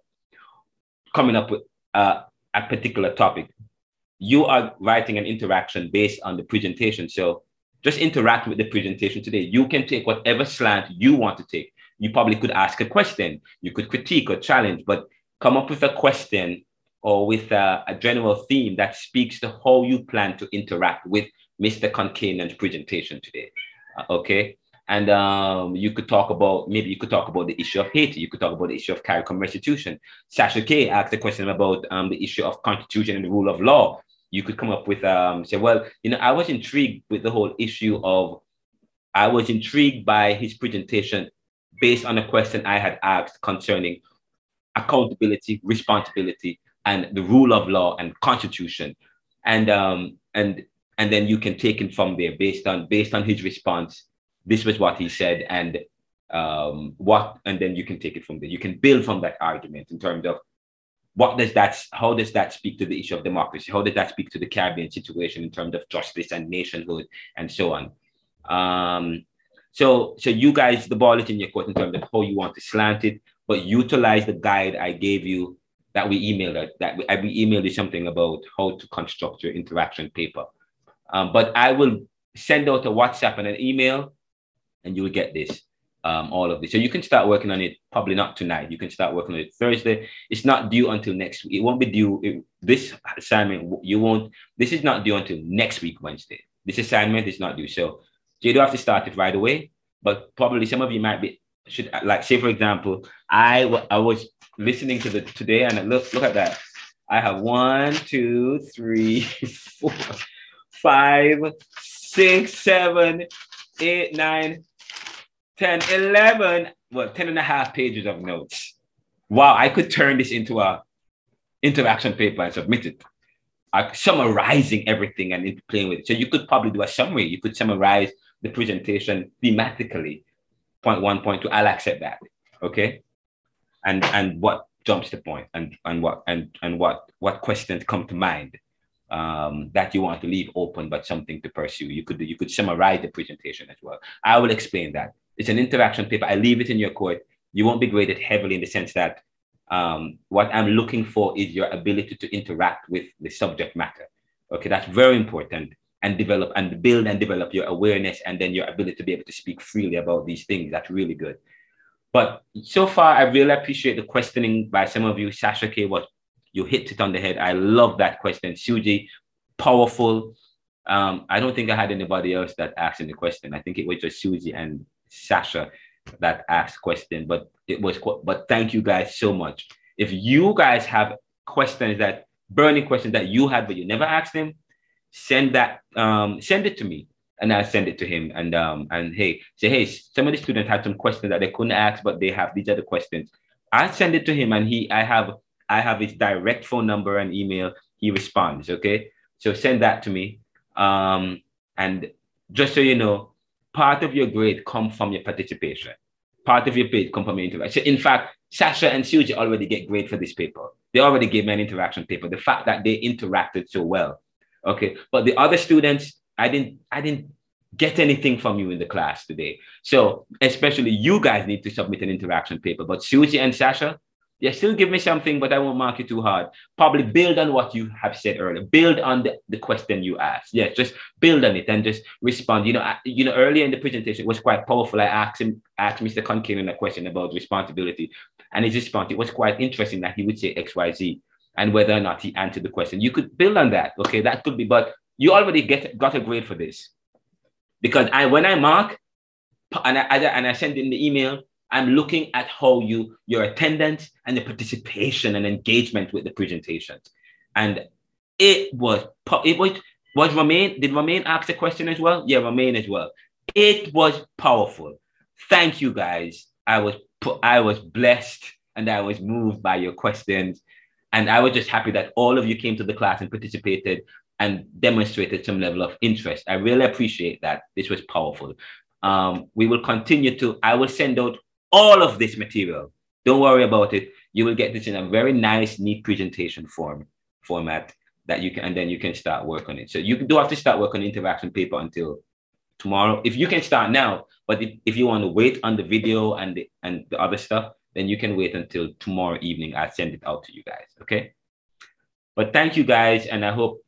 coming up with uh, a particular topic. You are writing an interaction based on the presentation. So just interact with the presentation today. You can take whatever slant you want to take. You probably could ask a question, you could critique or challenge, but come up with a question or with a, a, general theme that speaks to how you plan to interact with Mr. Concannon's presentation today. Uh, okay. And um, you could talk about, maybe you could talk about the issue of Haiti. You could talk about the issue of CARICOM restitution. Sasha K asked a question about um, the issue of constitution and the rule of law. You could come up with, um, say, well, you know, I was intrigued with the whole issue of, I was intrigued by his presentation based on a question I had asked concerning accountability, responsibility, and the rule of law and constitution. And um and and then you can take it from there based on based on his response. This was what he said and um what and then you can take it from there. You can build from that argument in terms of what does that how does that speak to the issue of democracy? How does that speak to the caribbean situation in terms of justice and nationhood and so on? Um so so you guys the ball is in your court in terms of how you want to slant it but utilize the guide i gave you that we emailed that, that we, we emailed you something about how to construct your interaction paper. Um, but I will send out a WhatsApp and an email, and you will get this, um, all of this. So you can start working on it. Probably not tonight. You can start working on it Thursday. It's not due until next week. It won't be due. It, this assignment you won't. This is not due until next week Wednesday. This assignment is not due. So, so you don't have to start it right away. But probably some of you might be should like say for example, I I was listening to the today and look look at that. I have one, two, three, four, five, six, seven, eight, nine, 10, 11, well, 10 and a half pages of notes. Wow, I could turn this into a interaction paper and submit it. uh, summarizing everything and playing with it. So you could probably do a summary. You could summarize the presentation thematically. Point one, point two. I'll accept that. Okay. And and what jumps the point and and what and and what what questions come to mind um, that you want to leave open but something to pursue. You could you could summarize the presentation as well. I will explain that. It's an interaction paper. I leave it in your court. You won't be graded heavily in the sense that um, what I'm looking for is your ability to interact with the subject matter. Okay, that's very important and develop and build and develop your awareness and then your ability to be able to speak freely about these things. That's really good. But so far, I really appreciate the questioning by some of you. Sasha K what you hit it on the head. I love that question. Suji, powerful. Um, I don't think I had anybody else that asked the question. I think it was just Suji and Sasha that asked question, but it was but thank you guys so much. If you guys have questions that burning questions that you had but you never asked him, send that um send it to me and I'll send it to him and um and hey say hey some of the students had some questions that they couldn't ask but they have these other questions. I'll send it to him and he I have I have his direct phone number and email. He responds. Okay, so send that to me. Um and just so you know, part of your grade come from your participation. Part of your grade come from your interaction. In fact, Sasha and Suji already get grade for this paper. They already gave me an interaction paper. The fact that they interacted so well. Okay. But the other students, I didn't, I didn't get anything from you in the class today. So especially you guys need to submit an interaction paper. But Susie and Sasha, yeah, still give me something, but I won't mark you too hard. Probably build on what you have said earlier. Build on the, the question you asked. Yeah, just build on it and just respond. You know, I, you know, earlier in the presentation it was quite powerful. I asked him, asked Mr. Conkin a question about responsibility, and his response it was quite interesting that he would say X, Y, Z, and whether or not he answered the question. You could build on that. Okay, that could be, but you already get got a grade for this because I when I mark and I, and I send in the email, I'm looking at how you your attendance and the participation and engagement with the presentations. And it was it was was Romain, did Romain ask a question as well? Yeah, Romain as well. It was powerful. Thank you guys. I was I was blessed and I was moved by your questions. And I was just happy that all of you came to the class and participated and demonstrated some level of interest. I really appreciate that. This was powerful. Um, we will continue to, I will send out all of this material. Don't worry about it. You will get this in a very nice, neat presentation form format that you can, and then you can start work on it. So you do have to start work on interaction paper until tomorrow. If you can start now, but if, if you want to wait on the video and the, and the other stuff, then you can wait until tomorrow evening. I'll send it out to you guys. Okay. But thank you guys. And I hope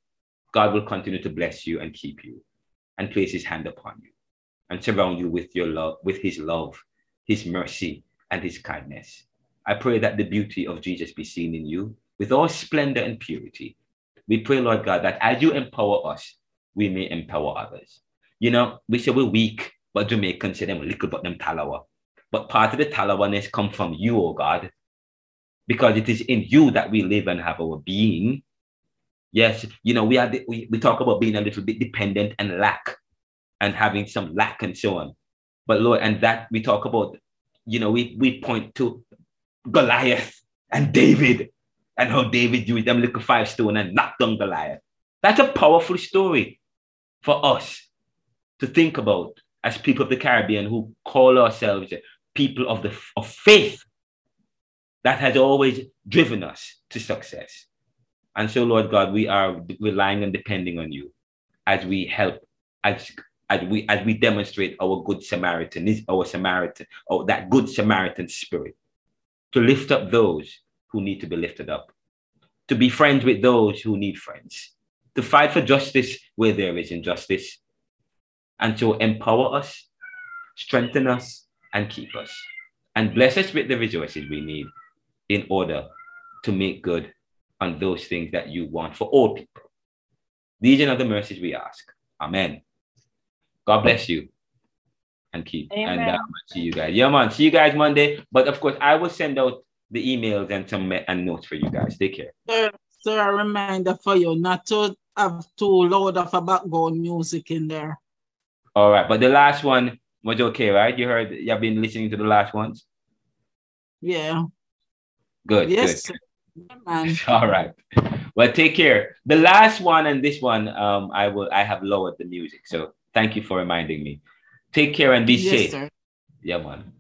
God will continue to bless you and keep you and place his hand upon you and surround you with your love, with his love his mercy, and his kindness. I pray that the beauty of Jesus be seen in you with all splendor and purity. We pray, Lord God, that as you empower us, we may empower others. You know, we say we're weak, but Jamaicans say them little but them talawa. But part of the talawaness come from you, oh God, because it is in you that we live and have our being. Yes, you know, we are the, we, we talk about being a little bit dependent and lack and having some lack and so on. But Lord, and that we talk about, you know, we, we point to Goliath and David and how David used them little five stone and knocked down Goliath. That's a powerful story for us to think about as people of the Caribbean who call ourselves people of the of faith that has always driven us to success. And so, Lord God, we are relying and depending on you as we help, as as we as we demonstrate our good Samaritan, our Samaritan, or that good Samaritan spirit, to lift up those who need to be lifted up, to be friends with those who need friends, to fight for justice where there is injustice, and to empower us, strengthen us, and keep us, and bless us with the resources we need in order to make good on those things that you want for all people. These are the mercies we ask. Amen. God bless you and keep. Amen. And uh, see you guys. Yeah, man. See you guys Monday. But of course, I will send out the emails and some and notes for you guys. Take care. Sir, sir, a reminder for you not to have too loud of a background music in there. All right, but the last one was okay, right? You heard you've been listening to the last ones. Yeah. Good. Yes. Good. man. All right. Well, take care. The last one and this one, um, I will. I have lowered the music, so thank you for reminding me. Take care and be Yes, safe. sir. Yeah, man.